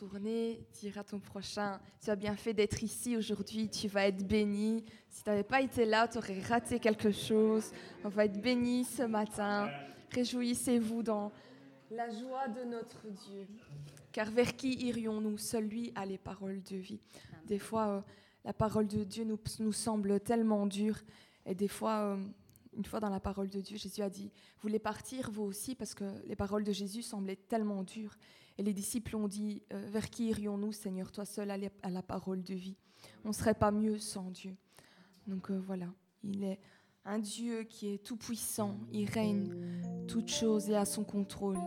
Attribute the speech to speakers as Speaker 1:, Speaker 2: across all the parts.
Speaker 1: Retourner, dire à ton prochain, tu as bien fait d'être ici aujourd'hui, tu vas être béni. Si tu n'avais pas été là, tu aurais raté quelque chose. On va être béni ce matin. Réjouissez-vous dans la joie de notre Dieu. Car vers qui irions-nous? Seul lui a les paroles de vie. Des fois, euh, la parole de Dieu nous, nous, semble tellement dure. Et des fois, euh, une fois dans la parole de Dieu, Jésus a dit, vous voulez partir vous aussi parce que les paroles de Jésus semblaient tellement dures. Et les disciples ont dit, euh, vers qui irions-nous, Seigneur, toi seul à la parole de vie? On ne serait pas mieux sans Dieu. Donc euh, voilà, il est un Dieu qui est tout puissant, il règne toutes choses et à son contrôle.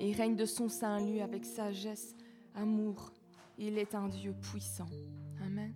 Speaker 1: Et il règne de son saint lieu avec sagesse, amour. Il est un Dieu puissant. Amen.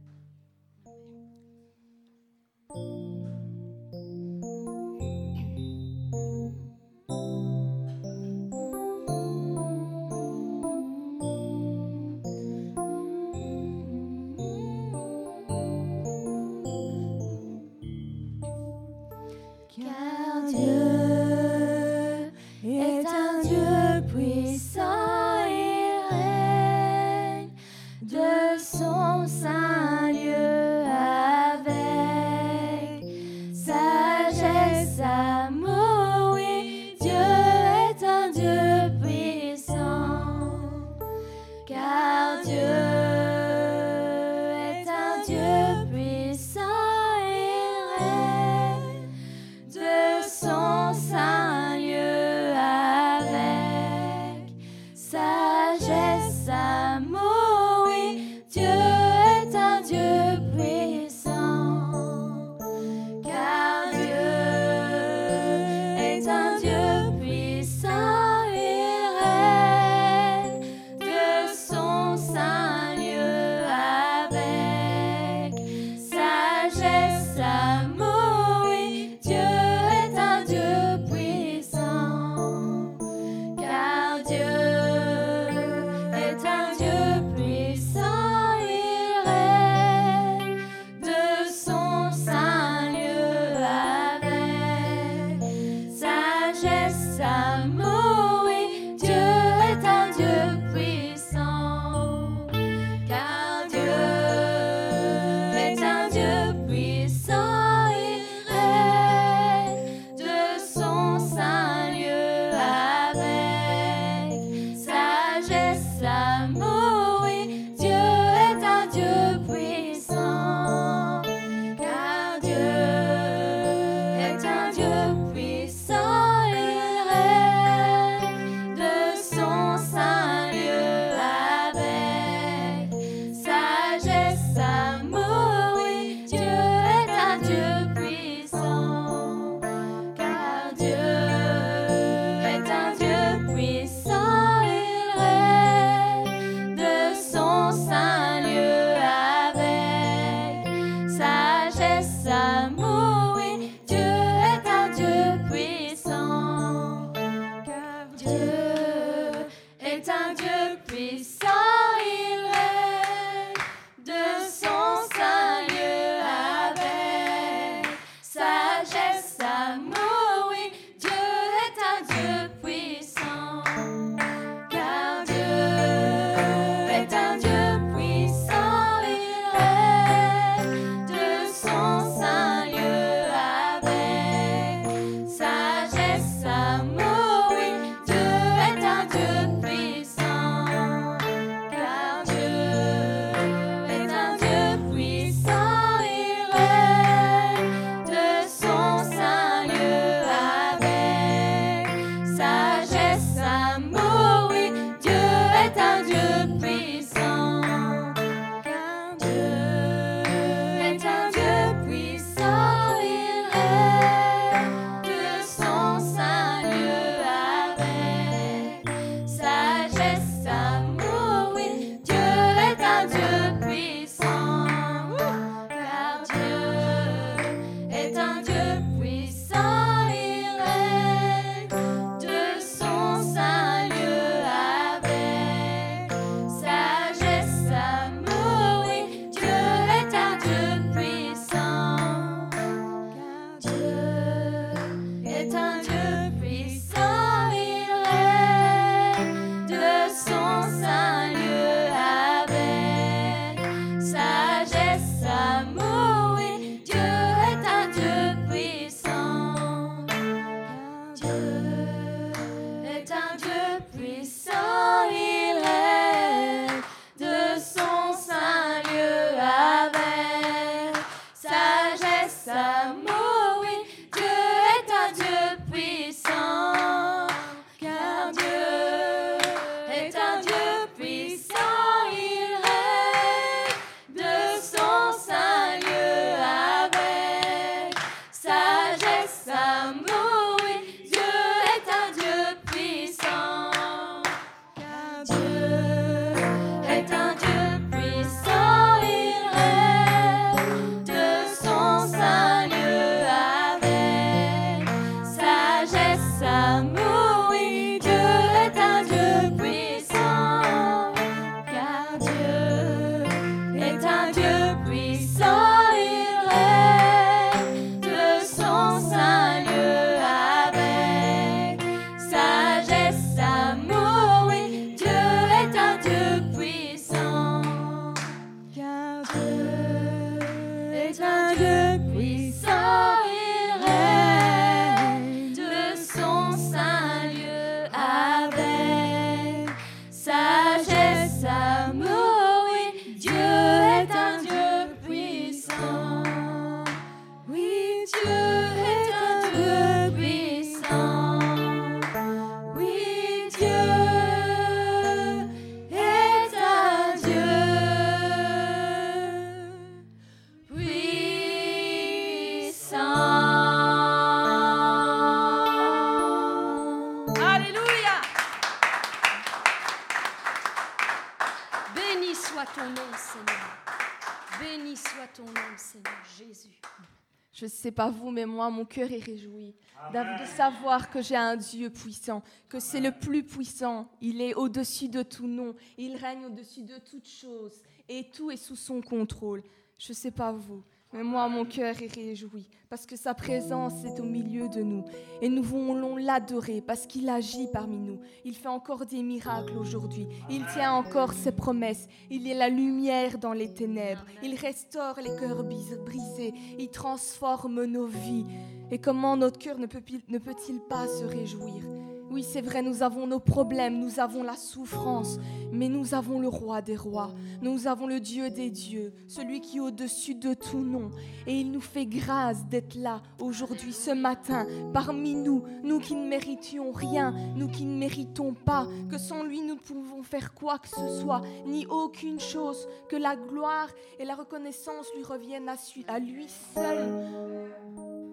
Speaker 2: Mais moi, mon cœur est réjoui de savoir que j'ai un Dieu puissant, que c'est le plus puissant. Il est au-dessus de tout nom. Il règne au-dessus de toutes choses. Et tout est sous son contrôle. Je ne sais pas vous, mais moi, mon cœur est réjoui parce que sa présence est au milieu de nous. Et nous voulons l'adorer parce qu'il agit parmi nous. Il fait encore des miracles aujourd'hui. Il tient encore ses promesses. Il est la lumière dans les ténèbres. Il restaure les cœurs brisés. Il transforme nos vies. Et comment notre cœur ne peut-il pas se réjouir? Oui, c'est vrai, nous avons nos problèmes, nous avons la souffrance, mais nous avons le roi des rois, nous avons le Dieu des dieux, celui qui est au-dessus de tout nom. Et il nous fait grâce d'être là aujourd'hui, ce matin, parmi nous, nous qui ne méritions rien, nous qui ne méritons pas, que sans lui nous ne pouvons faire quoi que ce soit, ni aucune chose, que la gloire et la reconnaissance lui reviennent à lui seul.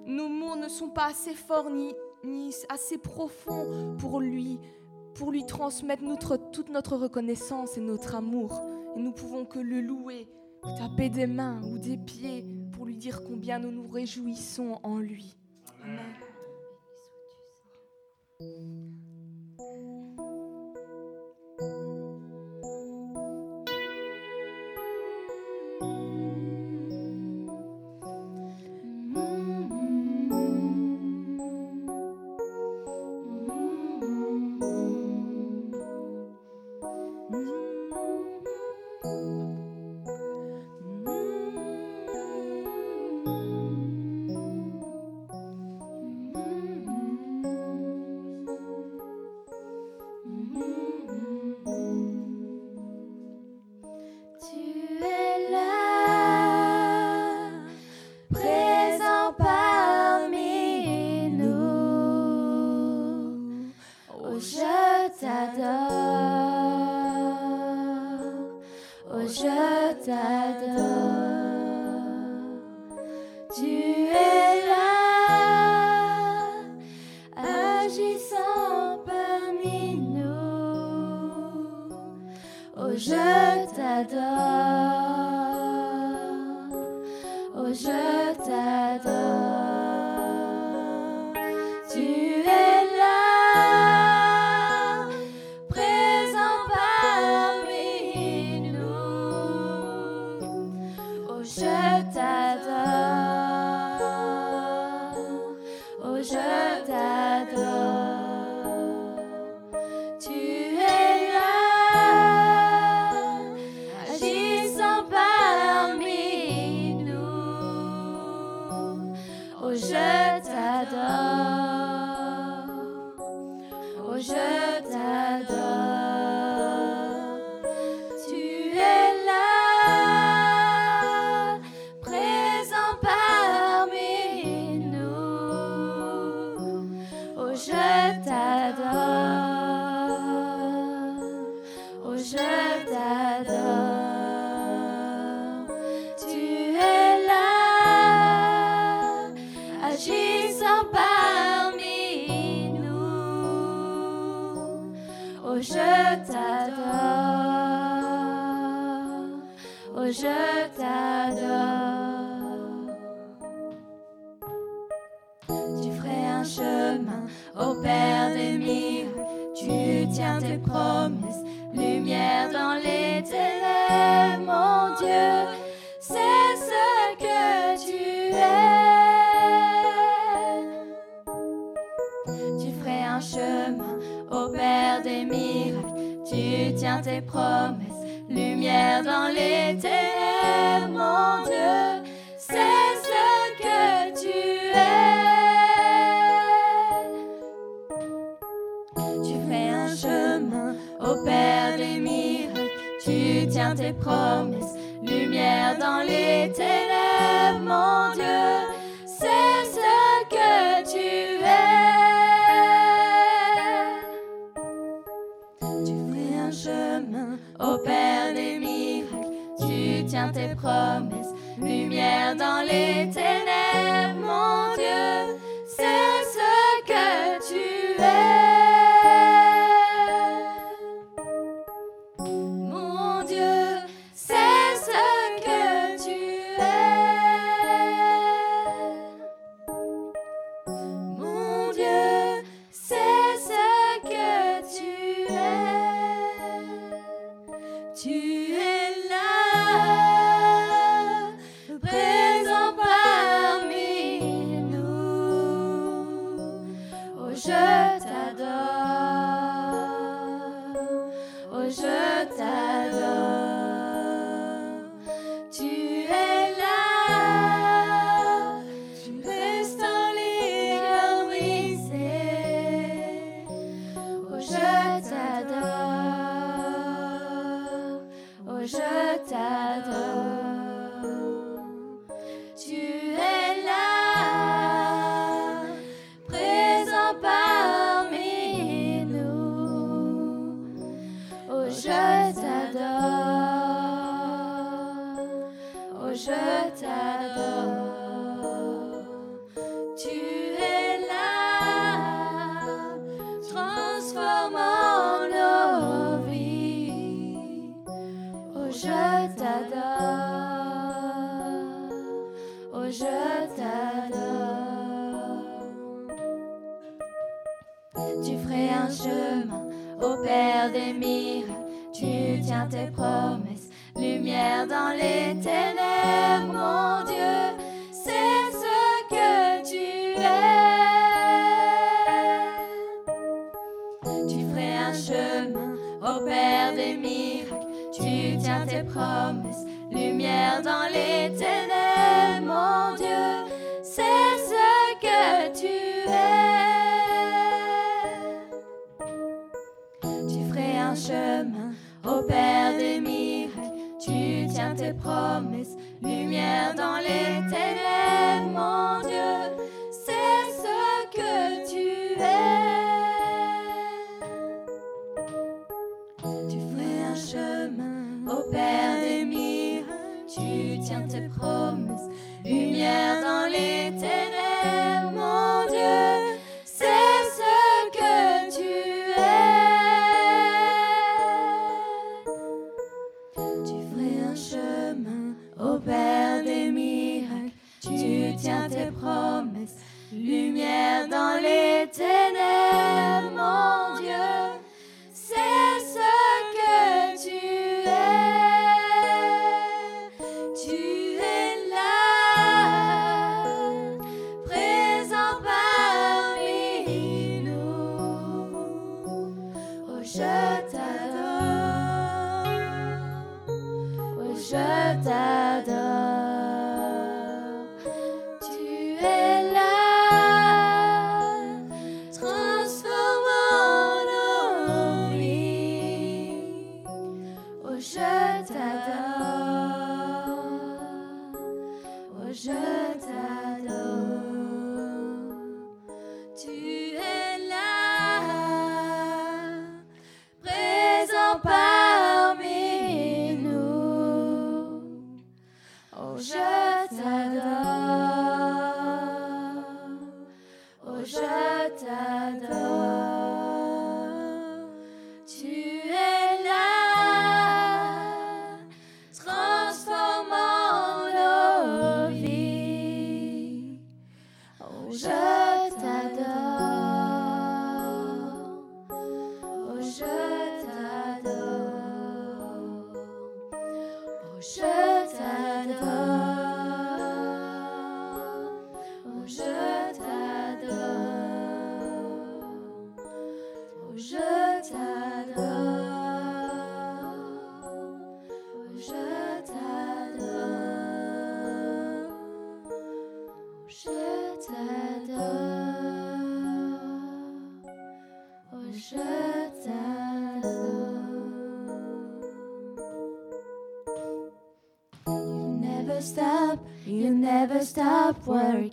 Speaker 2: Nos mots ne sont pas assez forts ni ni assez profond pour lui, pour lui transmettre notre, toute notre reconnaissance et notre amour. Et nous pouvons que le louer, taper des mains ou des pieds pour lui dire combien nous nous réjouissons en lui. Amen.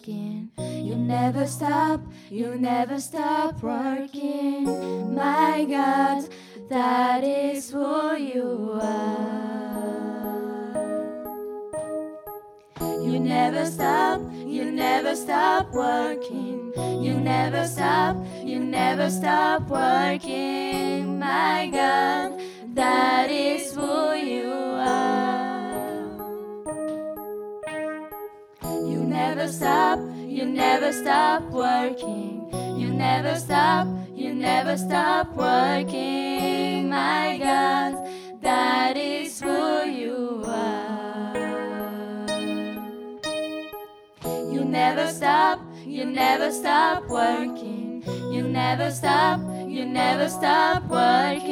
Speaker 2: working. You never stop, you never stop working. My God, that is who you are. You never stop, you never stop working. You never stop, you never stop working. My God. never stop working. You never stop, you never stop working. My God, that is who you are. You never stop, you never stop working. You never stop, you never stop working.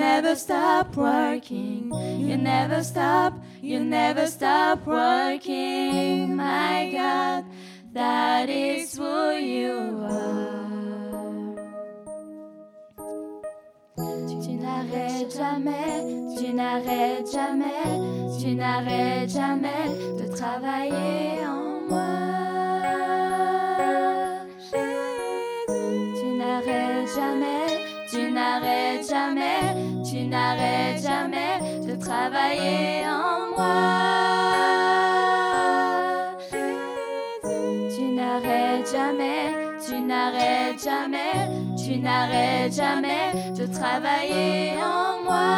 Speaker 2: never stop working. You never stop, you never stop working. My God, that is who you are. Tu n'arrêtes jamais, tu n'arrêtes jamais, tu n'arrêtes jamais de travailler en moi. Tu n'arrêtes jamais, tu n'arrêtes jamais tu n'arrêtes jamais de travailler en moi.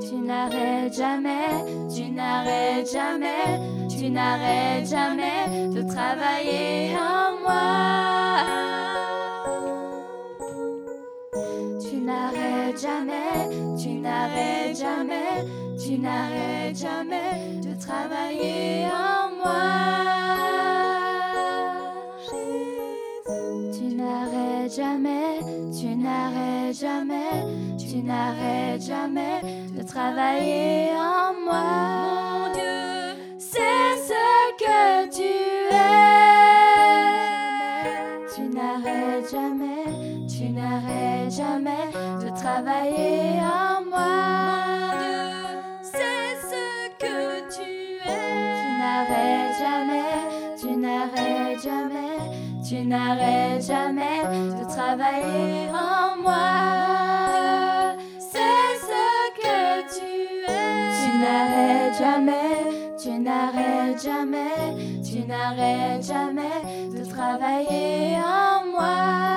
Speaker 2: Tu n'arrêtes jamais, tu n'arrêtes jamais, tu n'arrêtes jamais de travailler en moi. Jamais, tu n'arrêtes jamais, tu n'arrêtes jamais de travailler en moi. Tu n'arrêtes jamais, tu n'arrêtes jamais, tu n'arrêtes jamais de travailler en moi. Mon Dieu, c'est ce que tu jamais de travailler en moi. C'est ce que tu es. Tu n'arrêtes jamais, tu n'arrêtes jamais, tu n'arrêtes jamais de travailler en moi. C'est ce que tu es. Tu n'arrêtes jamais, tu n'arrêtes jamais, tu n'arrêtes jamais de travailler en moi.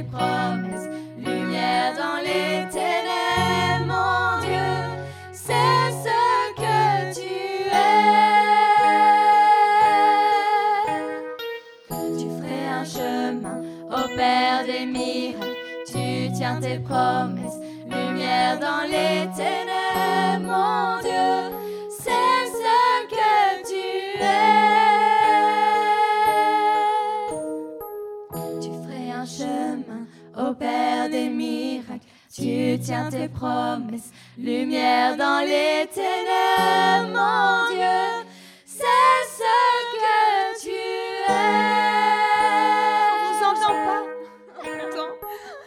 Speaker 2: Tu tes promesses, lumière dans les ténèbres, mon Dieu. C'est ce que tu es.
Speaker 1: On vous entend pas?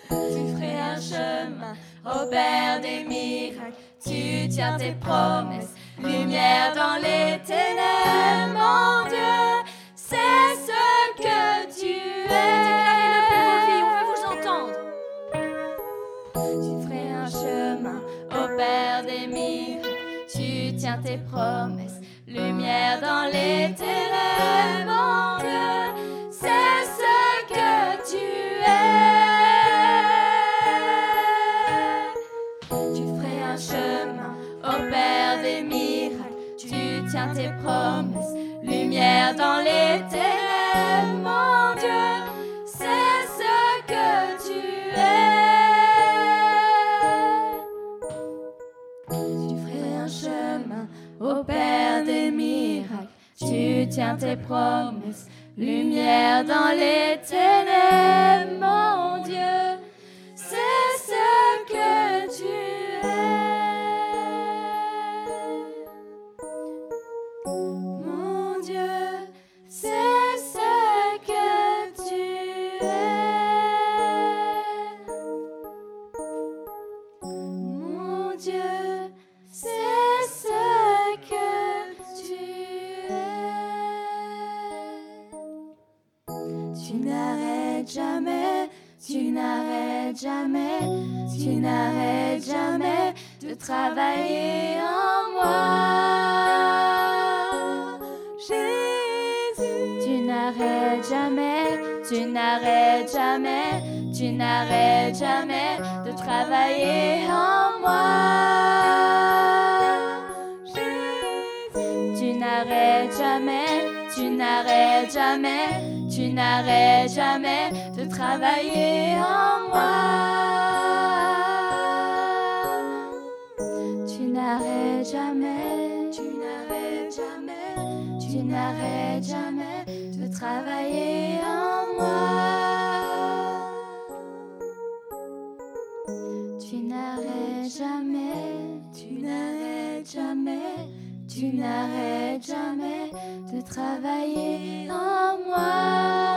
Speaker 2: Tu ferais un chemin au Père des miracles. Tu tiens tes promesses, lumière dans les ténèbres, mon Dieu. Tes promesses, lumière dans les Dieu. C'est ce que tu es. Tu ferais un chemin au Père des miracles. Tu tiens tes promesses, lumière dans les tiens tes promesses, lumière dans les ténèbres, mon Dieu. n'arrêtes jamais, tu n'arrêtes jamais de travailler en moi. Jésus, tu n'arrêtes jamais, tu n'arrêtes jamais, tu n'arrêtes jamais de travailler en moi. Jésus, tu n'arrêtes jamais, tu n'arrêtes jamais, tu n'arrêtes jamais travailler en moi. Tu n'arrêtes jamais, tu n'arrêtes jamais, tu n'arrêtes jamais de travailler en moi. Tu n'arrêtes jamais, tu n'arrêtes jamais, tu n'arrêtes jamais de travailler en moi.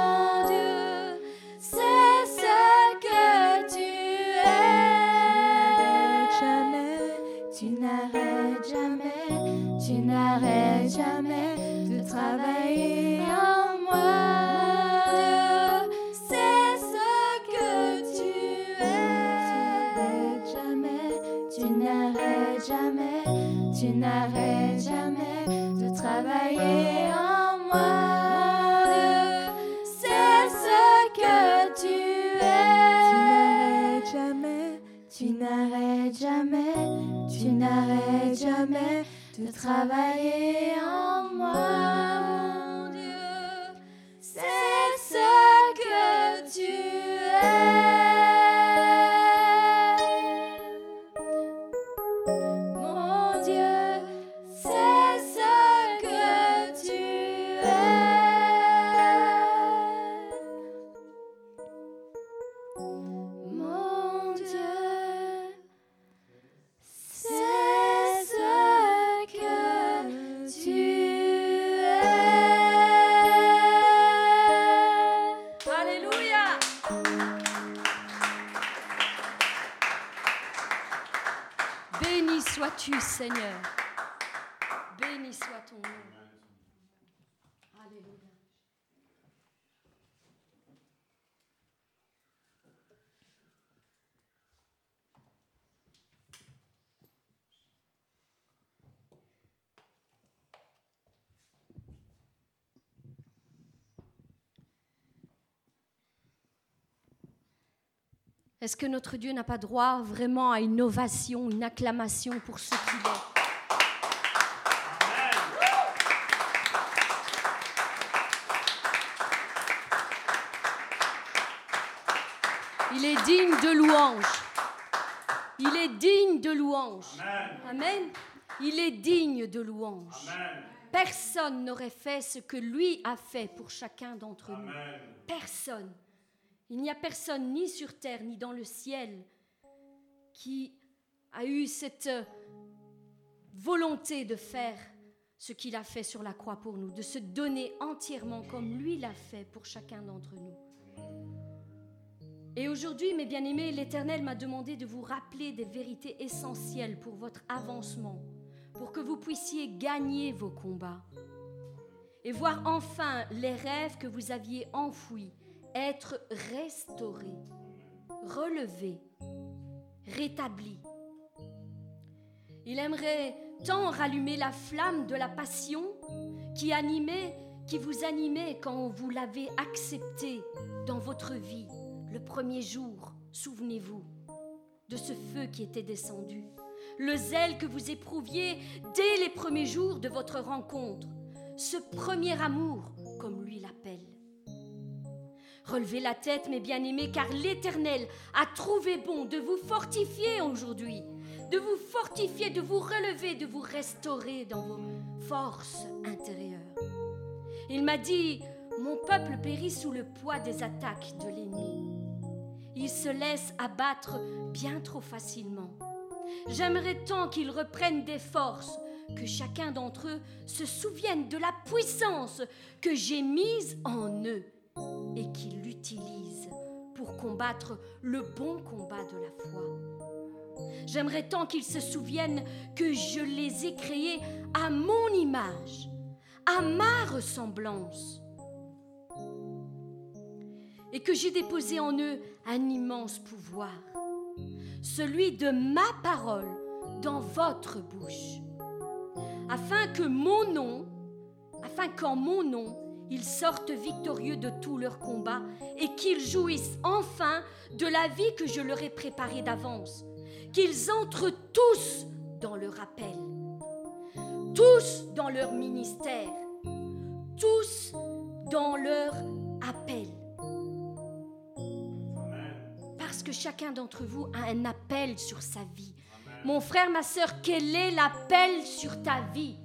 Speaker 3: Est-ce que notre Dieu n'a pas droit vraiment à une ovation, une acclamation pour ce qu'il est? Il est digne de louange. Il est digne de louange. Amen. Il est digne de louange. Personne n'aurait fait ce que lui a fait pour chacun d'entre nous. Personne. Il n'y a personne ni sur terre ni dans le ciel qui a eu cette euh, volonté de faire ce qu'il a fait sur la croix pour nous, de se donner entièrement comme lui l'a fait pour chacun d'entre nous. Et aujourd'hui, mes bien-aimés, l'Éternel m'a demandé de vous rappeler des vérités essentielles pour votre avancement, pour que vous puissiez gagner vos combats et voir enfin les rêves que vous aviez enfouis être restaurés, relevés, rétablis. Il aimerait tant rallumer la flamme de la passion qui animait, qui vous animait quand vous l'avez accepté dans votre vie le premier jour, souvenez-vous de ce feu qui était descendu, le zèle que vous éprouviez dès les premiers jours de votre rencontre, ce premier amour. Relevez la tête, mes bien-aimés, car l'Éternel a trouvé bon de vous fortifier aujourd'hui, de vous fortifier, de vous relever, de vous restaurer dans vos forces intérieures. Il m'a dit, mon peuple périt sous le poids des attaques de l'ennemi. Il se laisse abattre bien trop facilement. J'aimerais tant qu'ils reprennent des forces, que chacun d'entre eux se souvienne de la puissance que j'ai mise en eux et qu'ils l'utilisent pour combattre le bon combat de la foi. J'aimerais tant qu'ils se souviennent que je les ai créés à mon image, à ma ressemblance, et que j'ai déposé en eux un immense pouvoir, celui de ma parole dans votre bouche, afin que mon nom, afin qu'en mon nom, ils sortent victorieux de tous leurs combats et qu'ils jouissent enfin de la vie que je leur ai préparée d'avance, qu'ils entrent tous dans leur appel, tous dans leur ministère, tous dans leur appel. Parce que chacun d'entre vous a un appel sur sa vie. Mon frère, ma soeur, quel est l'appel sur ta vie?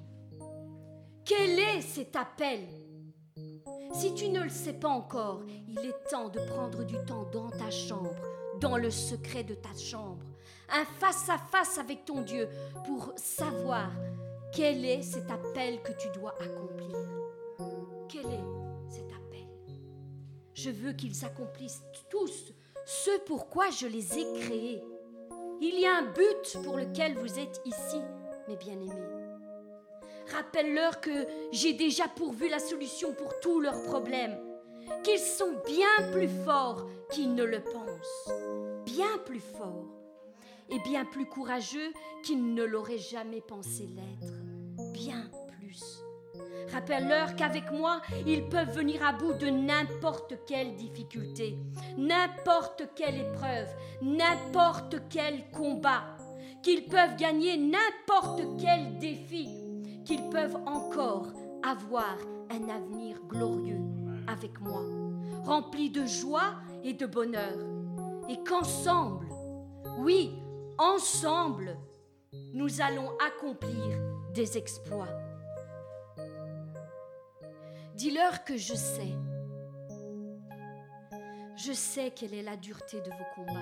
Speaker 3: Quel est cet appel? Si tu ne le sais pas encore, il est temps de prendre du temps dans ta chambre, dans le secret de ta chambre, un face-à-face avec ton Dieu pour savoir quel est cet appel que tu dois accomplir. Quel est cet appel? Je veux qu'ils accomplissent tous ce pourquoi je les ai créés. Il y a un but pour lequel vous êtes ici, mes bien-aimés. Rappelle-leur que j'ai déjà pourvu la solution pour tous leurs problèmes, qu'ils sont bien plus forts qu'ils ne le pensent, bien plus forts. Et bien plus courageux qu'ils ne l'auraient jamais pensé l'être, bien plus. Rappelle-leur qu'avec moi, ils peuvent venir à bout de n'importe quelle difficulté, n'importe quelle épreuve, n'importe quel combat, qu'ils peuvent gagner n'importe quel défi, qu'ils peuvent encore avoir un avenir glorieux avec moi, rempli de joie et de bonheur, et qu'ensemble, oui, ensemble, nous allons accomplir des exploits. Dis-leur que je sais. Je sais quelle est la dureté de vos combats,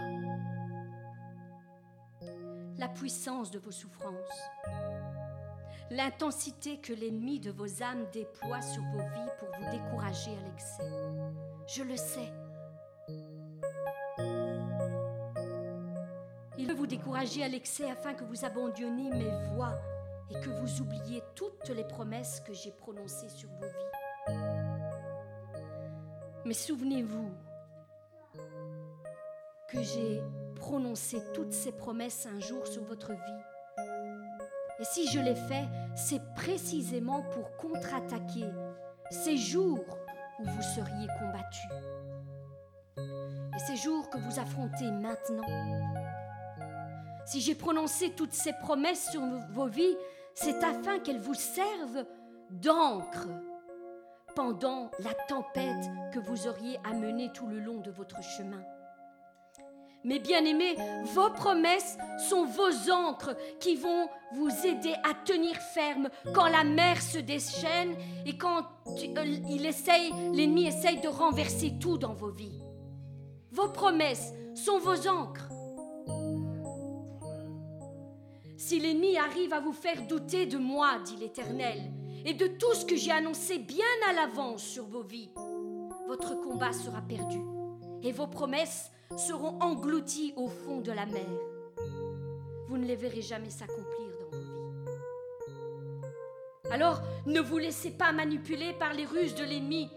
Speaker 3: la puissance de vos souffrances, l'intensité que l'ennemi de vos âmes déploie sur vos vies pour vous décourager à l'excès. Je le sais. Il veut vous décourager à l'excès afin que vous abandonniez mes voix et que vous oubliez toutes les promesses que j'ai prononcées sur vos vies. Mais souvenez-vous que j'ai prononcé toutes ces promesses un jour sur votre vie. Et si je l'ai fait, c'est précisément pour contre-attaquer ces jours où vous seriez combattus. Et ces jours que vous affrontez maintenant. Si j'ai prononcé toutes ces promesses sur vos vies, c'est afin qu'elles vous servent d'encre pendant la tempête que vous auriez à mener tout le long de votre chemin. Mes bien-aimés, vos promesses sont vos ancres qui vont vous aider à tenir ferme quand la mer se déchaîne et quand euh, il essaye, l'ennemi essaye de renverser tout dans vos vies. Vos promesses sont vos ancres. Si l'ennemi arrive à vous faire douter de moi, dit l'Éternel, et de tout ce que j'ai annoncé bien à l'avance sur vos vies, votre combat sera perdu et vos promesses seront englouties au fond de la mer. Vous ne les verrez jamais s'accomplir dans vos vies. Alors ne vous laissez pas manipuler par les ruses de l'ennemi,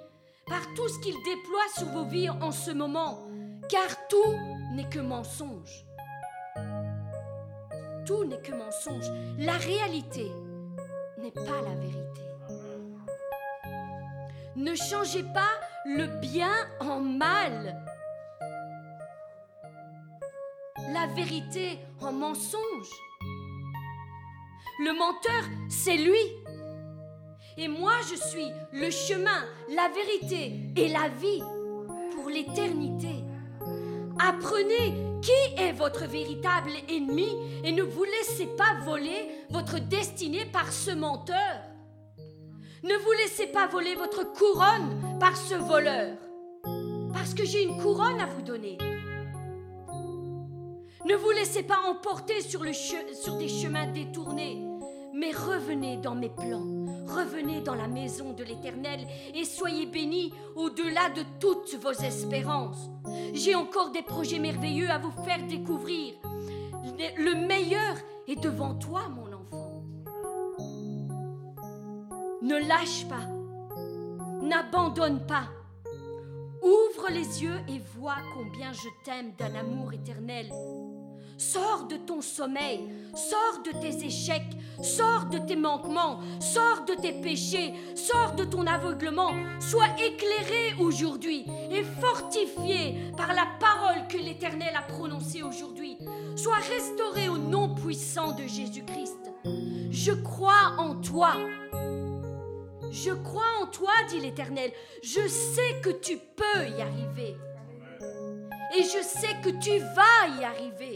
Speaker 3: par tout ce qu'il déploie sur vos vies en ce moment, car tout n'est que mensonge. Tout n'est que mensonge. La réalité n'est pas la vérité. Ne changez pas le bien en mal. La vérité en mensonge. Le menteur, c'est lui. Et moi, je suis le chemin, la vérité et la vie pour l'éternité. Apprenez qui est votre véritable ennemi et ne vous laissez pas voler votre destinée par ce menteur. Ne vous laissez pas voler votre couronne par ce voleur, parce que j'ai une couronne à vous donner. Ne vous laissez pas emporter sur, des chemins détournés, mais revenez dans mes plans, revenez dans la maison de l'Éternel et soyez bénis au-delà de toutes vos espérances. J'ai encore des projets merveilleux à vous faire découvrir. Le meilleur est devant toi, mon enfant. Ne lâche pas, n'abandonne pas. Ouvre les yeux et vois combien je t'aime d'un amour éternel. Sors de ton sommeil, sors de tes échecs, sors de tes manquements, sors de tes péchés, sors de ton aveuglement. Sois éclairé aujourd'hui et fortifié par la parole que l'Éternel a prononcée aujourd'hui. Sois restauré au nom puissant de Jésus-Christ. Je crois en toi. Je crois en toi, dit l'Éternel. Je sais que tu peux y arriver. Et je sais que tu vas y arriver.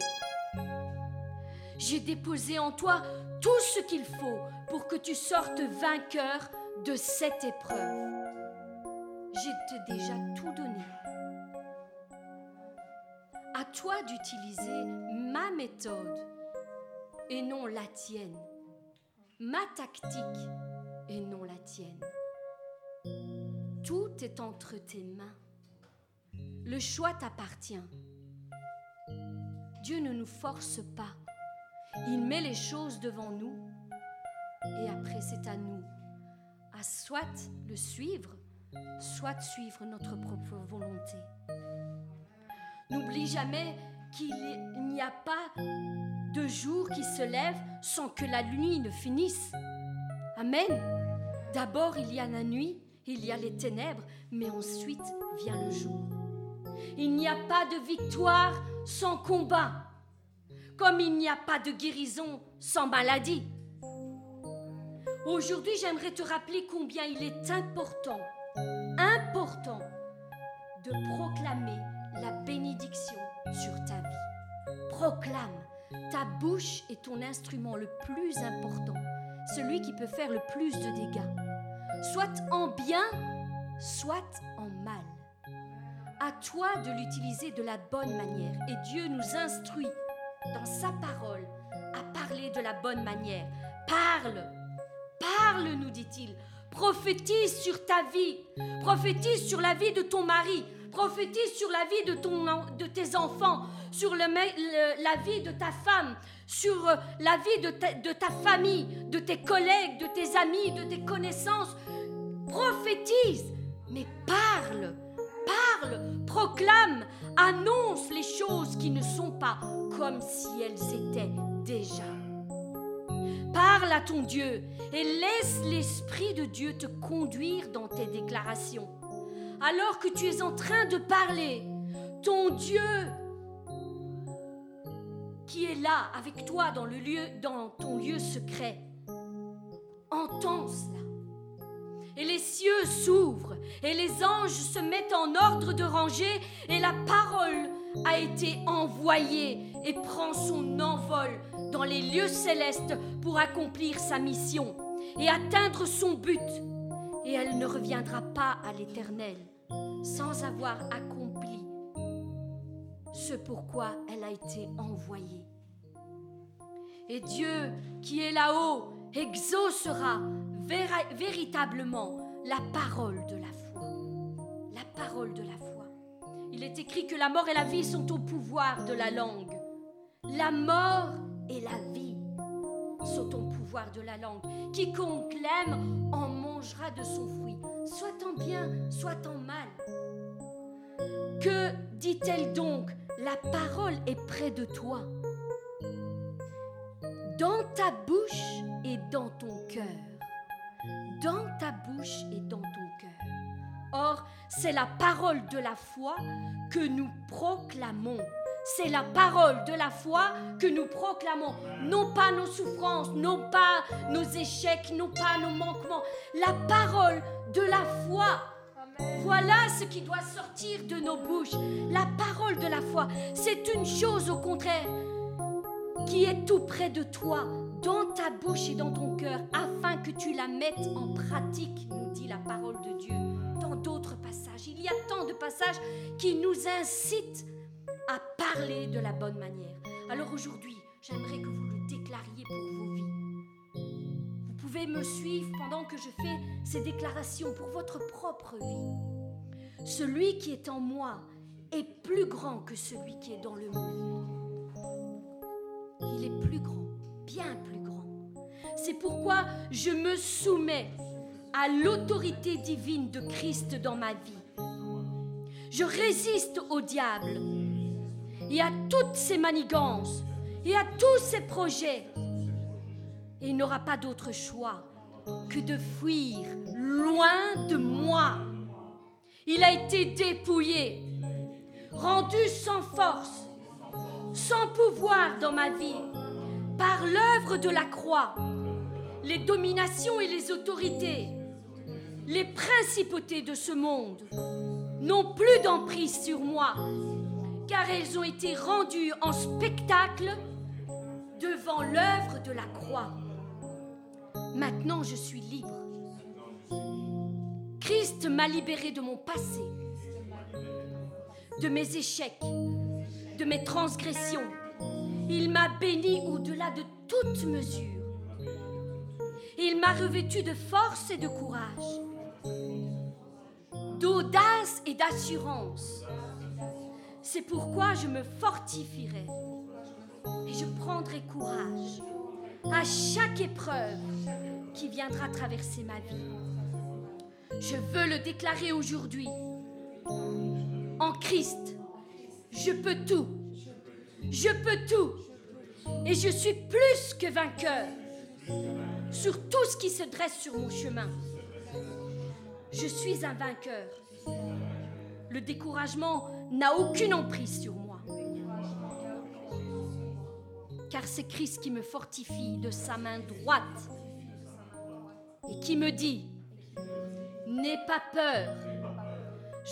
Speaker 3: J'ai déposé en toi tout ce qu'il faut pour que tu sortes vainqueur de cette épreuve. J'ai déjà tout donné. À toi d'utiliser ma méthode et non la tienne. Ma tactique et non la tienne. Tout est entre tes mains. Le choix t'appartient. Dieu ne nous force pas. Il met les choses devant nous et après c'est à nous à soit le suivre, soit suivre notre propre volonté. N'oublie jamais qu'il n'y a pas de jour qui se lève sans que la nuit ne finisse. Amen. D'abord il y a la nuit, il y a les ténèbres, mais ensuite vient le jour. Il n'y a pas de victoire sans combat, comme il n'y a pas de guérison sans maladie. Aujourd'hui, j'aimerais te rappeler combien il est important, important, de proclamer la bénédiction sur ta vie. Proclame. Ta bouche est ton instrument le plus important, celui qui peut faire le plus de dégâts, soit en bien, soit en mal. À toi de l'utiliser de la bonne manière et Dieu nous instruit dans sa parole à parler de la bonne manière. Parle, parle, nous dit-il. Prophétise sur ta vie, prophétise sur la vie de ton mari, prophétise sur la vie de, ton, de tes enfants, sur le, la vie de ta femme, sur euh, la vie de ta, de ta famille, de tes collègues, de tes amis, de tes connaissances. Prophétise, mais parle, parle, proclame, annonce les choses qui ne sont pas comme si elles étaient déjà. Parle à ton Dieu et laisse l'Esprit de Dieu te conduire dans tes déclarations. Alors que tu es en train de parler, ton Dieu qui est là avec toi dans, le lieu, dans ton lieu secret, entend cela. Et les cieux s'ouvrent et les anges se mettent en ordre de rangée et la parole a été envoyée et prend son envol dans les lieux célestes pour accomplir sa mission et atteindre son but. Et elle ne reviendra pas à l'Éternel sans avoir accompli ce pourquoi elle a été envoyée. Et Dieu qui est là-haut exaucera véritablement la parole de la foi. La parole de la foi. Il est écrit que la mort et la vie sont au pouvoir de la langue. La mort et la vie sont au pouvoir de la langue. Quiconque l'aime en mangera de son fruit, soit en bien, soit en mal. Que dit-elle donc? La parole est près de toi, dans ta bouche et dans ton cœur. Dans ta bouche et dans ton cœur. Or, c'est la parole de la foi que nous proclamons c'est la parole de la foi que nous proclamons. Non pas nos souffrances, non pas nos échecs, non pas nos manquements. La parole de la foi. Voilà ce qui doit sortir de nos bouches. La parole de la foi. C'est une chose au contraire qui est tout près de toi, dans ta bouche et dans ton cœur, afin que tu la mettes en pratique, nous dit la parole de Dieu. Dans d'autres passages, il y a tant de passages qui nous incitent à parler de la bonne manière. Alors aujourd'hui, j'aimerais que vous le déclariez pour vos vies. Vous pouvez me suivre pendant que je fais ces déclarations pour votre propre vie. Celui qui est en moi est plus grand que celui qui est dans le monde. Il est plus grand, bien plus grand. C'est pourquoi je me soumets à l'autorité divine de Christ dans ma vie. Je résiste au diable et à toutes ses manigances et à tous ses projets. Et il n'aura pas d'autre choix que de fuir loin de moi. Il a été dépouillé, rendu sans force, sans pouvoir dans ma vie, par l'œuvre de la croix, les dominations et les autorités, Les principautés de ce monde n'ont plus d'emprise sur moi, car elles ont été rendues en spectacle devant l'œuvre de la croix. Maintenant, je suis libre. Christ m'a libéré de mon passé, de mes échecs, de mes transgressions. Il m'a béni au-delà de toute mesure. Il m'a revêtu de force et de courage, d'audace et d'assurance. C'est pourquoi je me fortifierai et je prendrai courage à chaque épreuve qui viendra traverser ma vie. Je veux le déclarer aujourd'hui. En Christ, je peux tout. Je peux tout. Et je suis plus que vainqueur sur tout ce qui se dresse sur mon chemin. Je suis un vainqueur. Le découragement n'a aucune emprise sur moi. Car c'est Christ qui me fortifie de sa main droite et qui me dit, N'aie pas peur,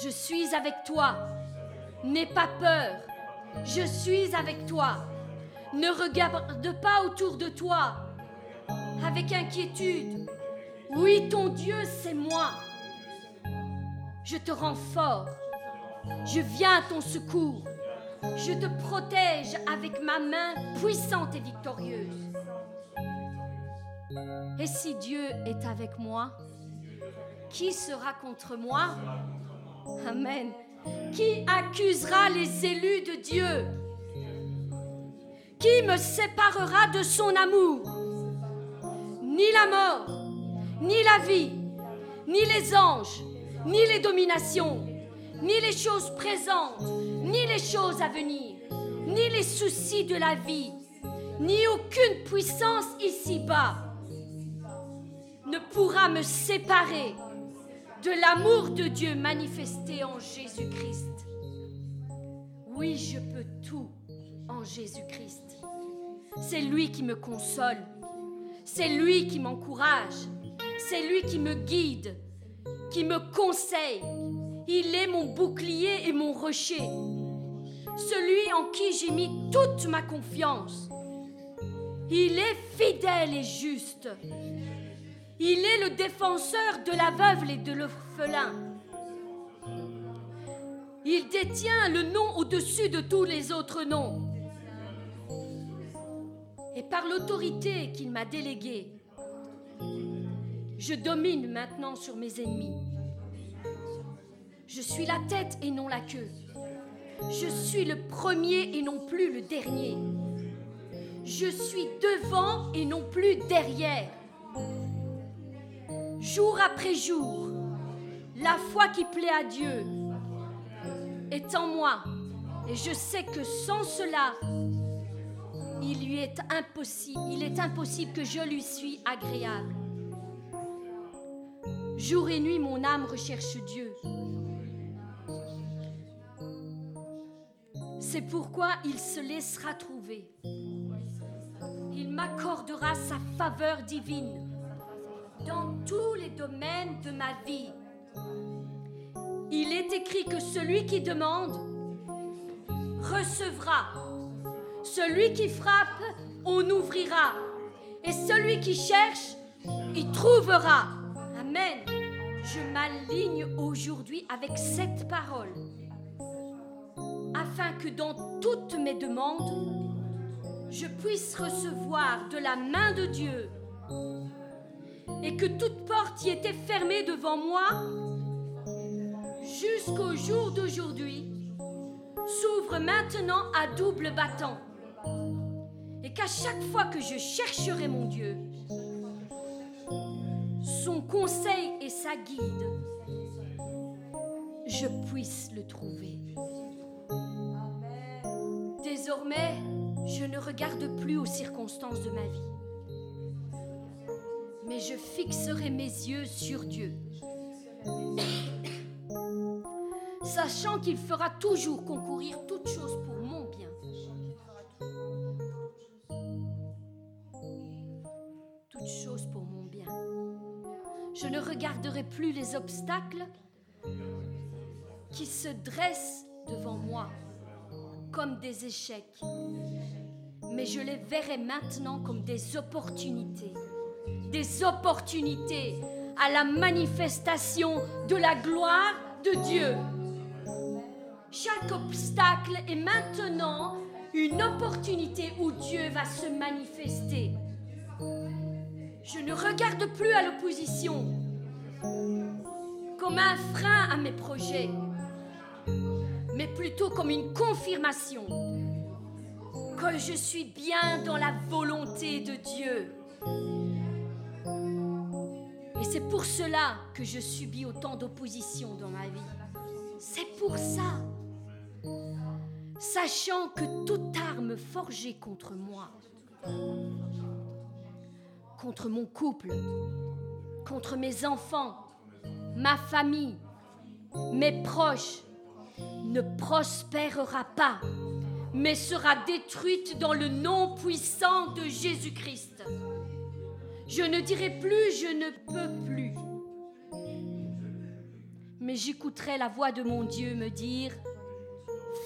Speaker 3: je suis avec toi. N'aie pas peur, je suis avec toi. Ne regarde pas autour de toi avec inquiétude. Oui, ton Dieu, c'est moi. Je te rends fort. Je viens à ton secours. Je te protège avec ma main puissante et victorieuse. Et si Dieu est avec moi, qui sera contre moi? Amen. Qui accusera les élus de Dieu? Qui me séparera de son amour? Ni la mort, ni la vie, ni les anges, ni les dominations, ni les choses présentes, ni les choses à venir, ni les soucis de la vie, ni aucune puissance ici-bas ne pourra me séparer de l'amour de Dieu manifesté en Jésus-Christ. Oui, je peux tout en Jésus-Christ. C'est lui qui me console. C'est lui qui m'encourage. C'est lui qui me guide, qui me conseille. Il est mon bouclier et mon rocher. Celui en qui j'ai mis toute ma confiance. Il est fidèle et juste. Il est le défenseur de la veuve et de l'orphelin. Il détient le nom au-dessus de tous les autres noms. Et par l'autorité qu'il m'a déléguée, je domine maintenant sur mes ennemis. Je suis la tête et non la queue. Je suis le premier et non plus le dernier. Je suis devant et non plus derrière jour après jour, la foi qui plaît à Dieu est en moi. Et je sais que sans cela, il lui est impossible, est impossible que je lui suis agréable. Jour et nuit, mon âme recherche Dieu. C'est pourquoi il se laissera trouver. Il m'accordera sa faveur divine dans tous les domaines de ma vie. Il est écrit que celui qui demande recevra. Celui qui frappe, on ouvrira. Et celui qui cherche, il trouvera. Amen. Je m'aligne aujourd'hui avec cette parole, afin que dans toutes mes demandes, je puisse recevoir de la main de Dieu et que toute porte qui était fermée devant moi, jusqu'au jour d'aujourd'hui, s'ouvre maintenant à double battant. Et qu'à chaque fois que je chercherai mon Dieu, son conseil et sa guide, je puisse le trouver. Désormais, je ne regarde plus aux circonstances de ma vie mais je fixerai mes yeux sur Dieu. Sachant qu'il fera toujours concourir toutes choses pour mon bien. Toutes choses pour mon bien. Je ne regarderai plus les obstacles qui se dressent devant moi comme des échecs, mais je les verrai maintenant comme des opportunités, des opportunités à la manifestation de la gloire de Dieu. Chaque obstacle est maintenant une opportunité où Dieu va se manifester. Je ne regarde plus à l'opposition comme un frein à mes projets, mais plutôt comme une confirmation que je suis bien dans la volonté de Dieu. Et c'est pour cela que je subis autant d'opposition dans ma vie. C'est pour ça. Sachant que toute arme forgée contre moi, contre mon couple, contre mes enfants, ma famille, mes proches, ne prospérera pas, mais sera détruite dans le nom puissant de Jésus-Christ. Je ne dirai plus je ne peux plus, mais j'écouterai la voix de mon Dieu me dire,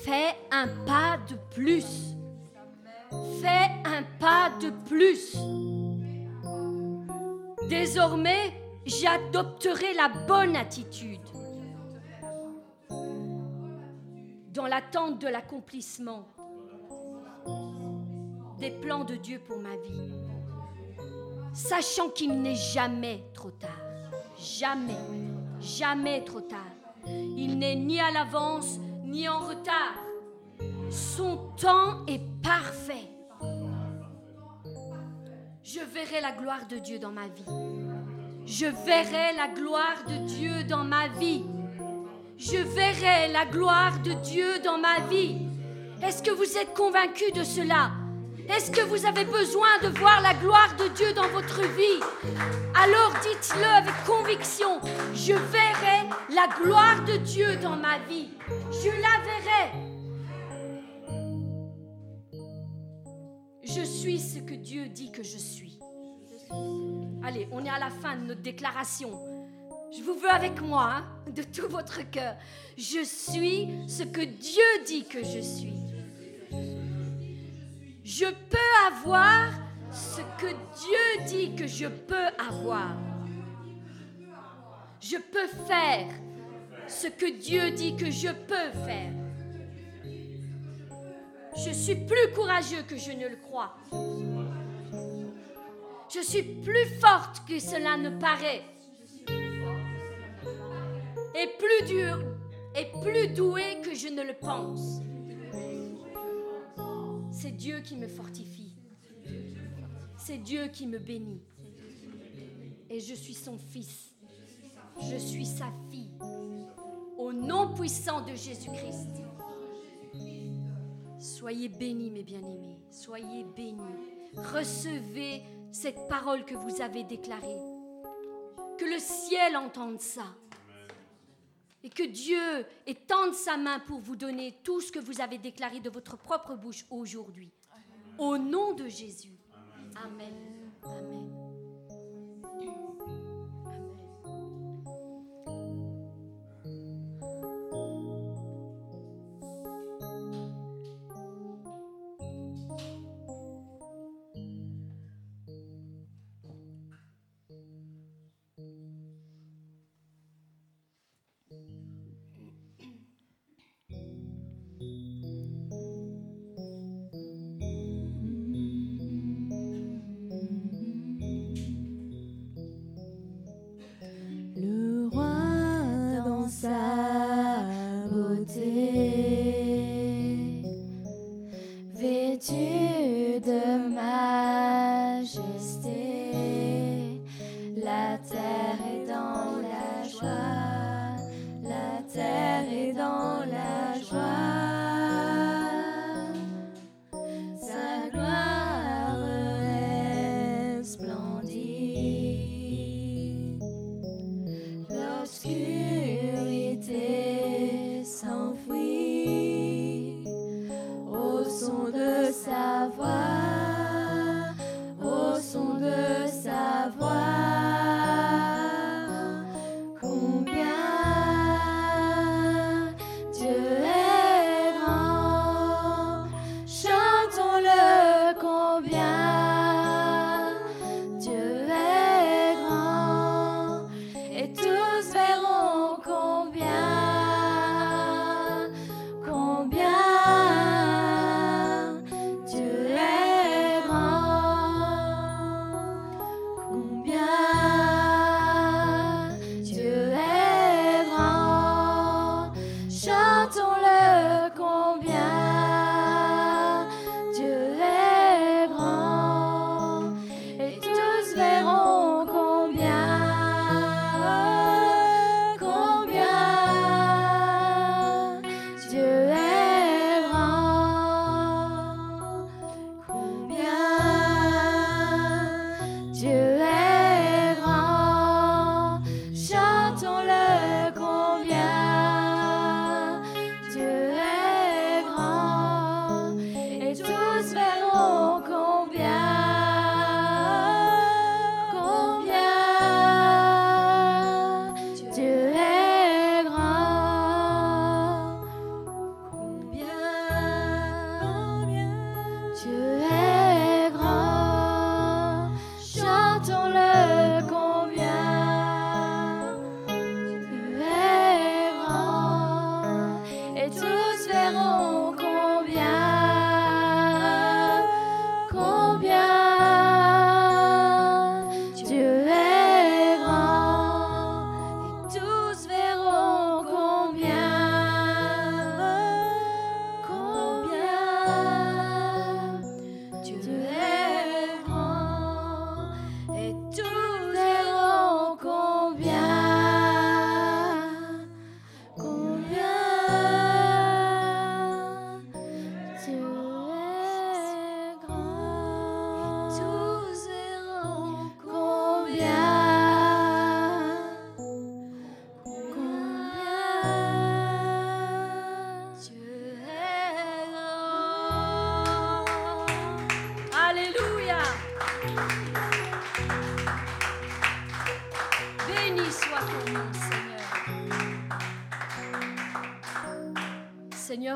Speaker 3: fais un pas de plus, fais un pas de plus. Désormais, j'adopterai la bonne attitude. Dans l'attente de l'accomplissement des plans de Dieu pour ma vie, sachant qu'il n'est jamais trop tard. Jamais, jamais trop tard. Il n'est ni à l'avance ni en retard. Son temps est parfait. Je verrai la gloire de Dieu dans ma vie. Je verrai la gloire de Dieu dans ma vie. Je verrai la gloire de Dieu dans ma vie. Est-ce que vous êtes convaincu de cela? Est-ce que vous avez besoin de voir la gloire de Dieu dans votre vie? Alors dites-le avec conviction. Je verrai la gloire de Dieu dans ma vie. Je la verrai. Je suis ce que Dieu dit que je suis. Allez, on est à la fin de notre déclaration. Je vous veux avec moi, hein, de tout votre cœur. Je suis ce que Dieu dit que je suis. Je peux avoir ce que Dieu dit que je peux avoir. Je peux faire ce que Dieu dit que je peux faire. Je suis plus courageux que je ne le crois. Je suis plus forte que cela ne paraît. Et plus dur et plus douée que je ne le pense. C'est Dieu qui me fortifie. C'est Dieu qui me bénit. Et je suis son fils. Je suis sa fille. Au nom puissant de Jésus-Christ. Soyez bénis, mes bien-aimés. Soyez bénis. Recevez cette parole que vous avez déclarée. Que le ciel entende ça. Et que Dieu étende sa main pour vous donner tout ce que vous avez déclaré de votre propre bouche aujourd'hui. Au nom de Jésus. Amen. Amen. ton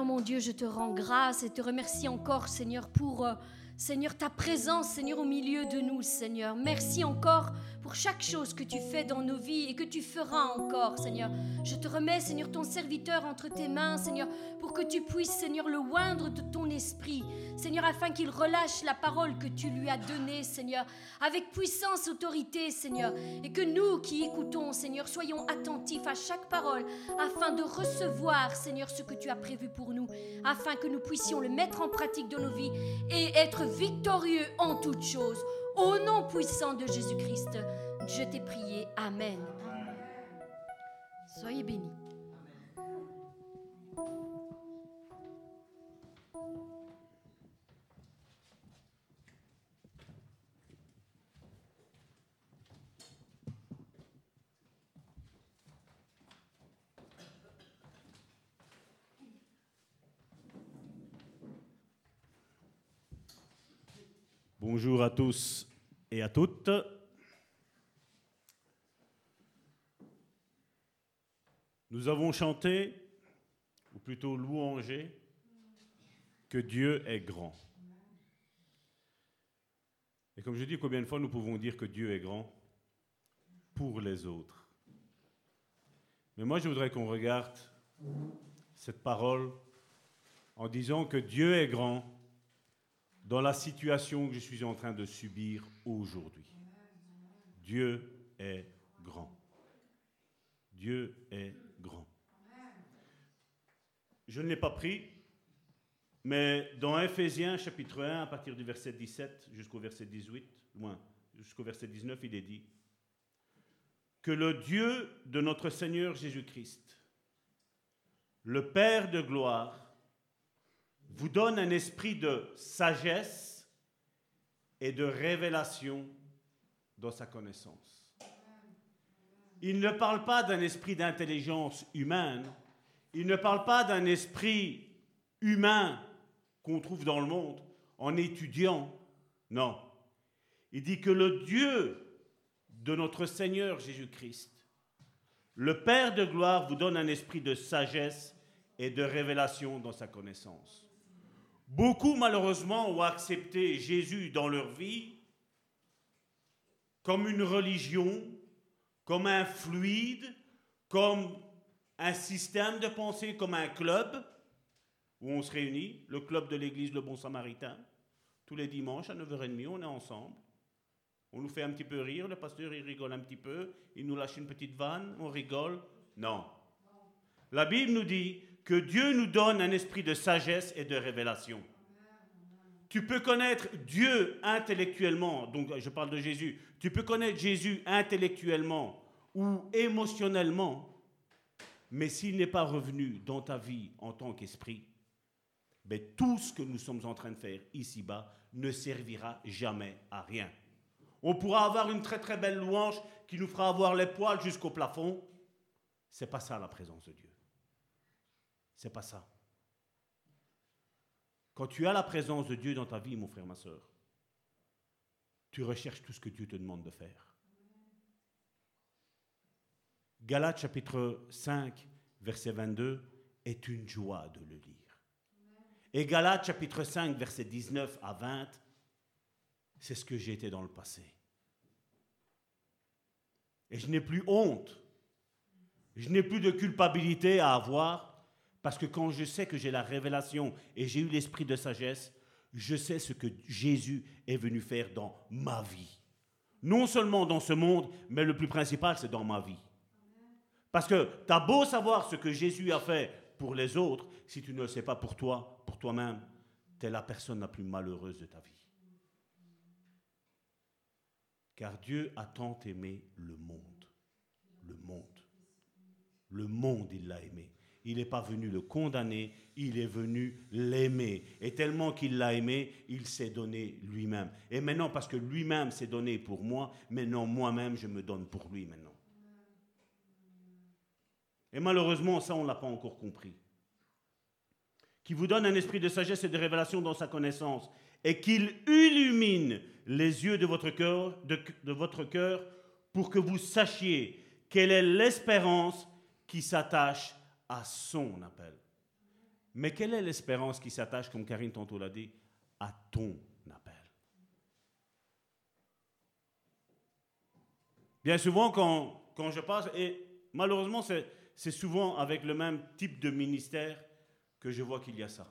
Speaker 3: Mon Dieu, je te rends grâce et te remercie encore, Seigneur, pour, euh, Seigneur, ta présence, Seigneur, au milieu de nous, Seigneur. Merci encore pour chaque chose que tu fais dans nos vies et que tu feras encore, Seigneur. Je te remets, Seigneur, ton serviteur entre tes mains, Seigneur, pour que tu puisses, Seigneur, le oindre de ton esprit, Seigneur, afin qu'il relâche la parole que tu lui as donnée, Seigneur, avec puissance, autorité, Seigneur, et que nous qui écoutons, Seigneur, soyons attentifs à chaque parole, afin de recevoir, Seigneur, ce que tu as prévu pour nous, afin que nous puissions le mettre en pratique dans nos vies et être victorieux en toutes choses. Au nom puissant de Jésus-Christ, je t'ai prié. Amen. Soyez bénis.
Speaker 4: Bonjour à tous et à toutes. Nous avons chanté, ou plutôt louangé, que Dieu est grand. Et comme je dis, combien de fois nous pouvons dire que Dieu est grand pour les autres? Mais moi, je voudrais qu'on regarde cette parole en disant que Dieu est grand dans la situation que je suis en train de subir aujourd'hui. Dieu est grand. Dieu est grand. Je ne l'ai pas pris, mais dans Ephésiens chapitre 1, à partir du verset 17 jusqu'au verset 18, loin, jusqu'au verset 19, il est dit que le Dieu de notre Seigneur Jésus-Christ, le Père de gloire, vous donne un esprit de sagesse et de révélation dans sa connaissance. Il ne parle pas d'un esprit d'intelligence humaine, il ne parle pas d'un esprit humain qu'on trouve dans le monde en étudiant, non. Il dit que le Dieu de notre Seigneur Jésus-Christ, le Père de gloire, vous donne un esprit de sagesse et de révélation dans sa connaissance. Beaucoup, malheureusement, ont accepté Jésus dans leur vie comme une religion, comme un fluide, comme un système de pensée, comme un club où on se réunit, le club de l'église Le Bon Samaritain. Tous les dimanches à 9h30, on est ensemble. On nous fait un petit peu rire, le pasteur il rigole un petit peu, il nous lâche une petite vanne, on rigole. Non. La Bible nous dit que Dieu nous donne un esprit de sagesse et de révélation. Tu peux connaître Dieu intellectuellement, donc je parle de Jésus, tu peux connaître Jésus intellectuellement ou émotionnellement, mais s'il n'est pas revenu dans ta vie en tant qu'esprit, ben, tout ce que nous sommes en train de faire ici-bas ne servira jamais à rien. On pourra avoir une très très belle louange qui nous fera avoir les poils jusqu'au plafond. C'est pas ça la présence de Dieu. C'est pas ça. Quand tu as la présence de Dieu dans ta vie, mon frère, ma soeur, tu recherches tout ce que Dieu te demande de faire. Galates chapitre 5, verset 22 est une joie de le lire. Et Galates chapitre 5, verset 19 à 20, c'est ce que j'ai été dans le passé. Et je n'ai plus honte. Je n'ai plus de culpabilité à avoir parce que quand je sais que j'ai la révélation et j'ai eu l'esprit de sagesse, je sais ce que Jésus est venu faire dans ma vie. Non seulement dans ce monde, mais le plus principal, c'est dans ma vie. Parce que tu as beau savoir ce que Jésus a fait pour les autres, si tu ne le sais pas pour toi, pour toi-même, tu es la personne la plus malheureuse de ta vie. Car Dieu a tant aimé le monde. Le monde. Le monde, il l'a aimé. Il n'est pas venu le condamner, il est venu l'aimer. Et tellement qu'il l'a aimé, il s'est donné lui-même. Et maintenant, parce que lui-même s'est donné pour moi, maintenant moi-même, je me donne pour lui maintenant. Et malheureusement, ça, on ne l'a pas encore compris. Qui vous donne un esprit de sagesse et de révélation dans sa connaissance, et qu'il illumine les yeux de votre cœur, de, de votre cœur, pour que vous sachiez Quelle est l'espérance qui s'attache à son appel Mais quelle est l'espérance qui s'attache, comme Karine tantôt l'a dit, à ton appel? Bien souvent, quand, quand je passe, et malheureusement, c'est souvent avec le même type de ministère que je vois qu'il y a ça.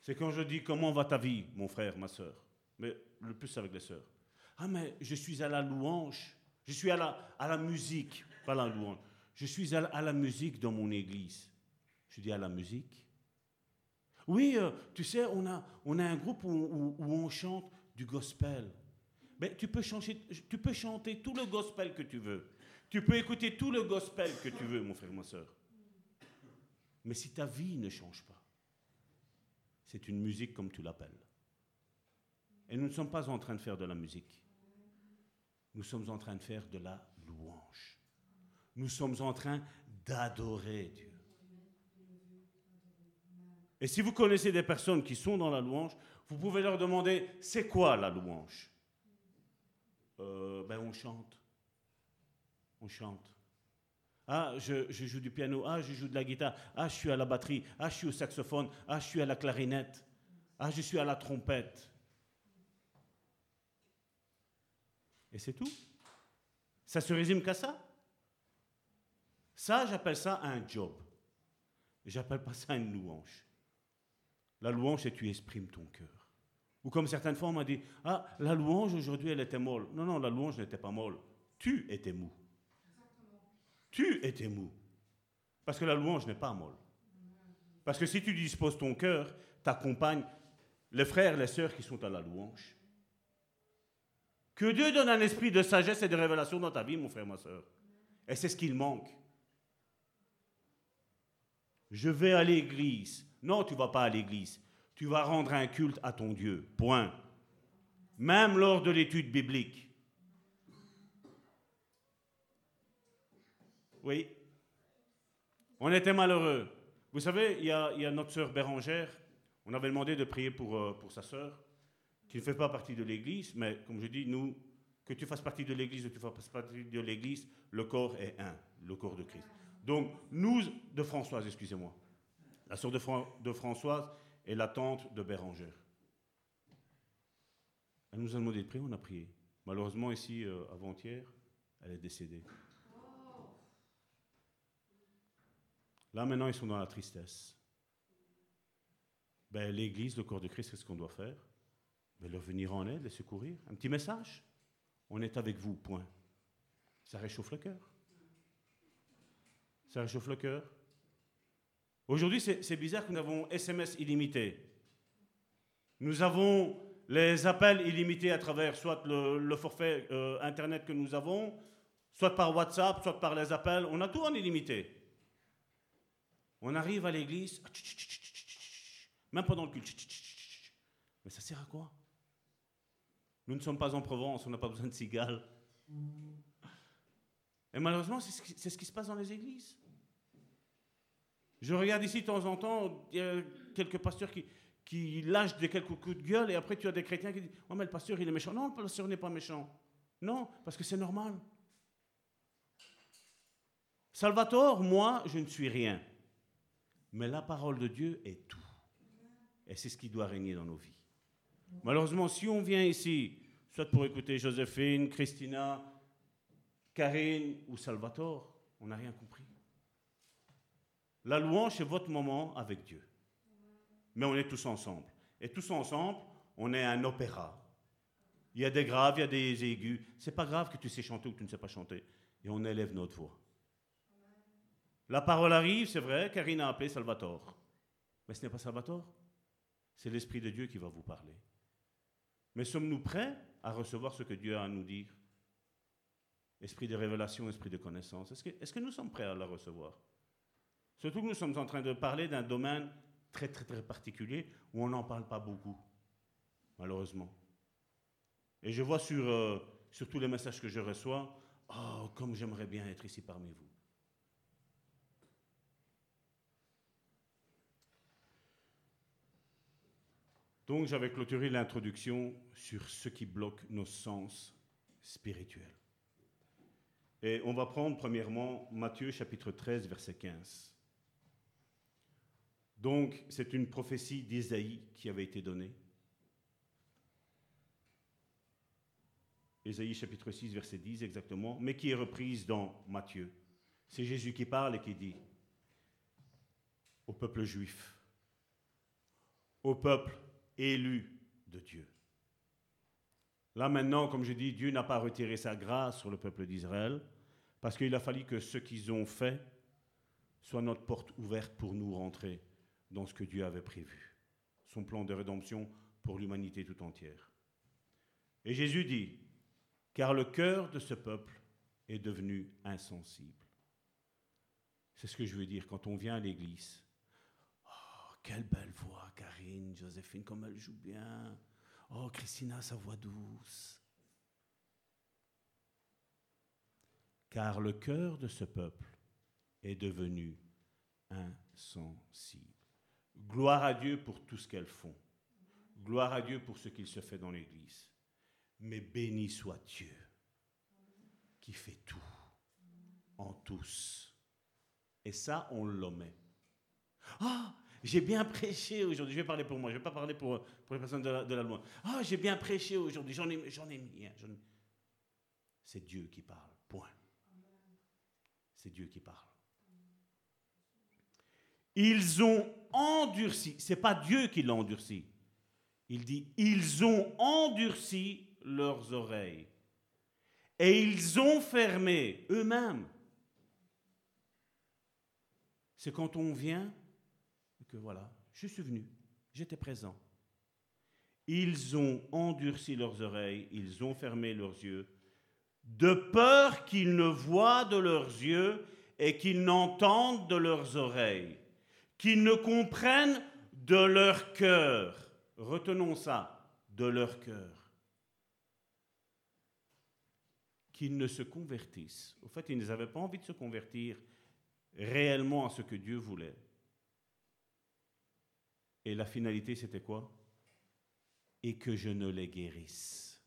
Speaker 4: C'est quand je dis comment va ta vie, mon frère, ma soeur. Mais le plus avec les sœurs. Ah, mais je suis à la louange. Je suis à la, à la musique, pas la louange. Je suis à la, musique dans mon église. Je dis à la musique? Oui, euh, tu sais, on a, on a un groupe où, on chante du gospel. Mais tu peux, chanter, tu peux chanter tout le gospel que tu veux. Tu peux écouter tout le gospel que tu veux, mon frère, ma soeur. Mais si ta vie ne change pas, c'est une musique comme tu l'appelles. Et nous ne sommes pas en train de faire de la musique. Nous sommes en train de faire de la louange. Nous sommes en train d'adorer Dieu. Et si vous connaissez des personnes qui sont dans la louange, vous pouvez leur demander, c'est quoi la louange? Euh, ben on chante. On chante. Ah, je, joue du piano. Ah, je joue de la guitare. Ah, je suis à la batterie. Ah, je suis au saxophone. Ah, je suis à la clarinette. Ah, je suis à la trompette. Et c'est tout. Ça se résume qu'à ça? Ça, j'appelle ça un job. J'appelle pas ça une louange. La louange, c'est tu exprimes ton cœur. Ou comme certaines fois, on m'a dit Ah, la louange aujourd'hui, elle était molle. Non, non, la louange n'était pas molle. Tu étais mou. Tu étais mou. Parce que la louange n'est pas molle. Parce que si tu disposes ton cœur, t'accompagnes les frères, les sœurs qui sont à la louange. Que Dieu donne un esprit de sagesse et de révélation dans ta vie, mon frère, ma soeur. Et c'est ce qu'il manque. Je vais à l'église. Non, tu vas pas à l'église tu vas rendre un culte à ton Dieu. Point. Même lors de l'étude biblique. Oui. On était malheureux. Vous savez, il y a, notre sœur Bérangère. On avait demandé de prier pour, euh, pour sa sœur, qui ne fait pas partie de l'Église, mais comme je dis, nous, que tu fasses partie de l'Église ou que tu fasses partie de l'Église, le corps est un, le corps de Christ. Donc, nous, de Françoise, excusez-moi, la sœur de, Françoise, et la tante de Bérangère. Elle nous a demandé de prier, on a prié. Malheureusement, ici, euh, avant-hier, elle est décédée. Là, maintenant, ils sont dans la tristesse. Ben, L'Église, le corps de Christ, qu'est-ce qu'on doit faire? Ben, Leur venir en aide, les secourir. Un petit message. On est avec vous, point. Ça réchauffe le cœur. Ça réchauffe le cœur. Aujourd'hui, c'est bizarre que nous avons SMS illimité. Nous avons les appels illimités à travers soit le, forfait euh, Internet que nous avons, soit par WhatsApp, soit par les appels. On a tout en illimité. On arrive à l'église, même pendant le culte. Mais ça sert à quoi Nous ne sommes pas en Provence, on n'a pas besoin de cigales. Et malheureusement, c'est ce qui se passe dans les églises. Je regarde ici de temps en temps, il y a quelques pasteurs qui, qui lâchent des quelques coups de gueule et après tu as des chrétiens qui disent Oh, mais le pasteur il est méchant. Non, le pasteur n'est pas méchant. Non, parce que c'est normal. Salvatore, moi, je ne suis rien. Mais la parole de Dieu est tout. Et c'est ce qui doit régner dans nos vies. Malheureusement, si on vient ici, soit pour écouter Joséphine, Christina, Karine ou Salvatore, on n'a rien compris. La louange, c'est votre moment avec Dieu. Mais on est tous ensemble. Et tous ensemble, on est un opéra. Il y a des graves, il y a des aigus. C'est pas grave que tu sais chanter ou que tu ne sais pas chanter. Et on élève notre voix. La parole arrive, c'est vrai, Karine a appelé Salvatore. Mais ce n'est pas Salvatore. C'est l'Esprit de Dieu qui va vous parler. Mais sommes-nous prêts à recevoir ce que Dieu a à nous dire? Esprit de révélation, esprit de connaissance. Est-ce que, nous sommes prêts à la recevoir? Surtout que nous sommes en train de parler d'un domaine très très très particulier où on n'en parle pas beaucoup, malheureusement. Et je vois sur, euh, sur tous les messages que je reçois, oh, comme j'aimerais bien être ici parmi vous. Donc j'avais clôturé l'introduction sur ce qui bloque nos sens spirituels. Et on va prendre premièrement Matthieu chapitre 13, verset 15. Donc, c'est une prophétie d'Ésaïe qui avait été donnée. Ésaïe chapitre 6, verset 10 exactement, mais qui est reprise dans Matthieu. C'est Jésus qui parle et qui dit au peuple juif, au peuple élu de Dieu. Là maintenant, comme je dis, Dieu n'a pas retiré sa grâce sur le peuple d'Israël, parce qu'il a fallu que ce qu'ils ont fait soit notre porte ouverte pour nous rentrer dans ce que Dieu avait prévu, son plan de rédemption pour l'humanité tout entière. Et Jésus dit, car le cœur de ce peuple est devenu insensible. C'est ce que je veux dire quand on vient à l'église. Oh, quelle belle voix, Karine, Joséphine, comme elle joue bien. Oh, Christina, sa voix douce. Car le cœur de ce peuple est devenu insensible. Gloire à Dieu pour tout ce qu'elles font. Gloire à Dieu pour ce qu'il se fait dans l'Église mais béni soit Dieu qui fait tout en tous. Et ça, on l'omet. Ah, j'ai bien prêché aujourd'hui. Je vais parler pour moi, je ne vais pas parler pour, les personnes de la, loi. Ah, j'ai bien prêché aujourd'hui. J'en ai, j'en ai mis. Hein, C'est Dieu qui parle. Point. C'est Dieu qui parle. Ils ont endurci. C'est pas Dieu qui l'a endurci. Il dit ils ont endurci leurs oreilles. Et ils ont fermé eux-mêmes. C'est quand on vient que voilà, je suis venu, j'étais présent. Ils ont endurci leurs oreilles, ils ont fermé leurs yeux, de peur qu'ils ne voient de leurs yeux et qu'ils n'entendent de leurs oreilles, qu'ils ne comprennent de leur cœur. Retenons ça, de leur cœur. qu'ils ne se convertissent. Au fait, ils n'avaient pas envie de se convertir réellement à ce que Dieu voulait. Et la finalité, c'était quoi? Et que je ne les guérisse.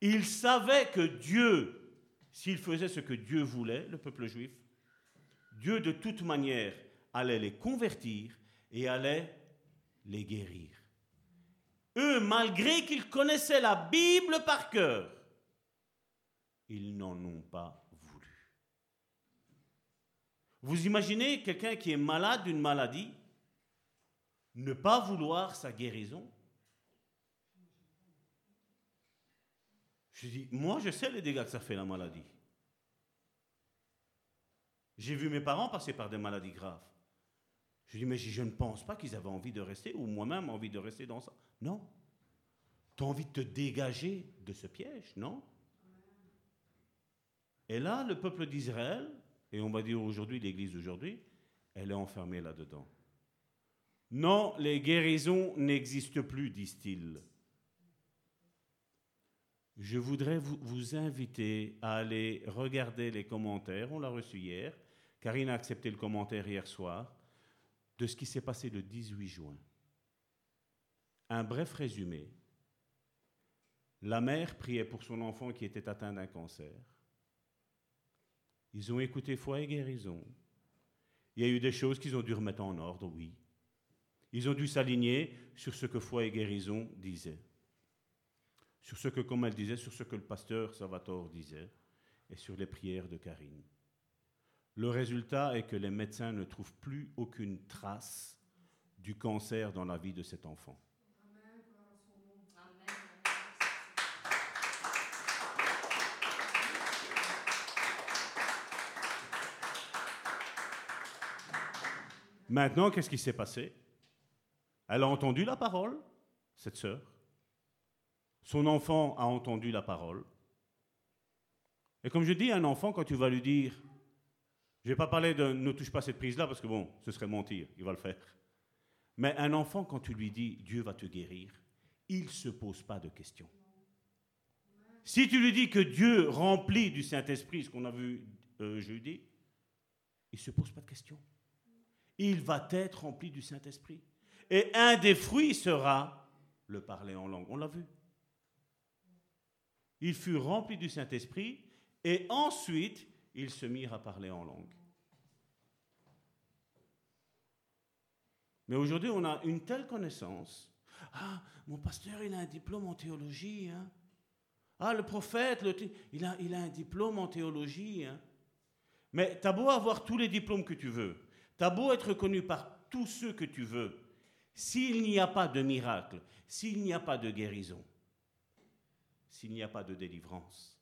Speaker 4: Ils savaient que Dieu, s'il faisait ce que Dieu voulait, le peuple juif, Dieu de toute manière allait les convertir et allait les guérir. Eux, malgré qu'ils connaissaient la Bible par cœur, ils n'en ont pas voulu. Vous imaginez quelqu'un qui est malade d'une maladie ne pas vouloir sa guérison? Je dis, moi je sais les dégâts que ça fait la maladie. J'ai vu mes parents passer par des maladies graves. Je dis, mais je ne pense pas qu'ils avaient envie de rester, ou moi-même envie de rester dans ça. Non. Tu as envie de te dégager de ce piège, non? Et là, le peuple d'Israël, et on va dire aujourd'hui l'Église d'aujourd'hui, elle est enfermée là-dedans. Non, les guérisons n'existent plus, disent-ils. Je voudrais vous, inviter à aller regarder les commentaires, on l'a reçu hier, Karine a accepté le commentaire hier soir, de ce qui s'est passé le 18 juin. Un bref résumé. La mère priait pour son enfant qui était atteint d'un cancer. Ils ont écouté foi et guérison. Il y a eu des choses qu'ils ont dû remettre en ordre, oui. Ils ont dû s'aligner sur ce que foi et guérison disaient. Sur ce que, comme elle disait, sur ce que le pasteur Salvatore disait et sur les prières de Karine. Le résultat est que les médecins ne trouvent plus aucune trace du cancer dans la vie de cet enfant. Maintenant, qu'est-ce qui s'est passé? Elle a entendu la parole, cette sœur. Son enfant a entendu la parole. Et comme je dis un enfant, quand tu vas lui dire, je vais pas parler de ne touche pas cette prise-là, parce que bon, ce serait mentir, il va le faire. Mais un enfant, quand tu lui dis, Dieu va te guérir, il ne se pose pas de questions. Si tu lui dis que Dieu remplit du Saint-Esprit, ce qu'on a vu euh, jeudi, il ne se pose pas de questions il va être rempli du Saint-Esprit. Et un des fruits sera le parler en langue. On l'a vu. Il fut rempli du Saint-Esprit Et ensuite, ils se mirent à parler en langue. Mais aujourd'hui, on a une telle connaissance. Ah, mon pasteur, il a un diplôme en théologie. Hein. Ah, le prophète, il, a, un diplôme en théologie. Hein. Mais tu as beau avoir tous les diplômes que tu veux, tu as beau être reconnu par tous ceux que tu veux, s'il n'y a pas de miracle, s'il n'y a pas de guérison, s'il n'y a pas de délivrance,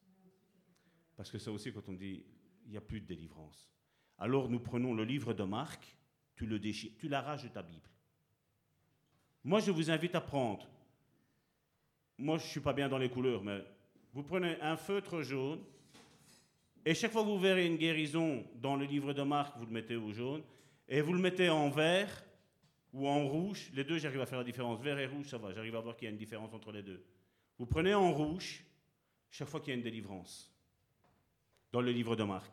Speaker 4: parce que ça aussi, quand on dit n'y a plus de délivrance, alors nous prenons le livre de Marc, tu le déchires, tu l'arraches de ta Bible. Moi, je vous invite à prendre. Moi, je ne suis pas bien dans les couleurs, mais vous prenez un feutre jaune, et chaque fois que vous verrez une guérison dans le livre de Marc, vous le mettez au jaune, et vous le mettez en vert ou en rouge. Les deux, j'arrive à faire la différence. Vert et rouge, ça va, j'arrive à voir qu'il y a une différence entre les deux. Vous prenez en rouge chaque fois qu'il y a une délivrance dans le livre de Marc.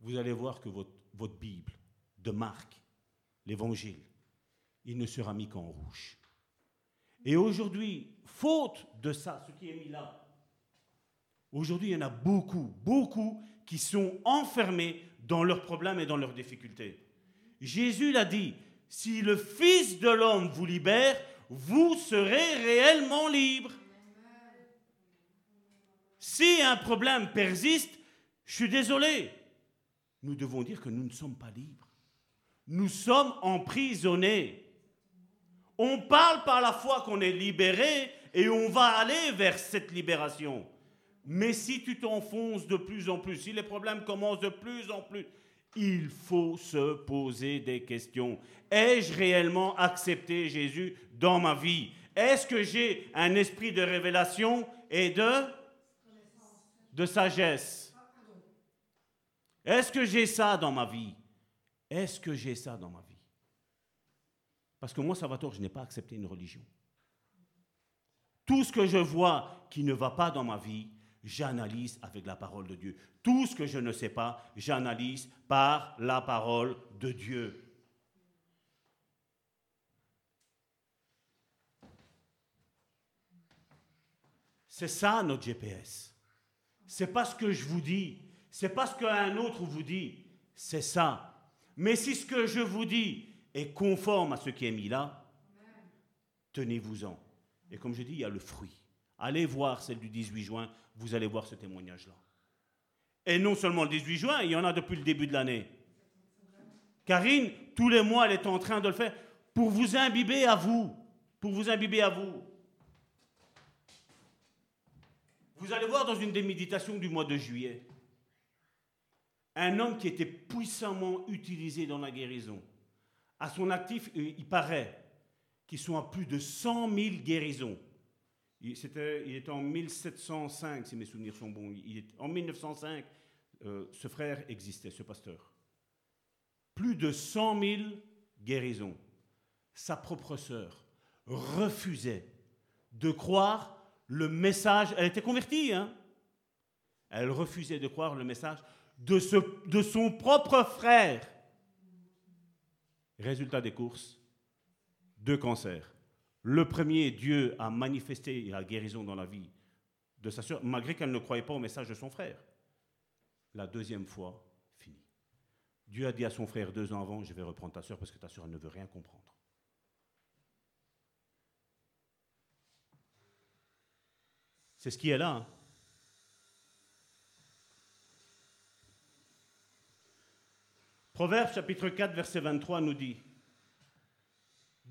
Speaker 4: Vous allez voir que votre, Bible de Marc, l'évangile, il ne sera mis qu'en rouge. Et aujourd'hui, faute de ça, ce qui est mis là, aujourd'hui, il y en a beaucoup, beaucoup qui sont enfermés dans leurs problèmes et dans leurs difficultés. Jésus l'a dit, si le Fils de l'homme vous libère, vous serez réellement libre. Si un problème persiste, je suis désolé, nous devons dire que nous ne sommes pas libres. Nous sommes emprisonnés. On parle par la foi qu'on est libéré et on va aller vers cette libération. Mais si tu t'enfonces de plus en plus, si les problèmes commencent de plus en plus, il faut se poser des questions. Ai-je réellement accepté Jésus dans ma vie? Est-ce que j'ai un esprit de révélation et de, de sagesse Est-ce que j'ai ça dans ma vie? Est-ce que j'ai ça dans ma vie? Parce que moi, Salvatore, je n'ai pas accepté une religion. Tout ce que je vois qui ne va pas dans ma vie, j'analyse avec la parole de Dieu. Tout ce que je ne sais pas, j'analyse par la parole de Dieu. C'est ça notre GPS. C'est pas ce que je vous dis, c'est pas ce qu'un autre vous dit, c'est ça. Mais si ce que je vous dis est conforme à ce qui est mis là, tenez-vous-en. Et comme je dis, il y a le fruit. Allez voir celle du 18 juin, vous allez voir ce témoignage-là. Et non seulement le 18 juin, il y en a depuis le début de l'année. Karine, tous les mois, elle est en train de le faire pour vous imbiber à vous. Pour vous imbiber à vous. Vous allez voir dans une des méditations du mois de juillet, un homme qui était puissamment utilisé dans la guérison. À son actif, euh, il paraît qu'ils sont à plus de 100 000 guérisons. Il, était, en 1705, si mes souvenirs sont bons. En 1905, euh, ce frère existait, ce pasteur. Plus de 100 000 guérisons. Sa propre sœur refusait de croire le message. Elle était convertie, hein Elle refusait de croire le message de, de son propre frère. Résultat des courses, deux cancers. Le premier, Dieu a manifesté la guérison dans la vie de sa sœur, malgré qu'elle ne croyait pas au message de son frère. La deuxième fois, fini. Dieu a dit à son frère deux ans avant, je vais reprendre ta sœur parce que ta sœur ne veut rien comprendre. C'est ce qui est là. Hein. Proverbe chapitre 4, verset 23 nous dit,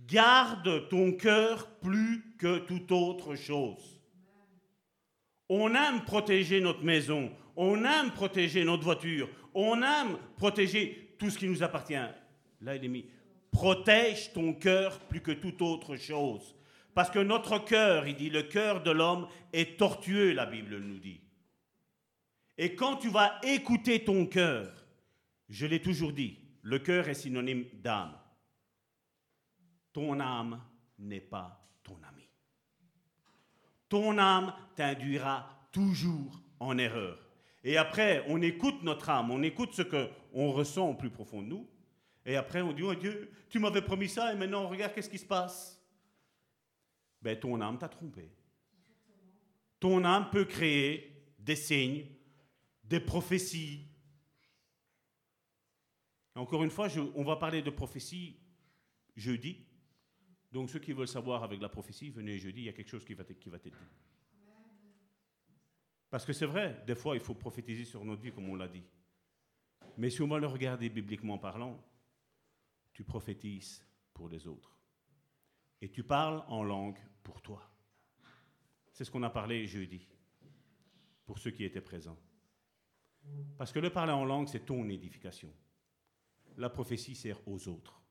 Speaker 4: Garde ton cœur plus que toute autre chose. On aime protéger notre maison, on aime protéger notre voiture, on aime protéger tout ce qui nous appartient. Là, il est mis, protège ton cœur plus que toute autre chose. Parce que notre cœur, il dit, le cœur de l'homme est tortueux, la Bible nous dit. Et quand tu vas écouter ton cœur, je l'ai toujours dit, le cœur est synonyme d'âme ton âme n'est pas ton ami. Ton âme t'induira toujours en erreur. Et après, on écoute notre âme, on écoute ce qu'on ressent au plus profond de nous. Et après, on dit, oh Dieu, tu m'avais promis ça et maintenant, regarde qu'est-ce qui se passe? Ben, ton âme t'a trompé. Ton âme peut créer des signes, des prophéties. Encore une fois, on va parler de prophétie jeudi. Donc ceux qui veulent savoir avec la prophétie, venez jeudi, il y a quelque chose qui va t'aider. Parce que c'est vrai, des fois, il faut prophétiser sur notre vie, comme on l'a dit. Mais si on va le regarder bibliquement parlant, tu prophétises pour les autres. Et tu parles en langue pour toi. C'est ce qu'on a parlé jeudi, pour ceux qui étaient présents. Parce que le parler en langue, c'est ton édification. La prophétie sert aux autres.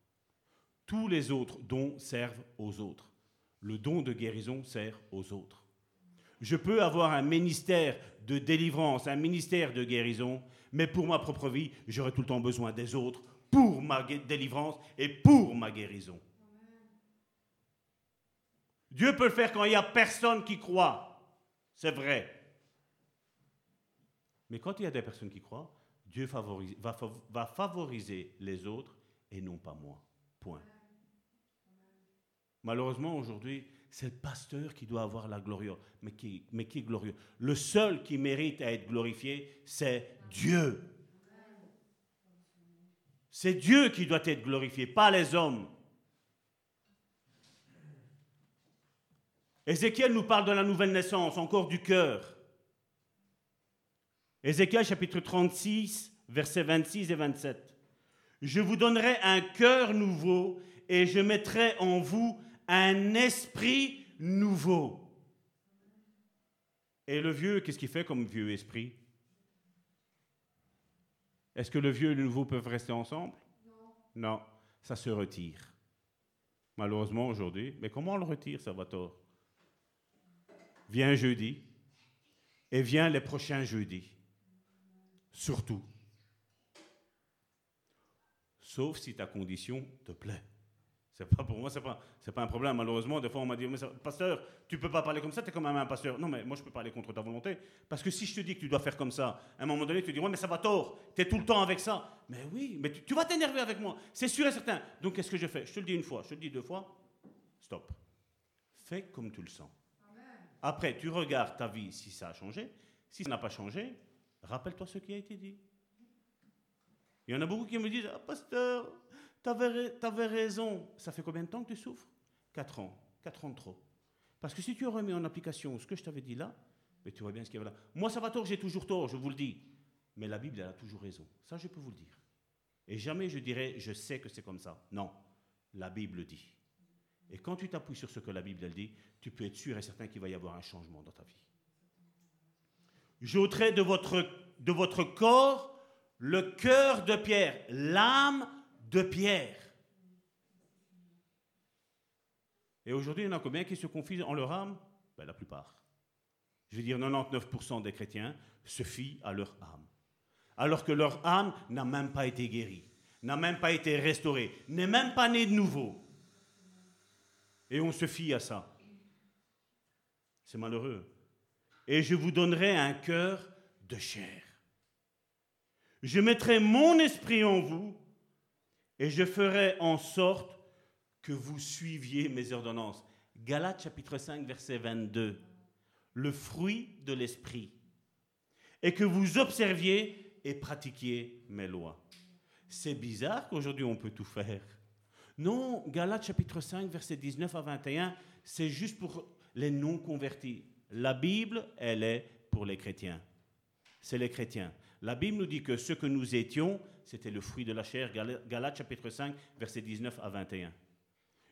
Speaker 4: Tous les autres dons servent aux autres. Le don de guérison sert aux autres. Je peux avoir un ministère de délivrance, un ministère de guérison, mais pour ma propre vie, j'aurai tout le temps besoin des autres pour ma délivrance et pour ma guérison. Dieu peut le faire quand il n'y a personne qui croit. C'est vrai. Mais quand il y a des personnes qui croient, Dieu va, favoriser les autres et non pas moi. Point. Malheureusement, aujourd'hui, c'est le pasteur qui doit avoir la gloire. Mais qui, mais qui est glorieux Le seul qui mérite à être glorifié, c'est Dieu. C'est Dieu qui doit être glorifié, pas les hommes. Ézéchiel nous parle de la nouvelle naissance, encore du cœur. Ézéchiel chapitre 36, versets 26 et 27. Je vous donnerai un cœur nouveau et je mettrai en vous un esprit nouveau. Et le vieux, qu'est-ce qu'il fait comme vieux esprit? Est-ce que le vieux et le nouveau peuvent rester ensemble? Non. Ça se retire. Malheureusement aujourd'hui. Mais comment on le retire, Salvatore? Viens jeudi et viens les prochains jeudis. Surtout. Sauf si ta condition te plaît. C'est pas pour moi, c'est pas, c'est pas un problème. Malheureusement, des fois on m'a dit, pasteur, tu peux pas parler comme ça, tu es quand même un pasteur. Non, mais moi je peux parler contre ta volonté. Parce que si je te dis que tu dois faire comme ça, à un moment donné, tu dis, ouais, mais ça va tort, tu es tout le temps avec ça. Mais oui, mais tu, tu vas t'énerver avec moi, c'est sûr et certain. Donc qu'est-ce que je fais? Je te le dis une fois, je te le dis deux fois, stop. Fais comme tu le sens. Après, tu regardes ta vie si ça a changé. Si ça n'a pas changé, Rappelle-toi ce qui a été dit. Il y en a beaucoup qui me disent Ah, pasteur, tu avais, raison. Ça fait combien de temps que tu souffres? Quatre ans. Quatre ans de trop. Parce que si tu mis en application ce que je t'avais dit là, mais tu vois bien ce qu'il y avait là. Moi, ça va tort, j'ai toujours tort, je vous le dis. Mais la Bible, elle a toujours raison. Ça, je peux vous le dire. Et jamais je dirais, je sais que c'est comme ça. Non, la Bible dit. Et quand tu t'appuies sur ce que la Bible, elle dit, tu peux être sûr et certain qu'il va y avoir un changement dans ta vie. J'ôterai de votre, de votre corps le cœur de pierre, l'âme de pierre. Et aujourd'hui, il y en a combien qui se confient en leur âme? Ben, La plupart. Je veux dire, 99% des chrétiens se fient à leur âme. Alors que leur âme n'a même pas été guérie, n'a même pas été restaurée, n'est même pas née de nouveau. Et on se fie à ça. C'est malheureux et je vous donnerai un cœur de chair. Je mettrai mon esprit en vous et je ferai en sorte que vous suiviez mes ordonnances. Galates chapitre 5 verset 22. Le fruit de l'esprit. Et que vous observiez et pratiquiez mes lois. C'est bizarre qu'aujourd'hui on peut tout faire. Non, Galates chapitre 5 verset 19 à 21, c'est juste pour les non convertis. La Bible, elle est pour les chrétiens. C'est les chrétiens. La Bible nous dit que ce que nous étions, c'était le fruit de la chair. Galates chapitre 5, verset 19 à 21.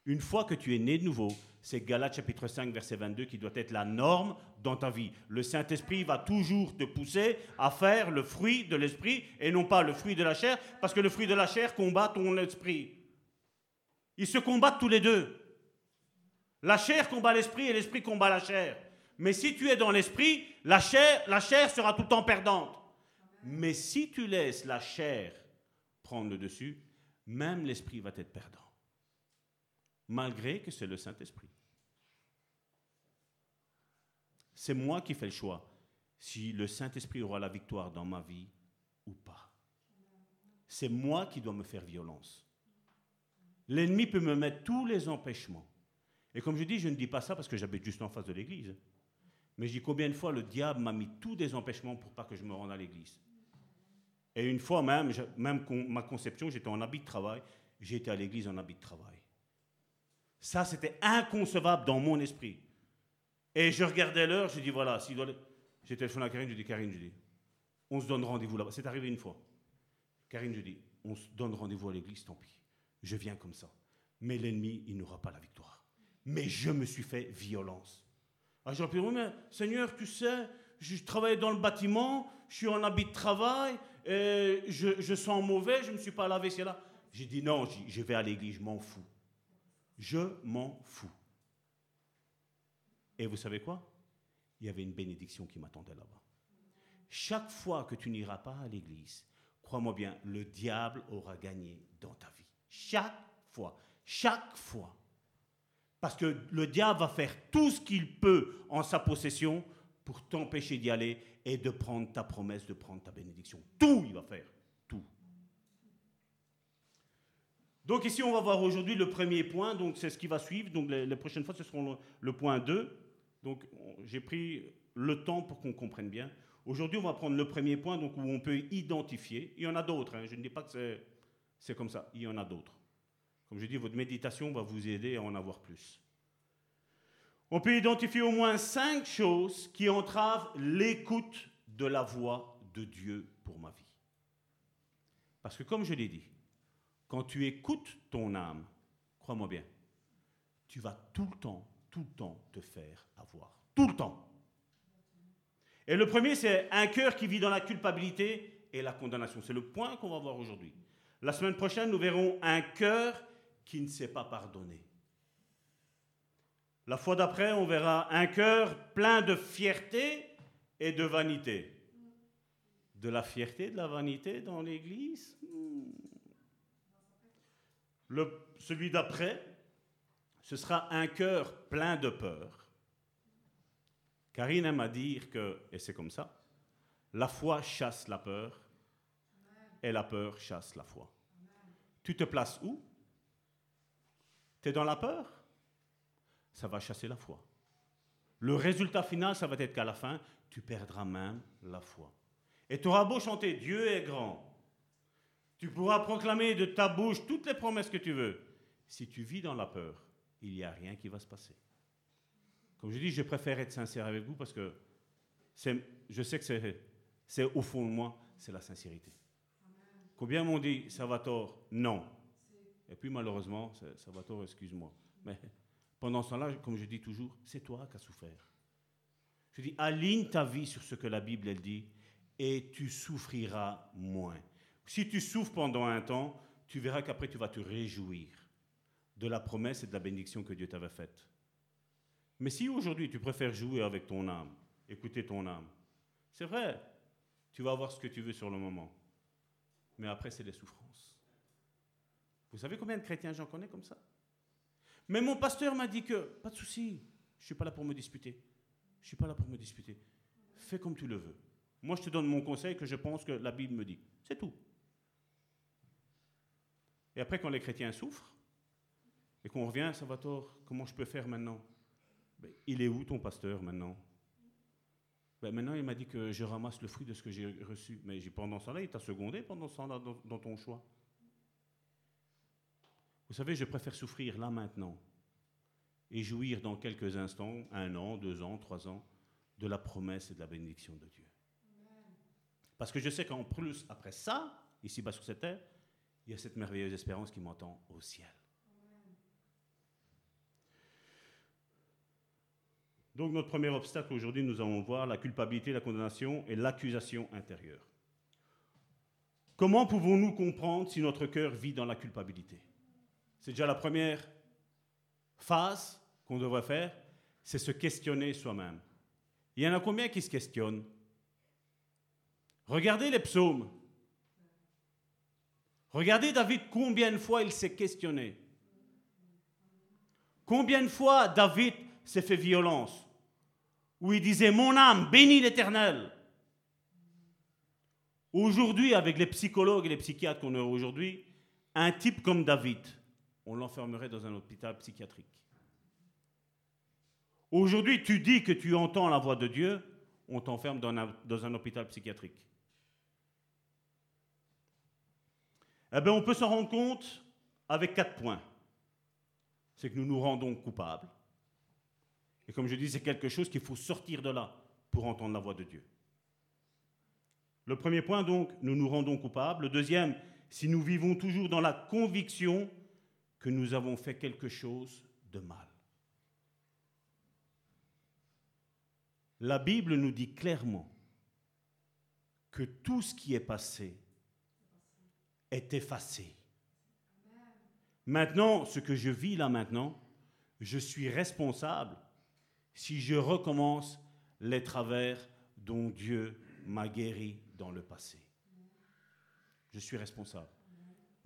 Speaker 4: Une fois que tu es né de nouveau, c'est Galates chapitre 5, verset 22 qui doit être la norme dans ta vie. Le Saint-Esprit va toujours te pousser à faire le fruit de l'esprit et non pas le fruit de la chair, parce que le fruit de la chair combat ton esprit. Ils se combattent tous les deux. La chair combat l'esprit et l'esprit combat la chair. Mais si tu es dans l'esprit, la chair, sera tout le temps perdante. Mais si tu laisses la chair prendre le dessus, même l'esprit va être perdant. Malgré que c'est le Saint-Esprit. C'est moi qui fais le choix si le Saint-Esprit aura la victoire dans ma vie ou pas. C'est moi qui dois me faire violence. L'ennemi peut me mettre tous les empêchements. Et comme je dis, je ne dis pas ça parce que j'habite juste en face de l'église. Mais je dis combien de fois le diable m'a mis tous des empêchements pour pas que je me rende à l'église? Et une fois même, même ma conception, j'étais en habit de travail, j'étais à l'église en habit de travail. Ça, c'était inconcevable dans mon esprit. Et je regardais l'heure, je dis voilà, si doit... j'ai téléphoné à Karine, je dis Karine, je dis, on se donne rendez-vous là-bas. C'est arrivé une fois. Karine, je dis, on se donne rendez-vous à l'église, tant pis. Je viens comme ça. Mais l'ennemi, il n'aura pas la victoire. Mais je me suis fait violence. Ah, j'ai dit, mais Seigneur, tu sais, je travaille dans le bâtiment, je suis en habit de travail, et je, sens mauvais, je ne me suis pas lavé, c'est là. J'ai dit, non, je vais à l'église, je m'en fous. Je m'en fous. Et vous savez quoi? Il y avait une bénédiction qui m'attendait là-bas. Chaque fois que tu n'iras pas à l'église, crois-moi bien, le diable aura gagné dans ta vie. Chaque fois. Chaque fois. Parce que le diable va faire tout ce qu'il peut en sa possession pour t'empêcher d'y aller et de prendre ta promesse, de prendre ta bénédiction. Tout, il va faire. Tout. Donc ici, on va voir aujourd'hui le premier point. Donc c'est ce qui va suivre. Donc les, prochaines fois, ce seront le, point 2. Donc j'ai pris le temps pour qu'on comprenne bien. Aujourd'hui, on va prendre le premier point donc, où on peut identifier. Il y en a d'autres. Hein. Je ne dis pas que c'est comme ça. Il y en a d'autres. Comme je dis, votre méditation va vous aider à en avoir plus. On peut identifier au moins cinq choses qui entravent l'écoute de la voix de Dieu pour ma vie. Parce que comme je l'ai dit, quand tu écoutes ton âme, crois-moi bien, tu vas tout le temps, tout le temps te faire avoir. Tout le temps. Et le premier, c'est un cœur qui vit dans la culpabilité et la condamnation. C'est le point qu'on va voir aujourd'hui. La semaine prochaine, nous verrons un cœur qui ne sait pas pardonner. La fois d'après, on verra un cœur plein de fierté et de vanité. De la fierté, de la vanité dans l'Église? Hmm. Celui d'après, ce sera un cœur plein de peur. Karine aime à dire que, et c'est comme ça, la foi chasse la peur et la peur chasse la foi. Tu te places où? Tu es dans la peur, ça va chasser la foi. Le résultat final, ça va être qu'à la fin, tu perdras même la foi. Et tu auras beau chanter Dieu est grand, tu pourras proclamer de ta bouche toutes les promesses que tu veux. Si tu vis dans la peur, il n'y a rien qui va se passer. Comme je dis, je préfère être sincère avec vous parce que je sais que c'est au fond de moi, c'est la sincérité. Combien m'ont dit, tort? Non. Et puis malheureusement, Salvatore, excuse-moi, mais pendant ce temps-là, comme je dis toujours, c'est toi qui as souffert. Je dis, aligne ta vie sur ce que la Bible elle dit et tu souffriras moins. Si tu souffres pendant un temps, tu verras qu'après tu vas te réjouir de la promesse et de la bénédiction que Dieu t'avait faite. Mais si aujourd'hui tu préfères jouer avec ton âme, écouter ton âme, c'est vrai, tu vas avoir ce que tu veux sur le moment. Mais après, c'est les souffrances. Vous savez combien de chrétiens j'en connais comme ça? Mais mon pasteur m'a dit que, pas de souci, je ne suis pas là pour me disputer. Je ne suis pas là pour me disputer. Fais comme tu le veux. Moi, je te donne mon conseil que je pense que la Bible me dit. C'est tout. Et après, quand les chrétiens souffrent, et qu'on revient, ça va tort, comment je peux faire maintenant? Ben, Il est où ton pasteur maintenant? Ben, Maintenant, il m'a dit que je ramasse le fruit de ce que j'ai reçu. Mais pendant ce temps-là, il t'a secondé pendant ce temps-là dans ton choix. Vous savez, je préfère souffrir là maintenant et jouir dans quelques instants, un an, deux ans, trois ans, de la promesse et de la bénédiction de Dieu. Parce que je sais qu'en plus, après ça, ici-bas sur cette terre, il y a cette merveilleuse espérance qui m'entend au ciel. Donc notre premier obstacle aujourd'hui, nous allons voir la culpabilité, la condamnation et l'accusation intérieure. Comment pouvons-nous comprendre si notre cœur vit dans la culpabilité? C'est déjà la première phase qu'on devrait faire, c'est se questionner soi-même. Il y en a combien qui se questionnent? Regardez les psaumes. Regardez David combien de fois il s'est questionné. Combien de fois David s'est fait violence? Où il disait Mon âme, bénis l'Éternel. Aujourd'hui, avec les psychologues et les psychiatres qu'on a aujourd'hui, un type comme David, on l'enfermerait dans un hôpital psychiatrique. Aujourd'hui, tu dis que tu entends la voix de Dieu, on t'enferme dans un, dans un hôpital psychiatrique. Eh bien, on peut s'en rendre compte avec quatre points. C'est que nous nous rendons coupables. Et comme je dis, c'est quelque chose qu'il faut sortir de là pour entendre la voix de Dieu. Le premier point, donc, nous nous rendons coupables. Le deuxième, si nous vivons toujours dans la conviction que nous avons fait quelque chose de mal. La Bible nous dit clairement que tout ce qui est passé est effacé. Maintenant, ce que je vis là maintenant, je suis responsable si je recommence les travers dont Dieu m'a guéri dans le passé. Je suis responsable.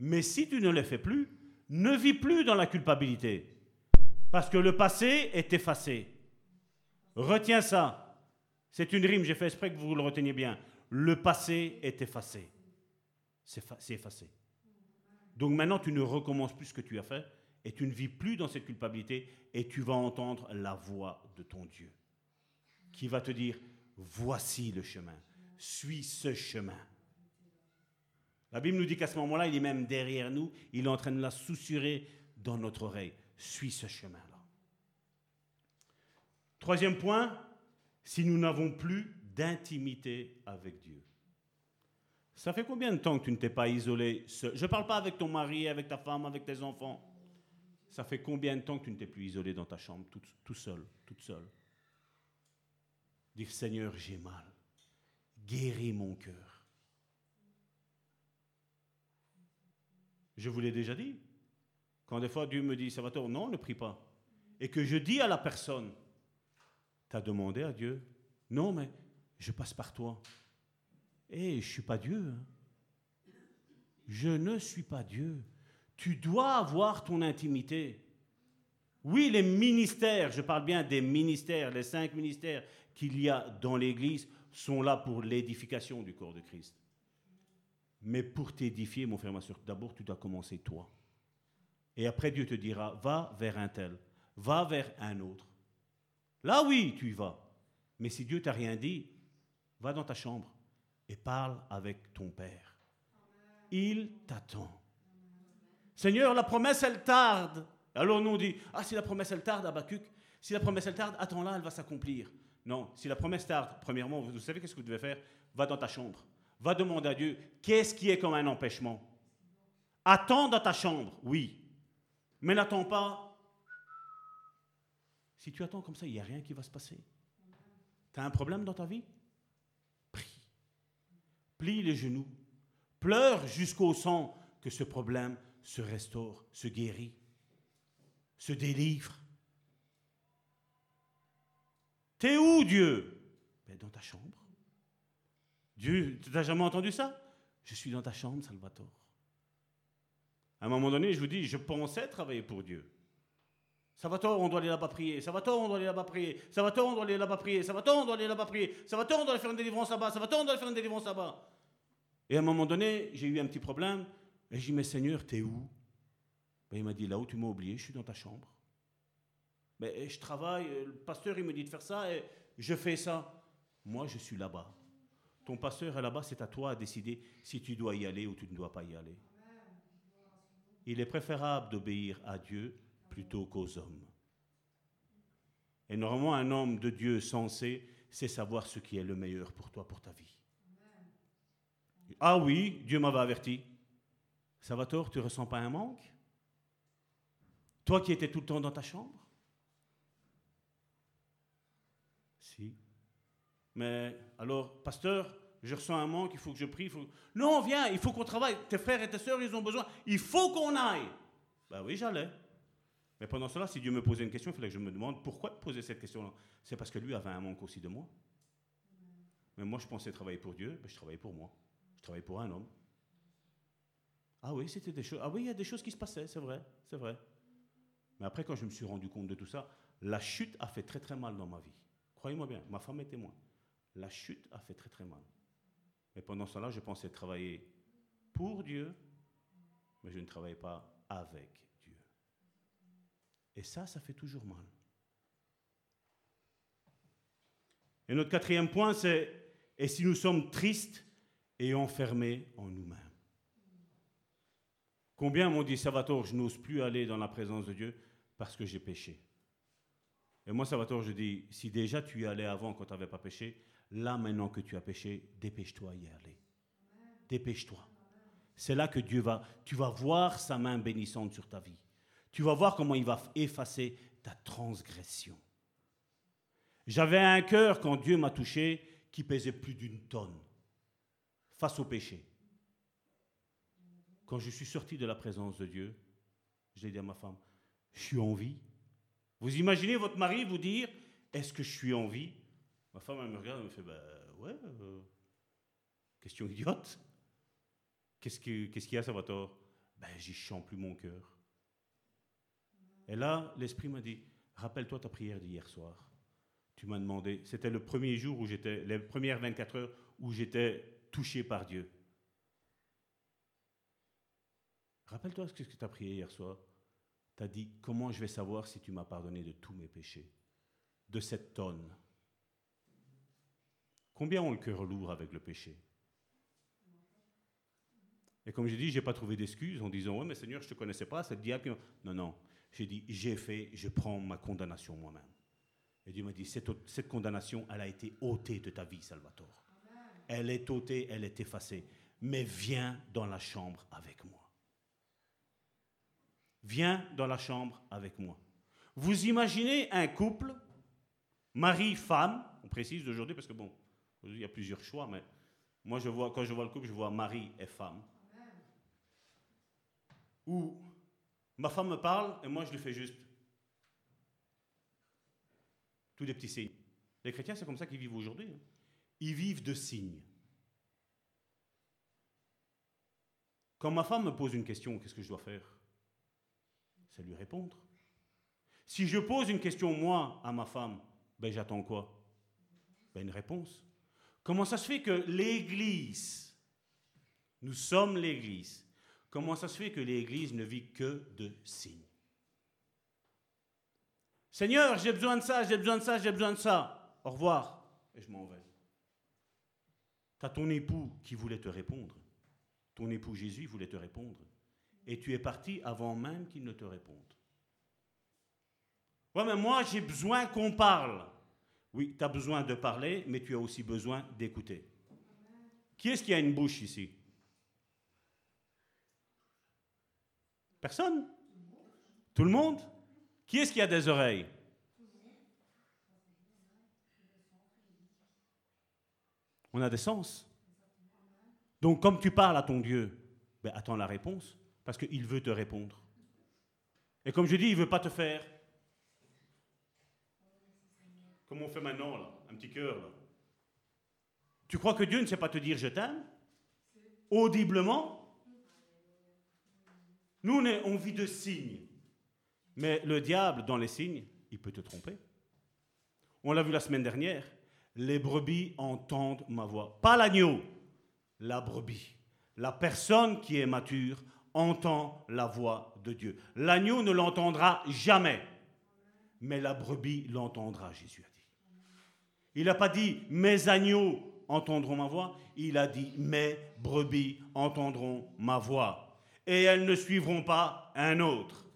Speaker 4: Mais si tu ne le fais plus, ne vis plus dans la culpabilité. Parce que le passé est effacé. Retiens ça. C'est une rime, j'ai fait exprès que vous le reteniez bien. Le passé est effacé. C'est effacé. Donc maintenant, tu ne recommences plus ce que tu as fait et tu ne vis plus dans cette culpabilité et tu vas entendre la voix de ton Dieu qui va te dire, voici le chemin, suis ce chemin. La Bible nous dit qu'à ce moment-là, il est même derrière nous, il est en train de la soussurer dans notre oreille, suis ce chemin-là. Troisième point, si nous n'avons plus d'intimité avec Dieu. Ça fait combien de temps que tu ne t'es pas isolé seul Je ne parle pas avec ton mari, avec ta femme, avec tes enfants. Ça fait combien de temps que tu ne t'es plus isolé dans ta chambre, tout, tout seul, toute seule? Dire Seigneur, j'ai mal. Guéris mon cœur. Je vous l'ai déjà dit. Quand des fois Dieu me dit, Salvatore, non, ne prie pas. Et que je dis à la personne, tu as demandé à Dieu Non, mais je passe par toi. Et eh, je ne suis pas Dieu. Hein. Je ne suis pas Dieu. Tu dois avoir ton intimité. Oui, les ministères, je parle bien des ministères, les cinq ministères qu'il y a dans l'Église sont là pour l'édification du corps de Christ. Mais pour t'édifier, mon frère, ma soeur, d'abord tu dois commencer toi. Et après Dieu te dira, va vers un tel, va vers un autre. Là oui, tu y vas. Mais si Dieu t'a rien dit, va dans ta chambre et parle avec ton Père. Il t'attend. Seigneur, la promesse, elle tarde. Alors nous on dit, ah si la promesse, elle tarde, Abacuc, si la promesse, elle tarde, attends-la, elle va s'accomplir. Non, si la promesse tarde, premièrement, vous savez qu'est-ce que vous devez faire? Va dans ta chambre. Va demander à Dieu, qu'est-ce qui est comme un empêchement Attends dans ta chambre, oui. Mais n'attends pas si tu attends comme ça, il n'y a rien qui va se passer. Tu as un problème dans ta vie? Prie. Plie les genoux. Pleure jusqu'au sang que ce problème se restaure, se guérit, se délivre. T'es où Dieu? Ben, Dans ta chambre. Dieu, tu n'as jamais entendu ça? Je suis dans ta chambre, Salvatore. À un moment donné, je vous dis, je pensais travailler pour Dieu. Ça va tort, on doit aller là-bas prier. Ça va tort, on doit aller là-bas prier. Ça va tort, on doit aller là-bas prier. Ça va tort, on doit aller là-bas prier. Ça va tort, on doit aller faire une délivrance là-bas. Ça va tort, on doit aller faire une délivrance là-bas. Et à un moment donné, j'ai eu un petit problème. Et j'ai dit, mais Seigneur, t'es où? Ben, Il m'a dit, là où tu m'as oublié, je suis dans ta chambre. Ben, je travaille, le pasteur, il me dit de faire ça et je fais ça. Moi, je suis là-bas. Ton pasteur est là-bas, c'est à toi à décider si tu dois y aller ou tu ne dois pas y aller. Il est préférable d'obéir à Dieu plutôt qu'aux hommes. Et normalement, un homme de Dieu sensé c'est savoir ce qui est le meilleur pour toi, pour ta vie. Ah oui, Dieu m'avait averti. Salvatore, tu ressens pas un manque? Toi qui étais tout le temps dans ta chambre? Si. Mais alors, pasteur, je ressens un manque, il faut que je prie. Non, viens, il faut qu'on travaille. Tes frères et tes sœurs, ils ont besoin. Il faut qu'on aille. Ben oui, j'allais. Mais pendant cela, si Dieu me posait une question, il fallait que je me demande pourquoi poser cette question-là? C'est parce que lui avait un manque aussi de moi. Mais moi, je pensais travailler pour Dieu, mais je travaillais pour moi. Je travaillais pour un homme. Ah oui, c'était des choses. Ah oui, il y a des choses qui se passaient, c'est vrai, c'est vrai. Mais après, quand je me suis rendu compte de tout ça, la chute a fait très très mal dans ma vie. Croyez-moi bien, ma femme est témoin. La chute a fait très très mal. Mais pendant cela, je pensais travailler pour Dieu, mais je ne travaillais pas avec et ça, ça fait toujours mal. Et notre quatrième point, c'est et si nous sommes tristes et enfermés en nous-mêmes Combien m'ont dit, Salvatore, je n'ose plus aller dans la présence de Dieu parce que j'ai péché? Et moi, Salvatore, je dis, si déjà tu y allais avant quand tu n'avais pas péché, là maintenant que tu as péché, dépêche-toi y aller. Dépêche-toi. C'est là que Dieu va, tu vas voir sa main bénissante sur ta vie. Tu vas voir comment il va effacer ta transgression. J'avais un cœur quand Dieu m'a touché qui pesait plus d'une tonne face au péché. Quand je suis sorti de la présence de Dieu, j'ai dit à ma femme, je suis en vie. Vous imaginez votre mari vous dire, est-ce que je suis en vie? Ma femme, elle me regarde, elle me fait, ben ouais, euh, question idiote. Qu'est-ce qu'il y a, Salvatore? Ben, j'y chante plus mon cœur. Et là, l'Esprit m'a dit, rappelle-toi ta prière d'hier soir. Tu m'as demandé, c'était le premier jour où j'étais, les premières 24 heures où j'étais touché par Dieu. Rappelle-toi ce que tu as prié hier soir. Tu as dit, comment je vais savoir si tu m'as pardonné de tous mes péchés De cette tonne? Combien ont le cœur lourd avec le péché? Et comme j'ai dit, je n'ai pas trouvé d'excuses en disant, oui, mais Seigneur, je ne te connaissais pas, c'est le diable. Non, non. J'ai dit, j'ai fait, je prends ma condamnation moi-même. Et Dieu m'a dit, cette, cette, condamnation, elle a été ôtée de ta vie, Salvatore. Elle est ôtée, elle est effacée. Mais viens dans la chambre avec moi. Viens dans la chambre avec moi. Vous imaginez un couple, mari-femme, on précise d'aujourd'hui parce que bon, il y a plusieurs choix, mais moi je vois, quand je vois le couple, je vois mari et femme. Où ma femme me parle et moi je lui fais juste tous des petits signes. Les chrétiens, c'est comme ça qu'ils vivent aujourd'hui. Hein. Ils vivent de signes. Quand ma femme me pose une question, qu'est-ce que je dois faire? C'est lui répondre. Si je pose une question, moi, à ma femme, ben j'attends quoi? Ben, Une réponse. Comment ça se fait que l'Église, nous sommes l'Église, comment ça se fait que l'Église ne vit que de signes? Seigneur, j'ai besoin de ça, j'ai besoin de ça, j'ai besoin de ça. Au revoir. Et je m'en vais. Tu as ton époux qui voulait te répondre. Ton époux Jésus voulait te répondre. Et tu es parti avant même qu'il ne te réponde. Ouais, mais moi, j'ai besoin qu'on parle. Oui, tu as besoin de parler, mais tu as aussi besoin d'écouter. Qui est-ce qui a une bouche ici? Personne? Tout le monde? Qui est-ce qui a des oreilles? On a des sens. Donc, comme tu parles à ton Dieu, ben, attends la réponse, parce qu'il veut te répondre. Et comme je dis, il ne veut pas te faire. Comme on fait maintenant, là, un petit cœur. Tu crois que Dieu ne sait pas te dire je t'aime? Audiblement? Nous, on, on vit de signes. Mais le diable, dans les signes, il peut te tromper. On l'a vu la semaine dernière. Les brebis entendent ma voix. Pas l'agneau, la brebis. La personne qui est mature entend la voix de Dieu. L'agneau ne l'entendra jamais, mais la brebis l'entendra, Jésus a dit. Il n'a pas dit mes agneaux entendront ma voix, il a dit mes brebis entendront ma voix. Et elles ne suivront pas un autre.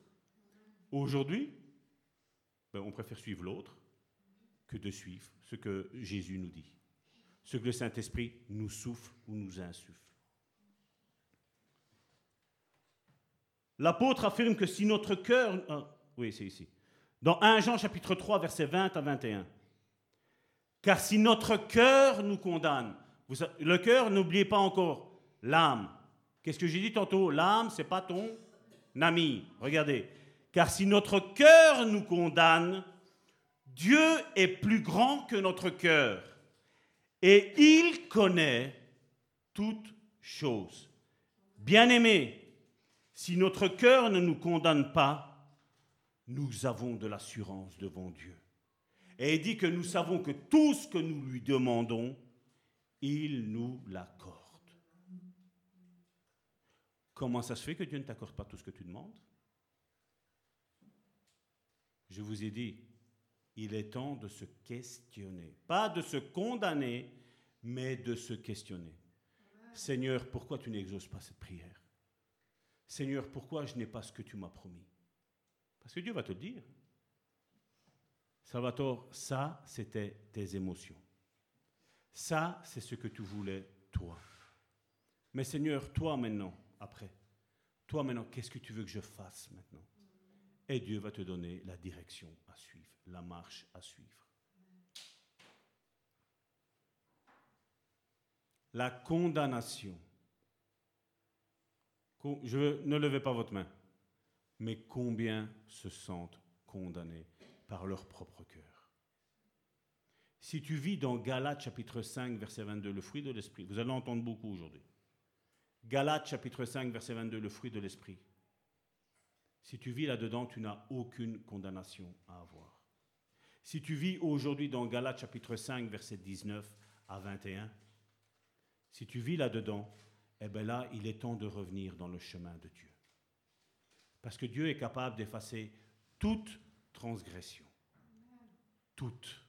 Speaker 4: Aujourd'hui, ben, on préfère suivre l'autre que de suivre ce que Jésus nous dit, ce que le Saint-Esprit nous souffle ou nous insuffle. L'apôtre affirme que si notre cœur... Ah, oui, c'est ici. Dans 1 Jean chapitre 3, versets 20 à 21. Car si notre cœur nous condamne, le cœur, n'oubliez pas encore, l'âme. Qu'est-ce que j'ai dit tantôt? L'âme, c'est pas ton ami. Regardez. Car si notre cœur nous condamne, Dieu est plus grand que notre cœur. Et il connaît toutes choses. Bien-aimés, si notre cœur ne nous condamne pas, nous avons de l'assurance devant Dieu. Et il dit que nous savons que tout ce que nous lui demandons, il nous l'accorde. Comment ça se fait que Dieu ne t'accorde pas tout ce que tu demandes? Je vous ai dit, il est temps de se questionner. Pas de se condamner, mais de se questionner. Seigneur, pourquoi tu n'exauces pas cette prière? Seigneur, pourquoi je n'ai pas ce que tu m'as promis? Parce que Dieu va te le dire. Salvatore, ça, c'était tes émotions. Ça, c'est ce que tu voulais, toi. Mais Seigneur, toi maintenant, après, toi maintenant, qu'est-ce que tu veux que je fasse maintenant? Et Dieu va te donner la direction à suivre, la marche à suivre. La condamnation. Je ne levez pas votre main. Mais combien se sentent condamnés par leur propre cœur? Si tu vis dans Galates chapitre 5 verset 22 le fruit de l'esprit, vous allez entendre beaucoup aujourd'hui. Galates chapitre 5 verset 22 le fruit de l'esprit. Si tu vis là-dedans, tu n'as aucune condamnation à avoir. Si tu vis aujourd'hui dans Galates chapitre 5 verset 19 à 21, si tu vis là-dedans, eh bien là, il est temps de revenir dans le chemin de Dieu. Parce que Dieu est capable d'effacer toute transgression. Toute.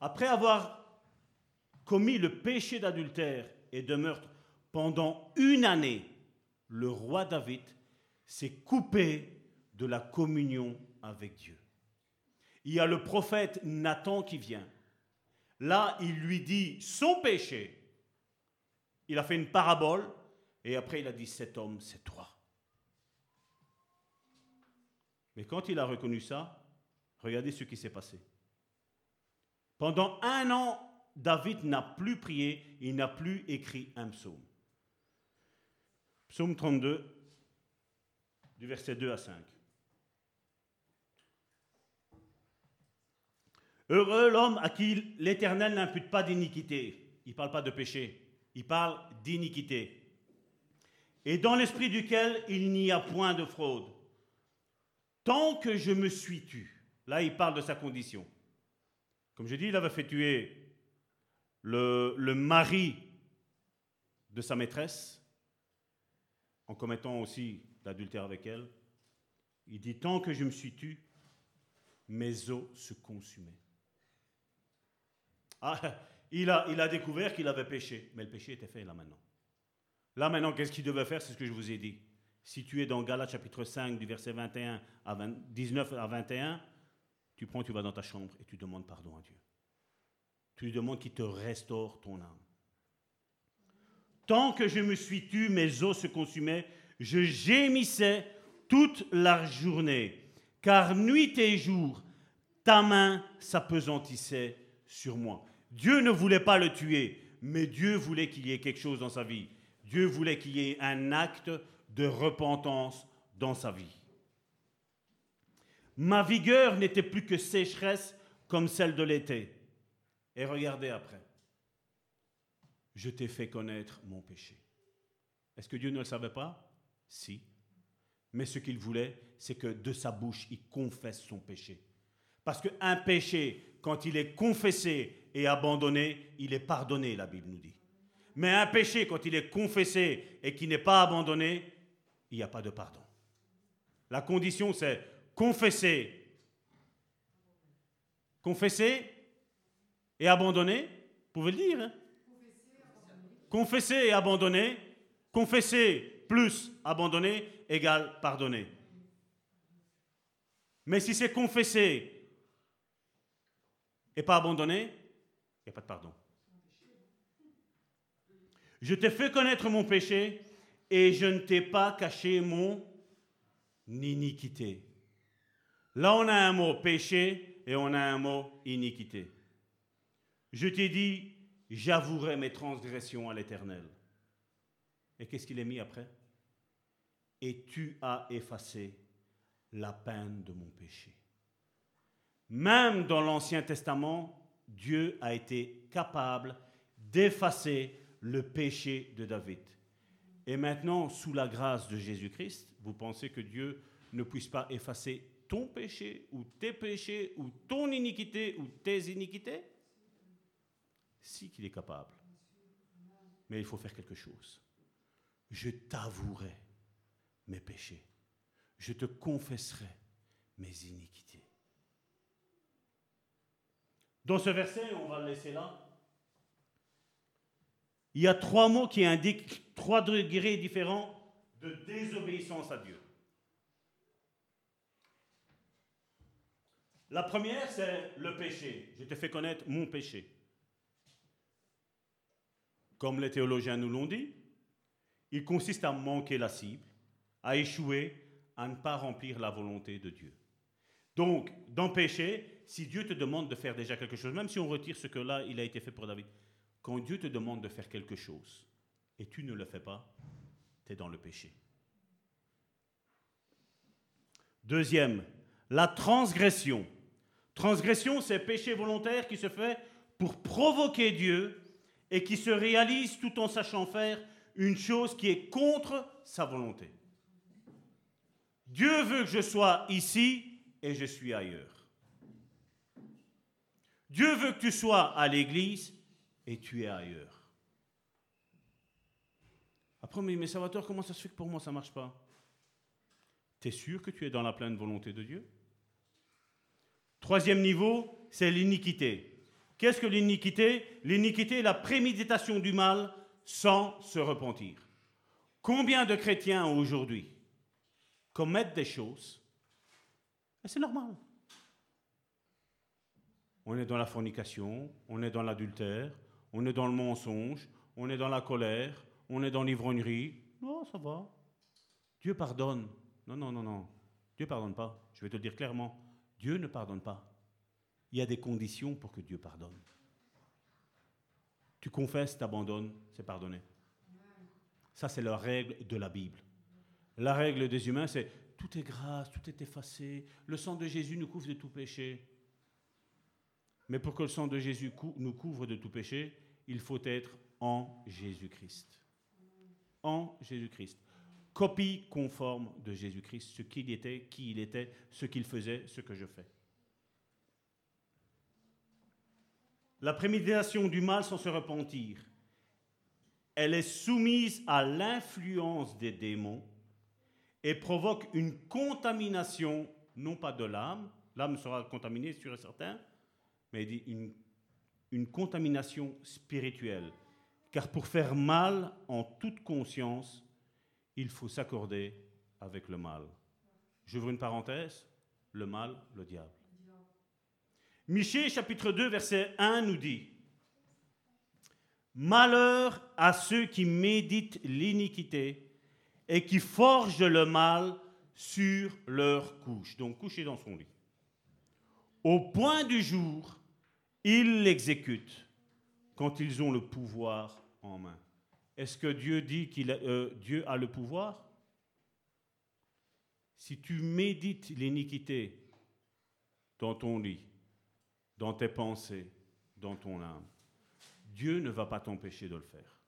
Speaker 4: Après avoir commis le péché d'adultère et de meurtre pendant une année, le roi David s'est coupé de la communion avec Dieu. Il y a le prophète Nathan qui vient Là, il lui dit son péché. Il a fait une parabole et après il a dit cet homme, c'est toi. Mais quand il a reconnu ça, regardez ce qui s'est passé. Pendant un an, David n'a plus prié, il n'a plus écrit un psaume. Psaume 32, du verset 2 à 5. Heureux l'homme à qui l'Éternel n'impute pas d'iniquité. Il ne parle pas de péché, il parle d'iniquité. Et dans l'esprit duquel il n'y a point de fraude. Tant que je me suis tu. Là, il parle de sa condition. Comme je dis, il avait fait tuer le, mari de sa maîtresse en commettant aussi l'adultère avec elle. Il dit, tant que je me suis tu, mes os se consumaient. Ah, il, a, il a découvert qu'il avait péché, mais le péché était fait là maintenant. Là maintenant, qu'est-ce qu'il devait faire? C'est ce que je vous ai dit. Si tu es dans Galates chapitre 5, du verset 21 à 19 à 21, tu prends, tu vas dans ta chambre et tu demandes pardon à Dieu. Tu lui demandes qu'il te restaure ton âme. Tant que je me suis tu, mes os se consumaient, je gémissais toute la journée, car nuit et jour, ta main s'apesantissait sur moi. Dieu ne voulait pas le tuer, mais Dieu voulait qu'il y ait quelque chose dans sa vie. Dieu voulait qu'il y ait un acte de repentance dans sa vie. Ma vigueur n'était plus que sécheresse comme celle de l'été. Et regardez après. Je t'ai fait connaître mon péché. Est-ce que Dieu ne le savait pas? Si. Mais ce qu'il voulait, c'est que de sa bouche, il confesse son péché. Parce qu'un péché, quand il est confessé et abandonné, il est pardonné, la Bible nous dit. Mais un péché, quand il est confessé et qui n'est pas abandonné, il n'y a pas de pardon. La condition, c'est confesser. Confesser et abandonner. Vous pouvez le dire. Hein? Confesser et abandonner. Confesser plus abandonner égale pardonner. Mais si c'est confesser et pas n'y pas de pardon. Je t'ai fait connaître mon péché et je ne t'ai pas caché mon iniquité. Là, on a un mot péché et on a un mot iniquité. Je t'ai dit, j'avouerai mes transgressions à l'Éternel. Et qu'est-ce qu'il est mis après? Et tu as effacé la peine de mon péché. Même dans l'Ancien Testament, Dieu a été capable d'effacer le péché de David. Et maintenant, sous la grâce de Jésus-Christ, vous pensez que Dieu ne puisse pas effacer ton péché ou tes péchés ou ton iniquité ou tes iniquités? Si qu'il est capable. Mais il faut faire quelque chose. Je t'avouerai mes péchés. Je te confesserai mes iniquités. Dans ce verset, on va le laisser là, il y a trois mots qui indiquent trois degrés différents de désobéissance à Dieu. La première, c'est le péché. Je te fais connaître mon péché. Comme les théologiens nous l'ont dit, il consiste à manquer la cible, à échouer, à ne pas remplir la volonté de Dieu. Donc, péché, si Dieu te demande de faire déjà quelque chose, même si on retire ce que là, il a été fait pour David, quand Dieu te demande de faire quelque chose et tu ne le fais pas, tu es dans le péché. Deuxième, la transgression. Transgression, c'est péché volontaire qui se fait pour provoquer Dieu et qui se réalise tout en sachant faire une chose qui est contre sa volonté. Dieu veut que je sois ici et je suis ailleurs. Dieu veut que tu sois à l'église et tu es ailleurs. Après, mais, mais Salvatore, comment ça se fait que pour moi ça ne marche pas? Tu es sûr que tu es dans la pleine volonté de Dieu? Troisième niveau, c'est l'iniquité. Qu'est-ce que l'iniquité? L'iniquité est la préméditation du mal sans se repentir. Combien de chrétiens aujourd'hui commettent des choses et c'est normal. On est dans la fornication, on est dans l'adultère, on est dans le mensonge, on est dans la colère, on est dans l'ivrognerie. Non, ça va. Dieu pardonne. Non, non, non, non. Dieu pardonne pas. Je vais te dire clairement. Dieu ne pardonne pas. Il y a des conditions pour que Dieu pardonne. Tu confesses, t'abandonnes, c'est pardonné. Ça, c'est la règle de la Bible. La règle des humains, c'est tout est grâce, tout est effacé. Le sang de Jésus nous couvre de tout péché. Mais pour que le sang de Jésus nous couvre de tout péché, il faut être en Jésus-Christ. En Jésus-Christ. Copie conforme de Jésus-Christ, ce qu'il était, qui il était, ce qu'il faisait, ce que je fais. La préméditation du mal sans se repentir, elle est soumise à l'influence des démons et provoque une contamination, non pas de l'âme, l'âme sera contaminée, sûr et certain, mais une, une contamination spirituelle. Car pour faire mal en toute conscience, il faut s'accorder avec le mal. J'ouvre une parenthèse, le mal, le diable. Michée chapitre 2 verset 1 nous dit Malheur à ceux qui méditent l'iniquité et qui forgent le mal sur leur couche, donc couché dans son lit. Au point du jour, ils l'exécutent quand ils ont le pouvoir en main. Est-ce que Dieu dit qu'il euh, Dieu a le pouvoir? Si tu médites l'iniquité dans ton lit, dans tes pensées, dans ton âme, Dieu ne va pas t'empêcher de le faire.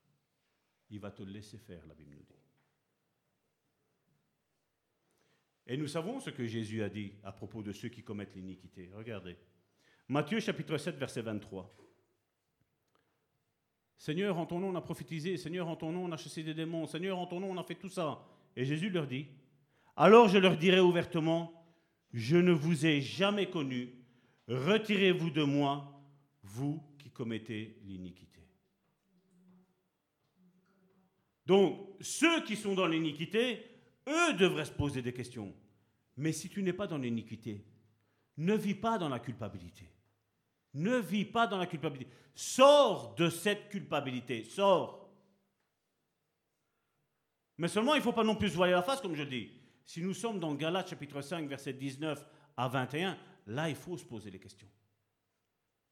Speaker 4: Il va te laisser faire, la Bible nous dit. Et nous savons ce que Jésus a dit à propos de ceux qui commettent l'iniquité. Regardez. Matthieu chapitre 7, verset 23. Seigneur, en ton nom on a prophétisé, Seigneur, en ton nom on a chassé des démons, Seigneur, en ton nom on a fait tout ça. Et Jésus leur dit, alors je leur dirai ouvertement, je ne vous ai jamais connu, retirez-vous de moi, vous qui commettez l'iniquité. Donc, ceux qui sont dans l'iniquité, eux devraient se poser des questions. Mais si tu n'es pas dans l'iniquité, ne vis pas dans la culpabilité. Ne vis pas dans la culpabilité. Sors de cette culpabilité. Sors. Mais seulement, il ne faut pas non plus se voiler la face, comme je dis. Si nous sommes dans Galates chapitre 5, verset 19 à 21, là, il faut se poser les questions.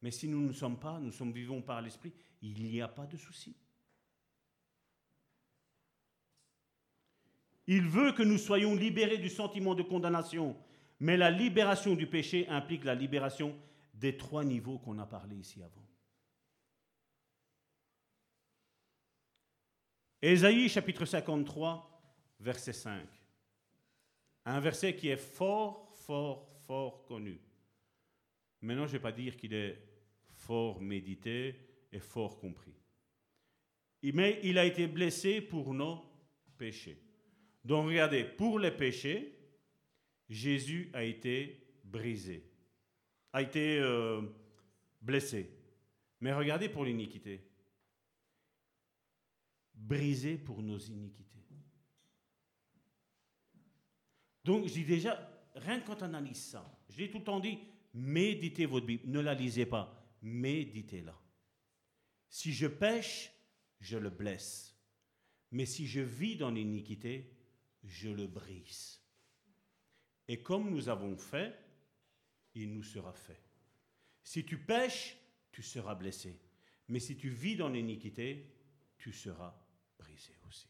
Speaker 4: Mais si nous ne sommes pas, nous sommes vivons par l'esprit, il n'y a pas de souci. Il veut que nous soyons libérés du sentiment de condamnation. Mais la libération du péché implique la libération des trois niveaux qu'on a parlé ici avant. Ésaïe chapitre 53, verset 5. Un verset qui est fort, fort, fort connu. Maintenant, je ne vais pas dire qu'il est fort médité et fort compris. Mais il a été blessé pour nos péchés. Donc regardez, pour les péchés, Jésus a été brisé, a été euh, blessé. Mais regardez pour l'iniquité. Brisé pour nos iniquités. Donc je dis déjà, rien que quand on analyse ça, j'ai tout le temps dit, méditez votre Bible, ne la lisez pas, méditez-la. Si je pêche, je le blesse. Mais si je vis dans l'iniquité, je le brise. Et comme nous avons fait, il nous sera fait. Si tu pêches, tu seras blessé. Mais si tu vis dans l'iniquité, tu seras brisé aussi.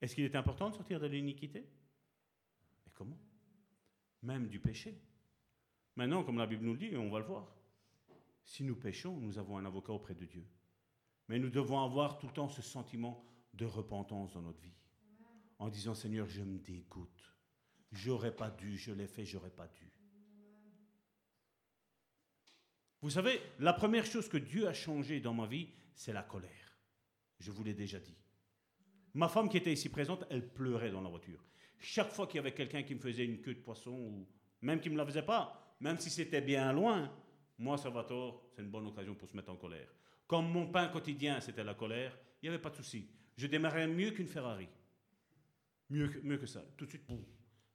Speaker 4: Est-ce qu'il est important de sortir de l'iniquité? Et comment? Même du péché. Maintenant, comme la Bible nous le dit, on va le voir. Si nous péchons, nous avons un avocat auprès de Dieu. Mais nous devons avoir tout le temps ce sentiment de repentance dans notre vie. En disant, Seigneur, je me dégoûte. J'aurais pas dû, je l'ai fait, j'aurais pas dû. Vous savez, la première chose que Dieu a changé dans ma vie, c'est la colère. Je vous l'ai déjà dit. Ma femme qui était ici présente, elle pleurait dans la voiture. Chaque fois qu'il y avait quelqu'un qui me faisait une queue de poisson, ou même qui ne me la faisait pas, même si c'était bien loin, moi, Salvatore, c'est une bonne occasion pour se mettre en colère. Comme mon pain quotidien, c'était la colère, il n'y avait pas de souci. Je démarrais mieux qu'une Ferrari. Mieux que, ça. Tout de suite, boum.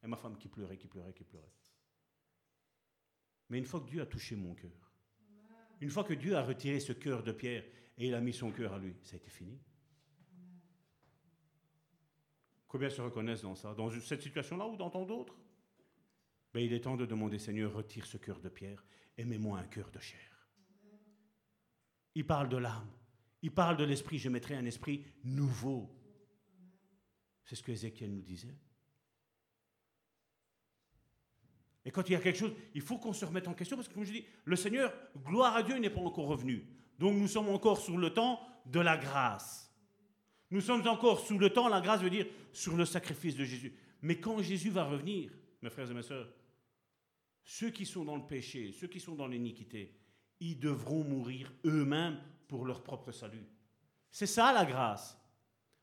Speaker 4: Et ma femme qui pleurait, qui pleurait, qui pleurait. Mais une fois que Dieu a touché mon cœur, une fois que Dieu a retiré ce cœur de pierre et il a mis son cœur à lui, ça a été fini. Combien se reconnaissent dans ça? Dans cette situation-là ou dans tant d'autres? Ben, il est temps de demander, Seigneur, retire ce cœur de pierre et mets-moi un cœur de chair. Il parle de l'âme. Il parle de l'esprit. Je mettrai un esprit nouveau. C'est ce que Ézéchiel nous disait. Et quand il y a quelque chose, il faut qu'on se remette en question parce que, comme je dis, le Seigneur, gloire à Dieu, n'est pas encore revenu. Donc nous sommes encore sous le temps de la grâce. Nous sommes encore sous le temps, la grâce veut dire sur le sacrifice de Jésus. Mais quand Jésus va revenir, mes frères et mes sœurs, ceux qui sont dans le péché, ceux qui sont dans l'iniquité, ils devront mourir eux-mêmes pour leur propre salut. C'est ça la grâce.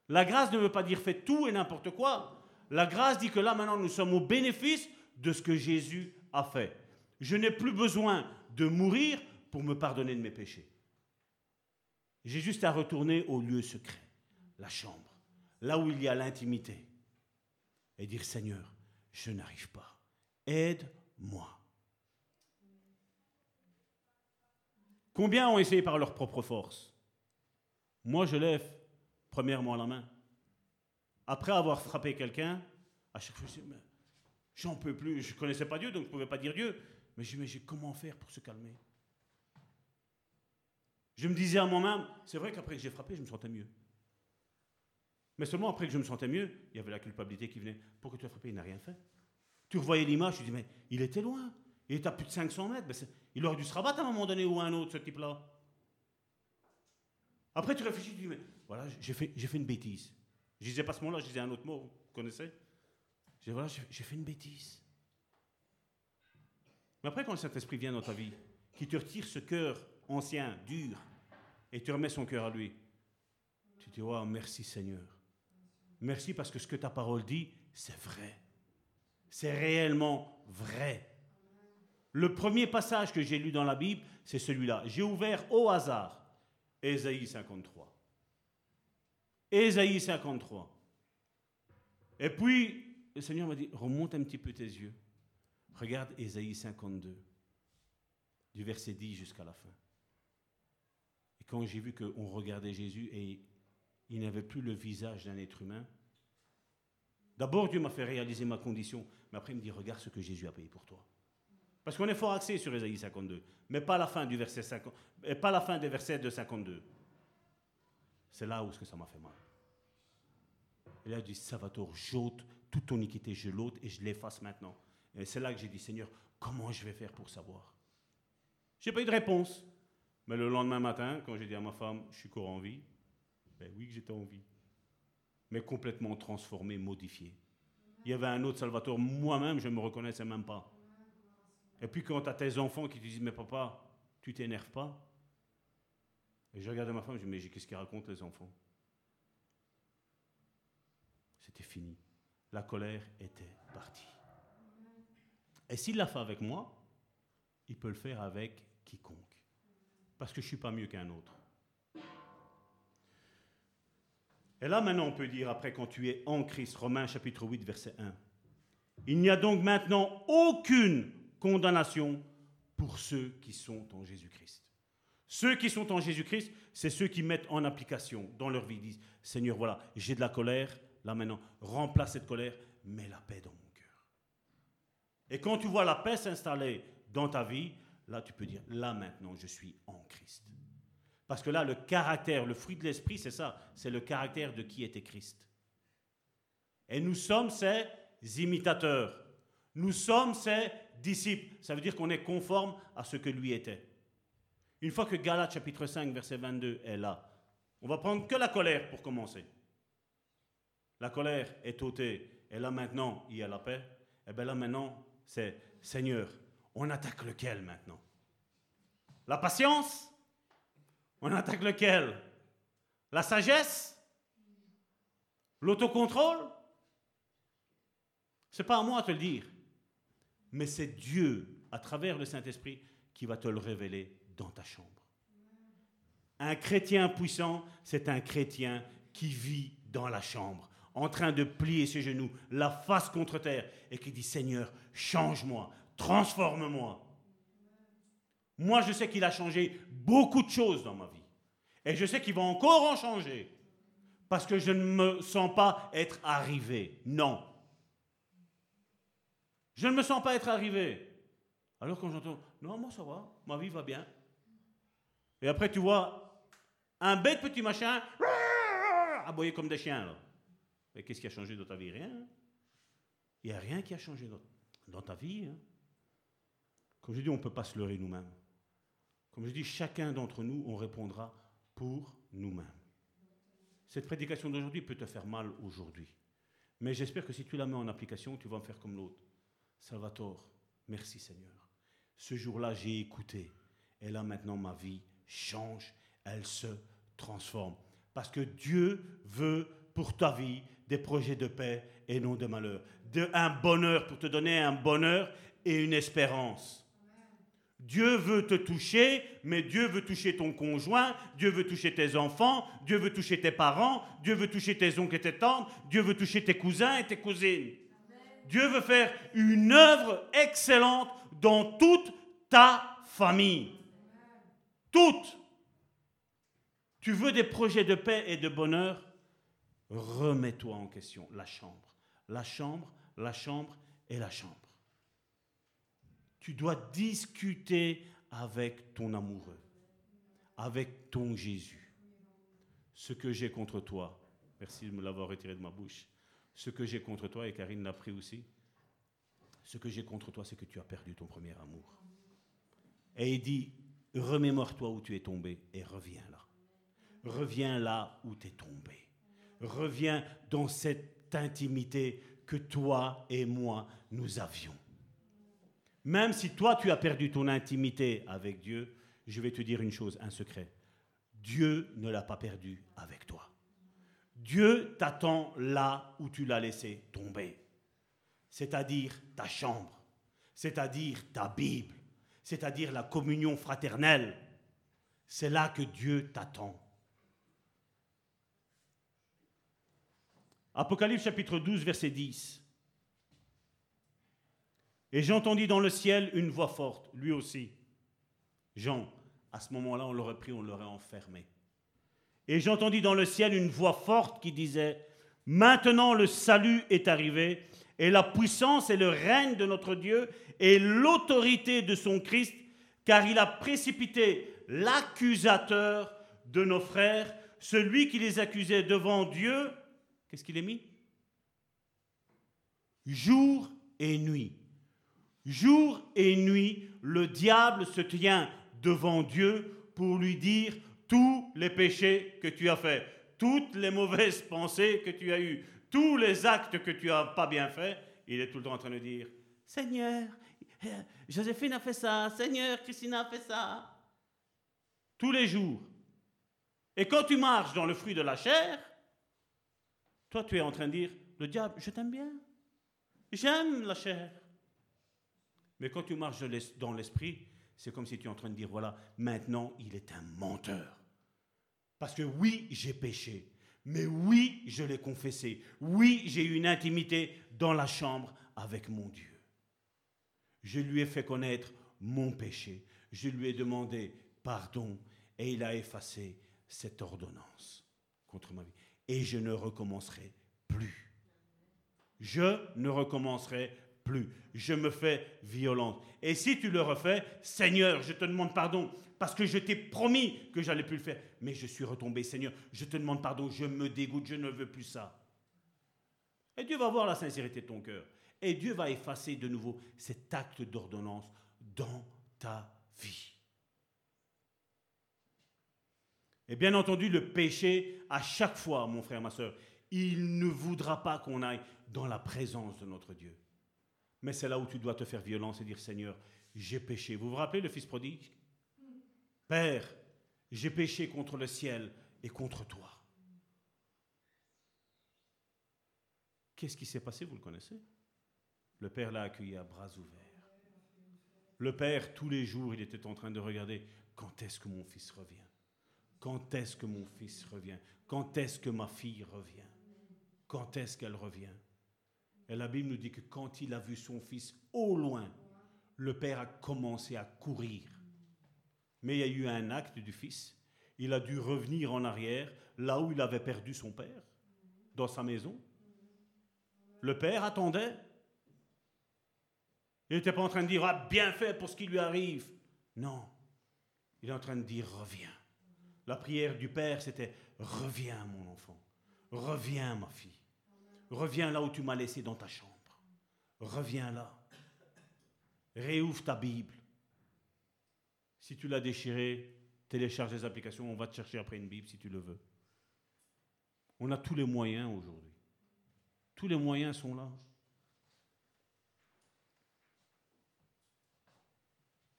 Speaker 4: La grâce ne veut pas dire faites tout et n'importe quoi. La grâce dit que là maintenant nous sommes au bénéfice de ce que Jésus a fait. Je n'ai plus besoin de mourir pour me pardonner de mes péchés. J'ai juste à retourner au lieu secret la chambre, là où il y a l'intimité, et dire Seigneur, je n'arrive pas. Aide-moi. Combien ont essayé par leur propre force? Moi, je lève premièrement la main. Après avoir frappé quelqu'un, à chaque fois, je dis, j'en peux plus. Je ne connaissais pas Dieu, donc je ne pouvais pas dire Dieu. Mais je me dis, comment faire pour se calmer? Je me disais à moi-même, c'est vrai qu'après que j'ai frappé, je me sentais mieux. Mais seulement après que je me sentais mieux, il y avait la culpabilité qui venait. Pourquoi tu as frappé? Il n'a rien fait. Tu revoyais l'image, tu dis, mais il était loin. Il était à plus de 500 mètres. Mais il aurait dû se rabattre à un moment donné ou un autre, ce type-là. Après, tu réfléchis, tu dis, mais voilà, j'ai fait, fait une bêtise. Je disais pas ce mot-là, je disais un autre mot, vous connaissez Je disais, voilà, j'ai fait une bêtise. Mais après, quand le Saint-Esprit vient dans ta vie, qui te retire ce cœur ancien, dur, et tu remets son cœur à lui, tu dis, oh, merci Seigneur. Merci parce que ce que ta parole dit, c'est vrai. C'est réellement vrai. Le premier passage que j'ai lu dans la Bible, c'est celui-là. J'ai ouvert au hasard Ésaïe 53. Ésaïe 53. Et puis, le Seigneur m'a dit, remonte un petit peu tes yeux. Regarde Ésaïe 52, du verset 10 jusqu'à la fin. Et quand j'ai vu qu'on regardait Jésus et il n'avait plus le visage d'un être humain. D'abord, Dieu m'a fait réaliser ma condition, mais après, il me dit Regarde ce que Jésus a payé pour toi. Parce qu'on est fort axé sur Ésaïe 52, mais pas la fin du verset 50, et pas la fin des versets de 52. C'est là où ce que ça m'a fait mal. Il dit Salvatore, j'ôte toute ton iniquité, je l'ôte et je l'efface maintenant. Et c'est là que j'ai dit Seigneur, comment je vais faire pour savoir? J'ai pas eu de réponse. Mais le lendemain matin, quand j'ai dit à ma femme, je suis encore en vie, ben oui que j'étais en vie. Mais complètement transformé, modifié. Il y avait un autre Salvatore, moi-même, je ne me reconnaissais même pas. Et puis quand tu as tes enfants qui te disent, mais papa, tu t'énerves pas Et je regardais ma femme, je dis, mais qu'est-ce qu'ils racontent les enfants? C'était fini. la colère était partie. Et s'il l'a fait avec moi, il peut le faire avec quiconque. Parce que je ne suis pas mieux qu'un autre. Et là, maintenant, on peut dire, après, quand tu es en Christ, Romains chapitre 8, verset 1, il n'y a donc maintenant aucune condamnation pour ceux qui sont en Jésus-Christ. Ceux qui sont en Jésus-Christ, c'est ceux qui mettent en application dans leur vie, disent, Seigneur, voilà, j'ai de la colère, là maintenant, remplace cette colère, mets la paix dans mon cœur. Et quand tu vois la paix s'installer dans ta vie, là tu peux dire, là maintenant, je suis en Christ. Parce que là, le caractère, le fruit de l'esprit, c'est ça, c'est le caractère de qui était Christ. Et nous sommes ses imitateurs. Nous sommes ses disciples. Ça veut dire qu'on est conforme à ce que lui était. Une fois que Galates chapitre 5, verset 22 est là, on va prendre que la colère pour commencer. La colère est ôtée, et là maintenant, il y a la paix. Et bien là maintenant, c'est Seigneur, on attaque lequel maintenant? La patience? On attaque lequel? La sagesse? L'autocontrôle? C'est pas à moi de te le dire, mais c'est Dieu, à travers le Saint-Esprit, qui va te le révéler dans ta chambre. Un chrétien puissant, c'est un chrétien qui vit dans la chambre, en train de plier ses genoux, la face contre terre, et qui dit Seigneur, change-moi, transforme-moi. Moi, je sais qu'il a changé beaucoup de choses dans ma vie. Et je sais qu'il va encore en changer. Parce que je ne me sens pas être arrivé. Non. Je ne me sens pas être arrivé. Alors quand j'entends, non, moi ça va, ma vie va bien. Et après, tu vois un bête petit machin aboyer comme des chiens. Là. Mais qu'est-ce qui a changé dans ta vie? Rien. Il n'y a rien qui a changé dans, ta vie. Hein. Comme je dis, on ne peut pas se leurrer nous-mêmes. Comme je dis, chacun d'entre nous, on répondra pour nous-mêmes. Cette prédication d'aujourd'hui peut te faire mal aujourd'hui. Mais j'espère que si tu la mets en application, tu vas en faire comme l'autre. Salvatore, merci Seigneur. Ce jour-là, j'ai écouté. Et là, maintenant, ma vie change, elle se transforme. Parce que Dieu veut pour ta vie des projets de paix et non de malheur. De, un bonheur pour te donner un bonheur et une espérance. Dieu veut te toucher, mais Dieu veut toucher ton conjoint, Dieu veut toucher tes enfants, Dieu veut toucher tes parents, Dieu veut toucher tes oncles et tes tantes, Dieu veut toucher tes cousins et tes cousines. Dieu veut faire une œuvre excellente dans toute ta famille. Toutes. Tu veux des projets de paix et de bonheur? Remets-toi en question. La chambre. La chambre, la chambre et la chambre. Tu dois discuter avec ton amoureux, avec ton Jésus. Ce que j'ai contre toi, merci de me l'avoir retiré de ma bouche, ce que j'ai contre toi, et Karine l'a pris aussi, ce que j'ai contre toi, c'est que tu as perdu ton premier amour. Et il dit, remémore-toi où tu es tombé et reviens là. Reviens là où tu es tombé. Reviens dans cette intimité que toi et moi, nous avions. Même si toi, tu as perdu ton intimité avec Dieu, je vais te dire une chose, un secret. Dieu ne l'a pas perdu avec toi. Dieu t'attend là où tu l'as laissé tomber, c'est-à-dire ta chambre, c'est-à-dire ta Bible, c'est-à-dire la communion fraternelle. C'est là que Dieu t'attend. Apocalypse chapitre 12, verset 10. Et j'entendis dans le ciel une voix forte, lui aussi. Jean, à ce moment-là, on l'aurait pris, on l'aurait enfermé. Et j'entendis dans le ciel une voix forte qui disait, Maintenant le salut est arrivé, et la puissance et le règne de notre Dieu, et l'autorité de son Christ, car il a précipité l'accusateur de nos frères, celui qui les accusait devant Dieu. Qu'est-ce qu'il est mis? Jour et nuit. Jour et nuit, le diable se tient devant Dieu pour lui dire tous les péchés que tu as faits, toutes les mauvaises pensées que tu as eues, tous les actes que tu n'as pas bien faits. Il est tout le temps en train de dire Seigneur, Joséphine a fait ça, Seigneur, Christine a fait ça. Tous les jours. Et quand tu marches dans le fruit de la chair, toi tu es en train de dire le diable, je t'aime bien. J'aime la chair. Mais quand tu marches dans l'esprit, c'est comme si tu es en train de dire, voilà, maintenant il est un menteur. Parce que oui, j'ai péché. Mais oui, je l'ai confessé. Oui, j'ai eu une intimité dans la chambre avec mon Dieu. Je lui ai fait connaître mon péché. Je lui ai demandé pardon et il a effacé cette ordonnance contre ma vie. Et je ne recommencerai plus. Je ne recommencerai Je me fais violente. Et si tu le refais, Seigneur, je te demande pardon parce que je t'ai promis que j'allais plus le faire. Mais je suis retombé, Seigneur, je te demande pardon, je me dégoûte, je ne veux plus ça. Et Dieu va voir la sincérité de ton cœur. Et Dieu va effacer de nouveau cet acte d'ordonnance dans ta vie. Et bien entendu, le péché, à chaque fois, mon frère, ma soeur, il ne voudra pas qu'on aille dans la présence de notre Dieu. Mais c'est là où tu dois te faire violence et dire Seigneur, j'ai péché. Vous vous rappelez le fils prodigue? Père, j'ai péché contre le ciel et contre toi. Qu'est-ce qui s'est passé? Vous le connaissez? Le Père l'a accueilli à bras ouverts. Le Père, tous les jours, il était en train de regarder quand est-ce que mon fils revient? Quand est-ce que mon fils revient? Quand est-ce que ma fille revient? Quand est-ce qu'elle revient? Et la Bible nous dit que quand il a vu son fils au loin, le Père a commencé à courir mais il y a eu un acte du Fils. Il a dû revenir en arrière, là où il avait perdu son Père, dans sa maison. Le Père attendait. Il n'était pas en train de dire, ah, bien fait pour ce qui lui arrive. Non. Il est en train de dire, reviens. La prière du Père, c'était, reviens mon enfant. Reviens ma fille. Reviens là où tu m'as laissé dans ta chambre. Reviens là. Réouvre ta Bible. Si tu l'as déchiré, télécharge les applications, on va te chercher après une Bible si tu le veux. On a tous les moyens aujourd'hui. Tous les moyens sont là.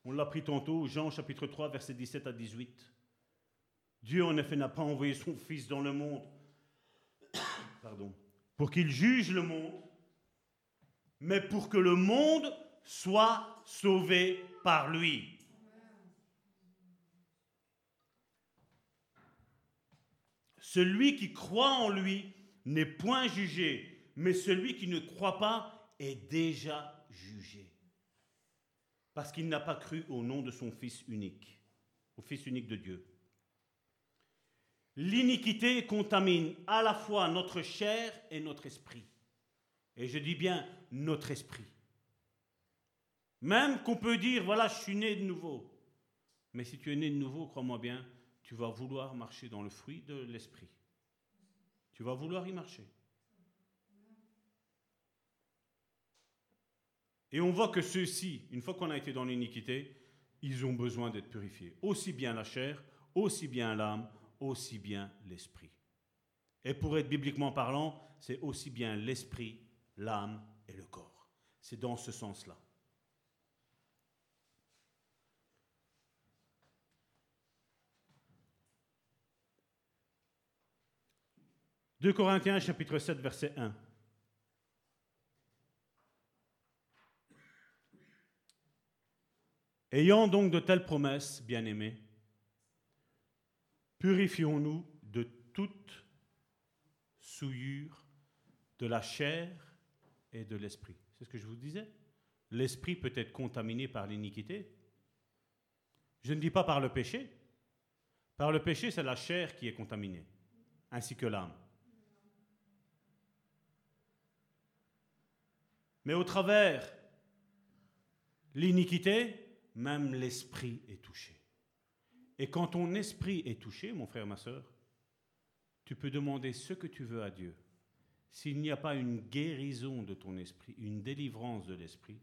Speaker 4: On l'a pris tantôt, Jean chapitre 3, verset 17 à 18. Dieu en effet n'a pas envoyé son Fils dans le monde pardon, pour qu'il juge le monde, mais pour que le monde soit sauvé par lui. Celui qui croit en lui n'est point jugé, mais celui qui ne croit pas est déjà jugé. Parce qu'il n'a pas cru au nom de son Fils unique, au Fils unique de Dieu. L'iniquité contamine à la fois notre chair et notre esprit. Et je dis bien notre esprit. Même qu'on peut dire, voilà, je suis né de nouveau. Mais si tu es né de nouveau, crois-moi bien, tu vas vouloir marcher dans le fruit de l'esprit. Tu vas vouloir y marcher. Et on voit que ceux-ci, une fois qu'on a été dans l'iniquité, ils ont besoin d'être purifiés. Aussi bien la chair, aussi bien l'âme, aussi bien l'esprit. Et pour être bibliquement parlant, c'est aussi bien l'esprit, l'âme et le corps. C'est dans ce sens-là. 2 Corinthiens chapitre 7 verset 1. Ayant donc de telles promesses, bien-aimés, purifions-nous de toute souillure de la chair et de l'esprit. C'est ce que je vous disais. L'esprit peut être contaminé par l'iniquité. Je ne dis pas par le péché. Par le péché, c'est la chair qui est contaminée, ainsi que l'âme. Mais au travers l'iniquité, même l'esprit est touché. Et quand ton esprit est touché, mon frère, ma soeur, tu peux demander ce que tu veux à Dieu. S'il n'y a pas une guérison de ton esprit, une délivrance de l'esprit,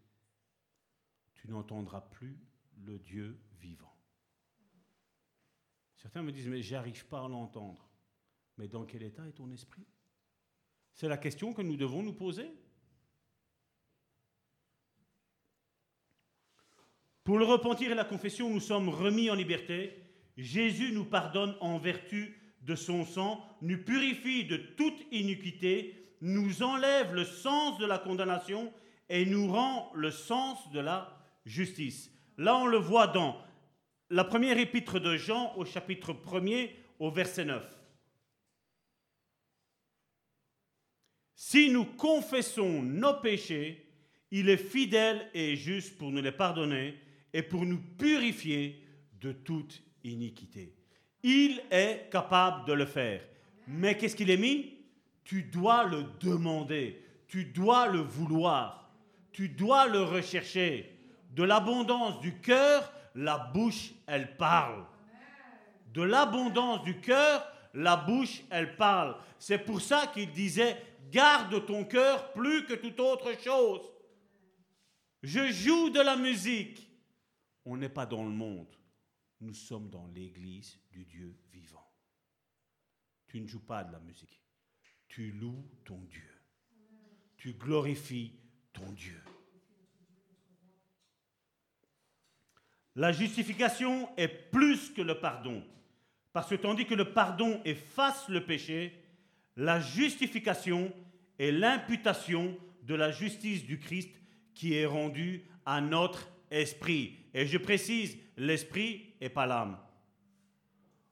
Speaker 4: tu n'entendras plus le Dieu vivant. Certains me disent, mais j'arrive pas à l'entendre. Mais dans quel état est ton esprit? C'est la question que nous devons nous poser. Pour le repentir et la confession, nous sommes remis en liberté. Jésus nous pardonne en vertu de son sang, nous purifie de toute iniquité nous enlève le sens de la condamnation et nous rend le sens de la justice. Là, on le voit dans la première épître de Jean au chapitre 1er au verset 9. Si nous confessons nos péchés, il est fidèle et juste pour nous les pardonner et pour nous purifier de toute iniquité. Il est capable de le faire. Mais qu'est-ce qu'il est mis? Tu dois le demander, tu dois le vouloir, tu dois le rechercher. De l'abondance du cœur, la bouche, elle parle. De l'abondance du cœur, la bouche, elle parle. C'est pour ça qu'il disait, garde ton cœur plus que toute autre chose. Je joue de la musique. On n'est pas dans le monde. Nous sommes dans l'église du Dieu vivant. Tu ne joues pas de la musique. Tu loues ton Dieu. Tu glorifies ton Dieu. La justification est plus que le pardon. Parce que tandis que le pardon efface le péché, la justification est l'imputation de la justice du Christ qui est rendue à notre esprit. Et je précise, l'esprit et pas l'âme.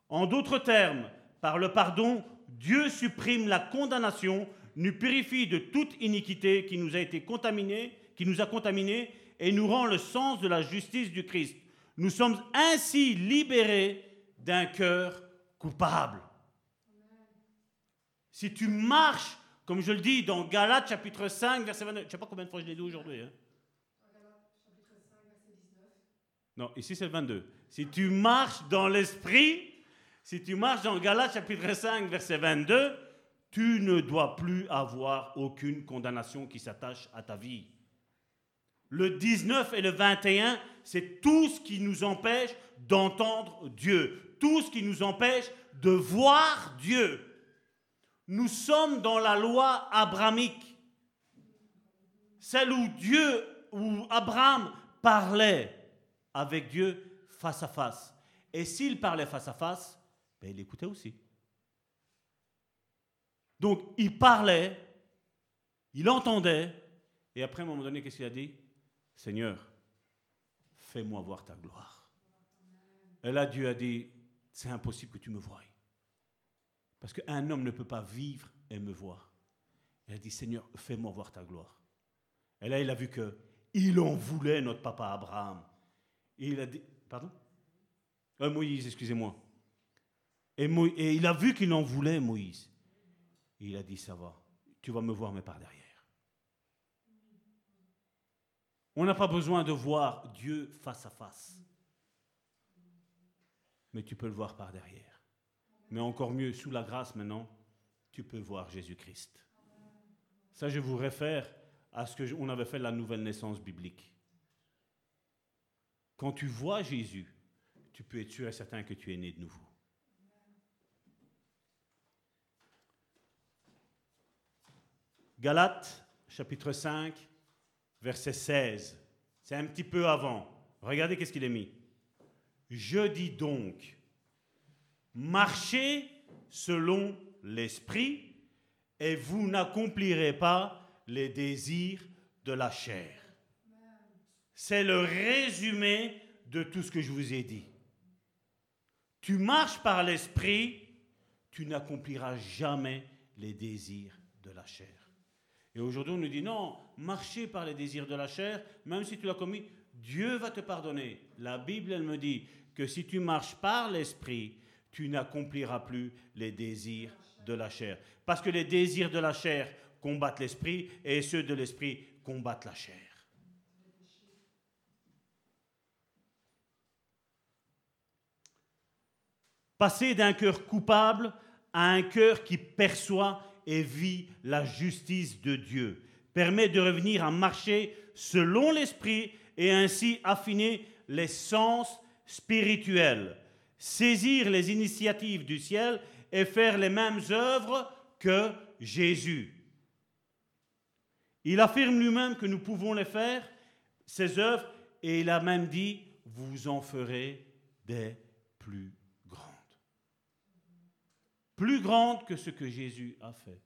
Speaker 4: En d'autres termes, par le pardon, Dieu supprime la condamnation, nous purifie de toute iniquité qui nous a été contaminée, qui nous a contaminés et nous rend le sens de la justice du Christ. Nous sommes ainsi libérés d'un cœur coupable. Si tu marches, comme je le dis dans Galates chapitre 5, verset 29, je ne sais pas combien de fois je l'ai dit aujourd'hui. Hein. Non, ici c'est le 22. Si tu marches dans l'esprit, si tu marches dans Galates chapitre 5, verset 22, tu ne dois plus avoir aucune condamnation qui s'attache à ta vie. Le 19 et le 21, c'est tout ce qui nous empêche d'entendre Dieu, tout ce qui nous empêche de voir Dieu. Nous sommes dans la loi abramique, celle où Dieu, où Abraham parlait avec Dieu face à face. Et s'il parlait face à face, ben, il écoutait aussi. Donc il parlait, il entendait, et après à un moment donné, qu'est-ce qu'il a dit? Seigneur, fais-moi voir ta gloire. Et là, Dieu a dit, c'est impossible que tu me voies. Parce qu'un homme ne peut pas vivre et me voir. Il a dit, Seigneur, fais-moi voir ta gloire. Et là, il a vu que il en voulait, notre papa Abraham. Il a dit, pardon? Euh, Moïse, excusez-moi. Et, il a vu qu'il en voulait, Moïse. Il a dit, ça va, tu vas me voir, mais par derrière. On n'a pas besoin de voir Dieu face à face. Mais tu peux le voir par derrière. Mais encore mieux, sous la grâce maintenant, tu peux voir Jésus-Christ. Ça, je vous réfère à ce qu'on avait fait la nouvelle naissance biblique. Quand tu vois Jésus, tu peux être sûr et certain que tu es né de nouveau. Galates, chapitre 5, verset 16. C'est un petit peu avant. Regardez qu'est-ce qu'il est mis. Je dis donc, marchez selon l'esprit et vous n'accomplirez pas les désirs de la chair. C'est le résumé de tout ce que je vous ai dit. Tu marches par l'esprit, tu n'accompliras jamais les désirs de la chair. Et aujourd'hui, on nous dit non, marcher par les désirs de la chair, même si tu l'as commis, Dieu va te pardonner. La Bible, elle me dit que si tu marches par l'esprit, tu n'accompliras plus les désirs de la chair. Parce que les désirs de la chair combattent l'esprit et ceux de l'esprit combattent la chair. Passer d'un cœur coupable à un cœur qui perçoit et vit la justice de Dieu. Permet de revenir à marcher selon l'Esprit et ainsi affiner les sens spirituels, saisir les initiatives du ciel et faire les mêmes œuvres que Jésus. Il affirme lui-même que nous pouvons les faire, ces œuvres, et il a même dit, vous en ferez des plus plus grande que ce que Jésus a fait.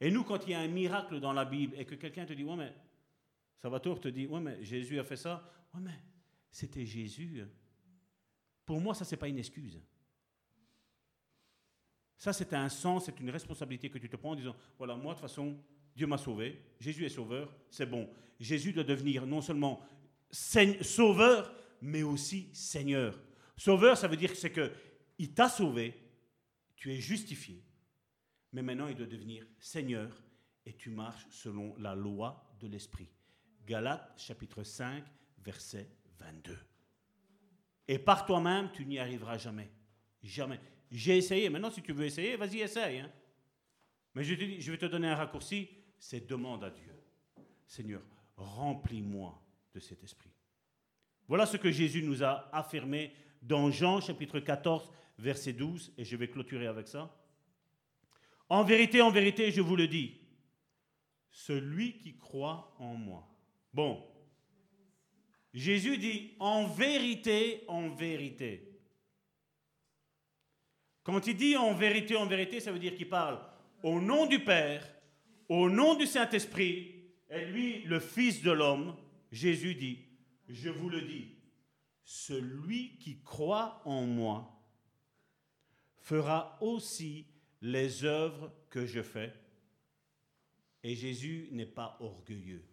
Speaker 4: Et nous, quand il y a un miracle dans la Bible et que quelqu'un te dit, ouais, mais Salvatore te dit, ouais, mais Jésus a fait ça, ouais, mais c'était Jésus. Pour moi, ça, c'est pas une excuse. Ça, c'est un sens, c'est une responsabilité que tu te prends en disant, voilà, moi, de toute façon, Dieu m'a sauvé, Jésus est sauveur, c'est bon. Jésus doit devenir non seulement sauveur, mais aussi Seigneur. Sauveur, ça veut dire que c'est que il t'a sauvé, tu es justifié, mais maintenant il doit devenir Seigneur et tu marches selon la loi de l'Esprit. Galates chapitre 5, verset 22. Et par toi-même, tu n'y arriveras jamais. Jamais. J'ai essayé. Maintenant, si tu veux essayer, vas-y, essaye. Hein. Mais je, te dis, je vais te donner un raccourci. C'est demande à Dieu. Seigneur, remplis-moi de cet esprit. Voilà ce que Jésus nous a affirmé dans Jean chapitre 14, verset 12, et je vais clôturer avec ça. En vérité, en vérité, je vous le dis, celui qui croit en moi. Bon, Jésus dit en vérité, en vérité. Quand il dit en vérité, en vérité, ça veut dire qu'il parle au nom du Père, au nom du Saint-Esprit, et lui, le Fils de l'homme, Jésus dit, je vous le dis, celui qui croit en moi fera aussi les œuvres que je fais. Et Jésus n'est pas orgueilleux.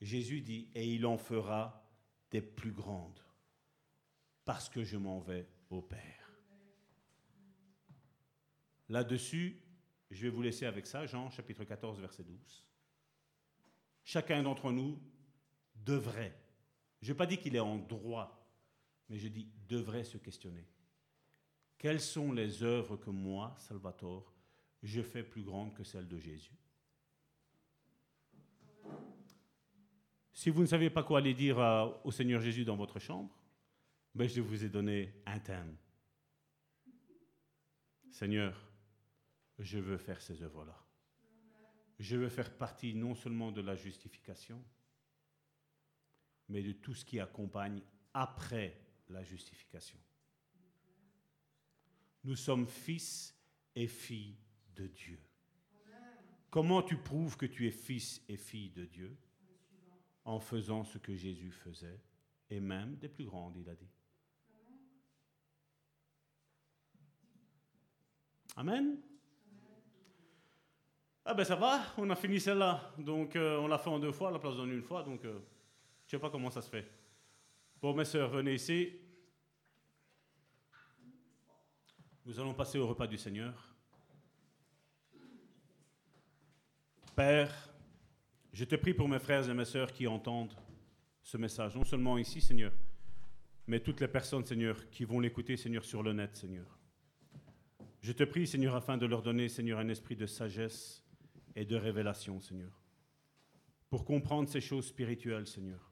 Speaker 4: Jésus dit, et il en fera des plus grandes, parce que je m'en vais au Père. Là-dessus, je vais vous laisser avec ça, Jean chapitre 14, verset 12. Chacun d'entre nous devrait, je n'ai pas dit qu'il est en droit, mais je dis devrait se questionner. Quelles sont les œuvres que moi, Salvatore, je fais plus grandes que celles de Jésus? Si vous ne savez pas quoi aller dire au Seigneur Jésus dans votre chambre, ben je vous ai donné un thème. Seigneur, je veux faire ces œuvres-là. Je veux faire partie non seulement de la justification, mais de tout ce qui accompagne après la justification. Nous sommes fils et filles de Dieu. Comment tu prouves que tu es fils et fille de Dieu? En faisant ce que Jésus faisait, et même des plus grandes, il a dit. Amen. Ah ben ça va, on a fini celle-là. Donc euh, on l'a fait en deux fois, la place en une fois. Donc euh, je ne sais pas comment ça se fait. Bon, mes sœurs, venez ici. Nous allons passer au repas du Seigneur. Père, je te prie pour mes frères et mes sœurs qui entendent ce message, non seulement ici, Seigneur, mais toutes les personnes, Seigneur, qui vont l'écouter, Seigneur, sur le net, Seigneur. Je te prie, Seigneur, afin de leur donner, Seigneur, un esprit de sagesse et de révélation, Seigneur, pour comprendre ces choses spirituelles, Seigneur.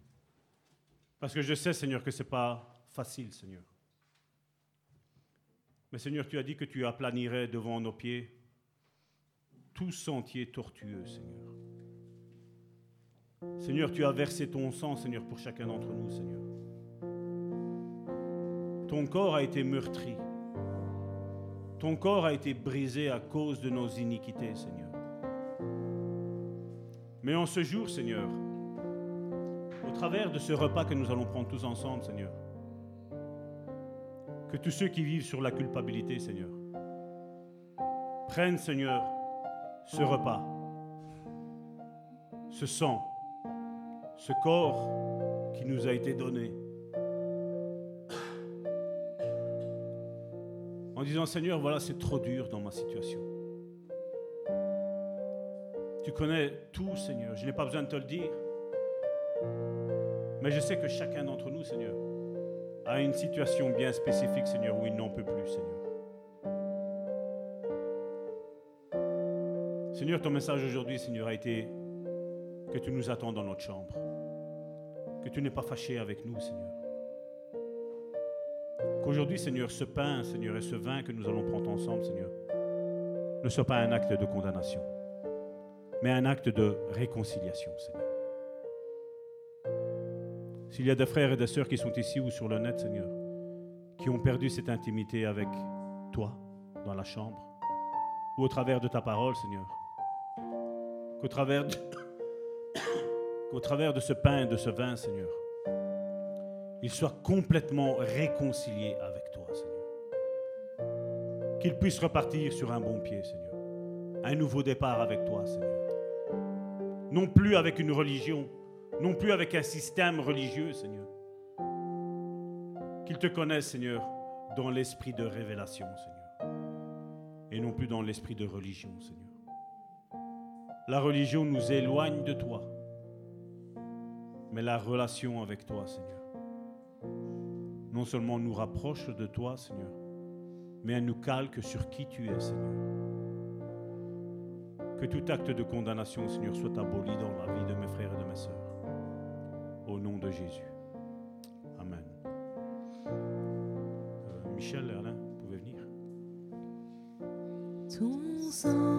Speaker 4: Parce que je sais, Seigneur, que ce n'est pas facile, Seigneur. Mais Seigneur, tu as dit que tu aplanirais devant nos pieds tout sentier tortueux, Seigneur. Seigneur, tu as versé ton sang, Seigneur, pour chacun d'entre nous, Seigneur. Ton corps a été meurtri. Ton corps a été brisé à cause de nos iniquités, Seigneur. Mais en ce jour, Seigneur, travers de ce repas que nous allons prendre tous ensemble, Seigneur, que tous ceux qui vivent sur la culpabilité, Seigneur, prennent, Seigneur, ce repas, ce sang, ce corps qui nous a été donné, en disant, Seigneur, voilà, c'est trop dur dans ma situation. Tu connais tout, Seigneur. Je n'ai pas besoin de te le dire. Mais je sais que chacun d'entre nous, Seigneur, a une situation bien spécifique, Seigneur, où il n'en peut plus, Seigneur. Seigneur, ton message aujourd'hui, Seigneur, a été que tu nous attends dans notre chambre. Que tu n'es pas fâché avec nous, Seigneur. Qu'aujourd'hui, Seigneur, ce pain, Seigneur, et ce vin que nous allons prendre ensemble, Seigneur, ne soit pas un acte de condamnation, mais un acte de réconciliation, Seigneur. S'il y a des frères et des sœurs qui sont ici ou sur le net, Seigneur, qui ont perdu cette intimité avec toi dans la chambre ou au travers de ta parole, Seigneur, qu'au travers, de... qu'au travers de ce pain et de ce vin, Seigneur, il soit complètement réconcilié avec toi, Seigneur. Qu'il puisse repartir sur un bon pied, Seigneur. Un nouveau départ avec toi, Seigneur. Non plus avec une religion, non plus avec un système religieux, Seigneur. Qu'il te connaisse, Seigneur, dans l'esprit de révélation, Seigneur. Et non plus dans l'esprit de religion, Seigneur. La religion nous éloigne de toi, mais la relation avec toi, Seigneur, non seulement nous rapproche de toi, Seigneur, mais elle nous calque sur qui tu es, Seigneur. Que tout acte de condamnation, Seigneur, soit aboli dans la vie de mes frères et de mes sœurs. Nom de Jésus. Amen. Euh, Michel, Alain, vous pouvez venir.
Speaker 2: Ton sang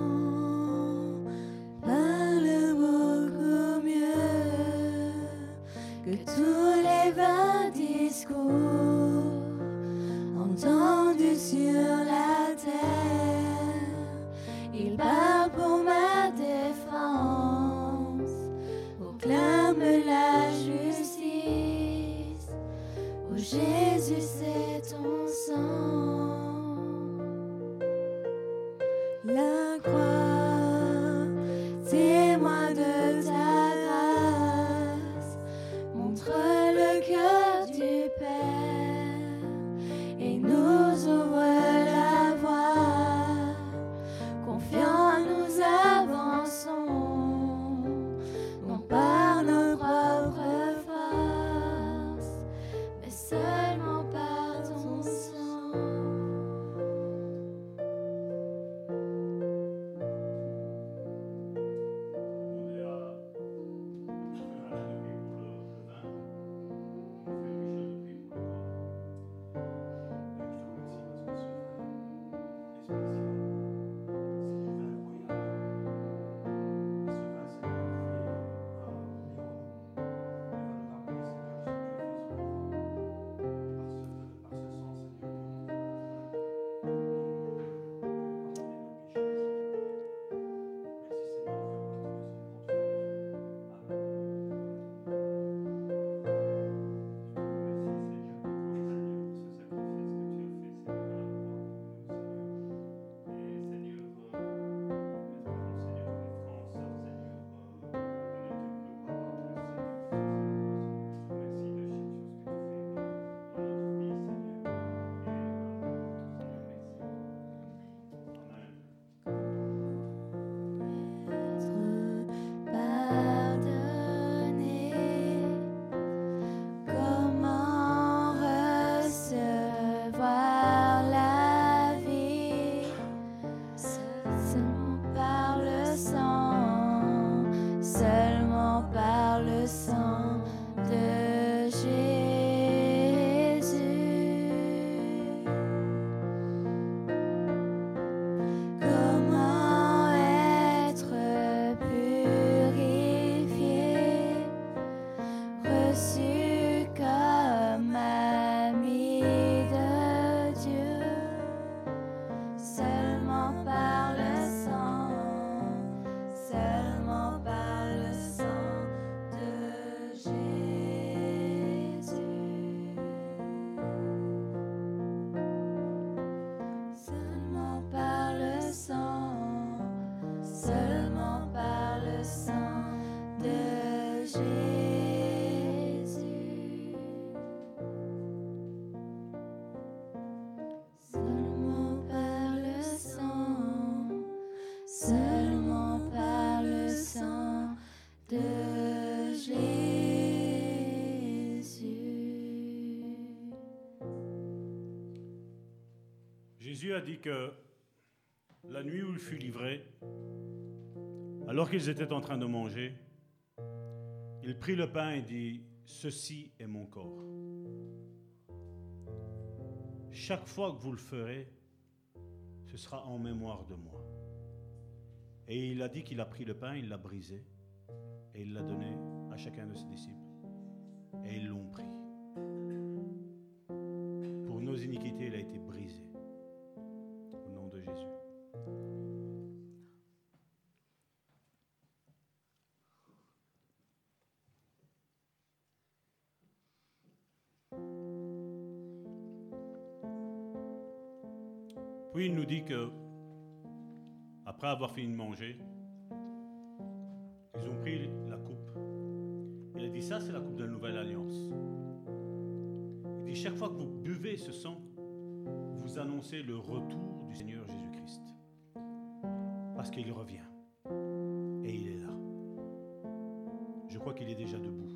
Speaker 2: Jésus
Speaker 4: a dit que la nuit où il fut livré, alors qu'ils étaient en train de manger, il prit le pain et dit, Ceci est mon corps. Chaque fois que vous le ferez, ce sera en mémoire de moi. Et il a dit qu'il a pris le pain, il l'a brisé, et il l'a donné à chacun de ses disciples. Et ils l'ont pris. Pour nos iniquités, il a été brisé.
Speaker 2: dit que, après avoir fini de manger, ils ont pris la coupe. Il a dit Ça, c'est la coupe de la nouvelle alliance. Il dit Chaque fois que vous buvez ce sang, vous annoncez le retour du Seigneur Jésus-Christ. Parce qu'il revient. Et il est là. Je crois qu'il est déjà debout.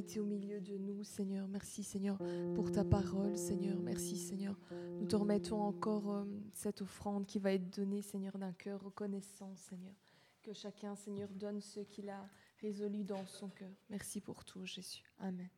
Speaker 1: été au milieu de nous, Seigneur. Merci, Seigneur, pour ta parole, Seigneur. Merci, Seigneur. Nous te remettons encore euh, cette offrande qui va être donnée, Seigneur, d'un cœur reconnaissant, Seigneur. Que chacun, Seigneur, donne ce qu'il a résolu dans son cœur. Merci pour tout, Jésus. Amen.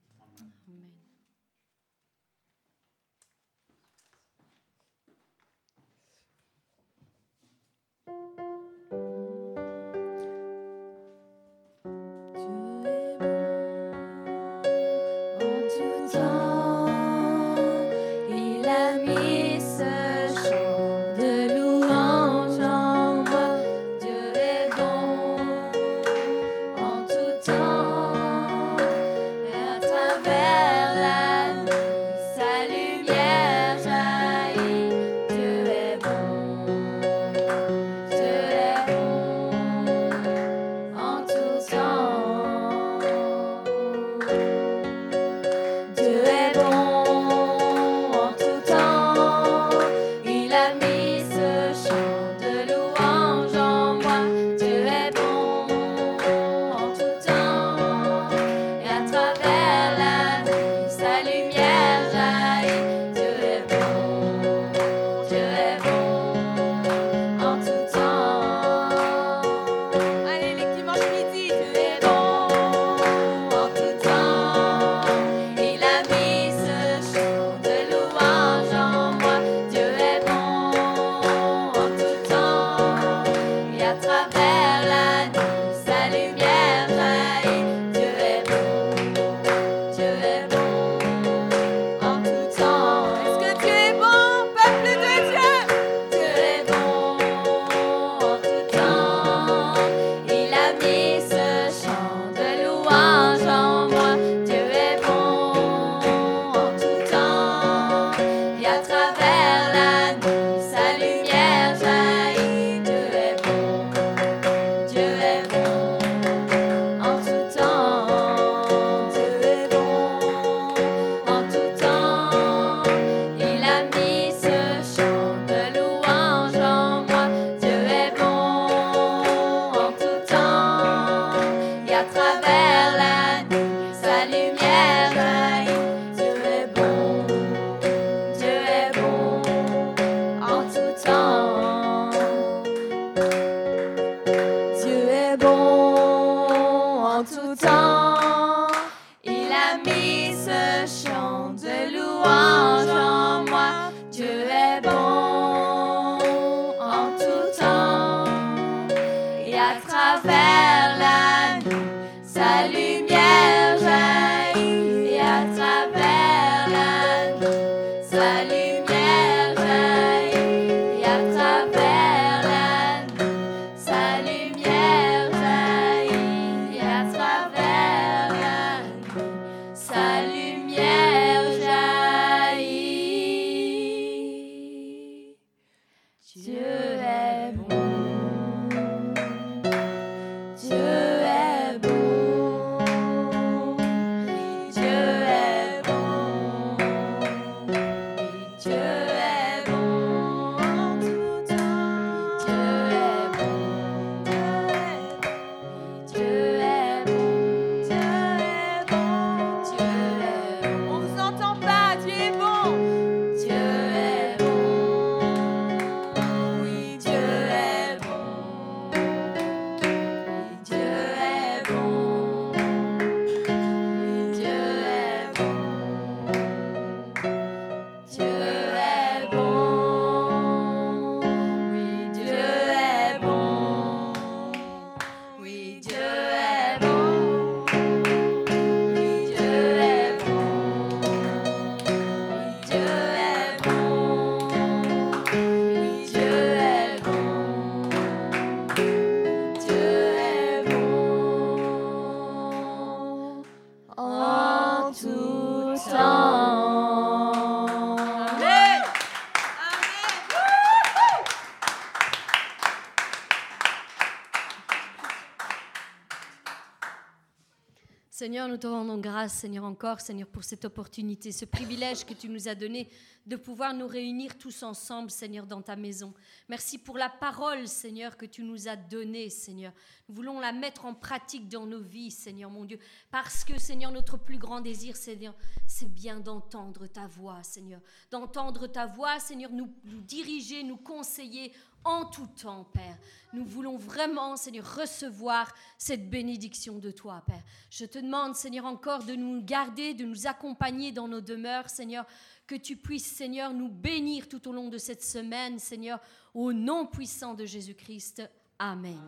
Speaker 3: Seigneur, encore, Seigneur, pour cette opportunité, ce privilège que tu nous as donné de pouvoir nous réunir tous ensemble, Seigneur, dans ta maison. Merci pour la parole, Seigneur, que tu nous as donnée, Seigneur. Nous voulons la mettre en pratique dans nos vies, Seigneur, mon Dieu, parce que, Seigneur, notre plus grand désir, Seigneur, c'est bien d'entendre ta voix, Seigneur. D'entendre ta voix, Seigneur, nous, nous diriger, nous conseiller en tout temps, Père. Nous voulons vraiment, Seigneur, recevoir cette bénédiction de toi, Père. Je te demande, Seigneur, encore de nous garder, de nous accompagner dans nos demeures, Seigneur. Que tu puisses, Seigneur, nous bénir tout au long de cette semaine, Seigneur, au nom puissant de Jésus-Christ. Amen.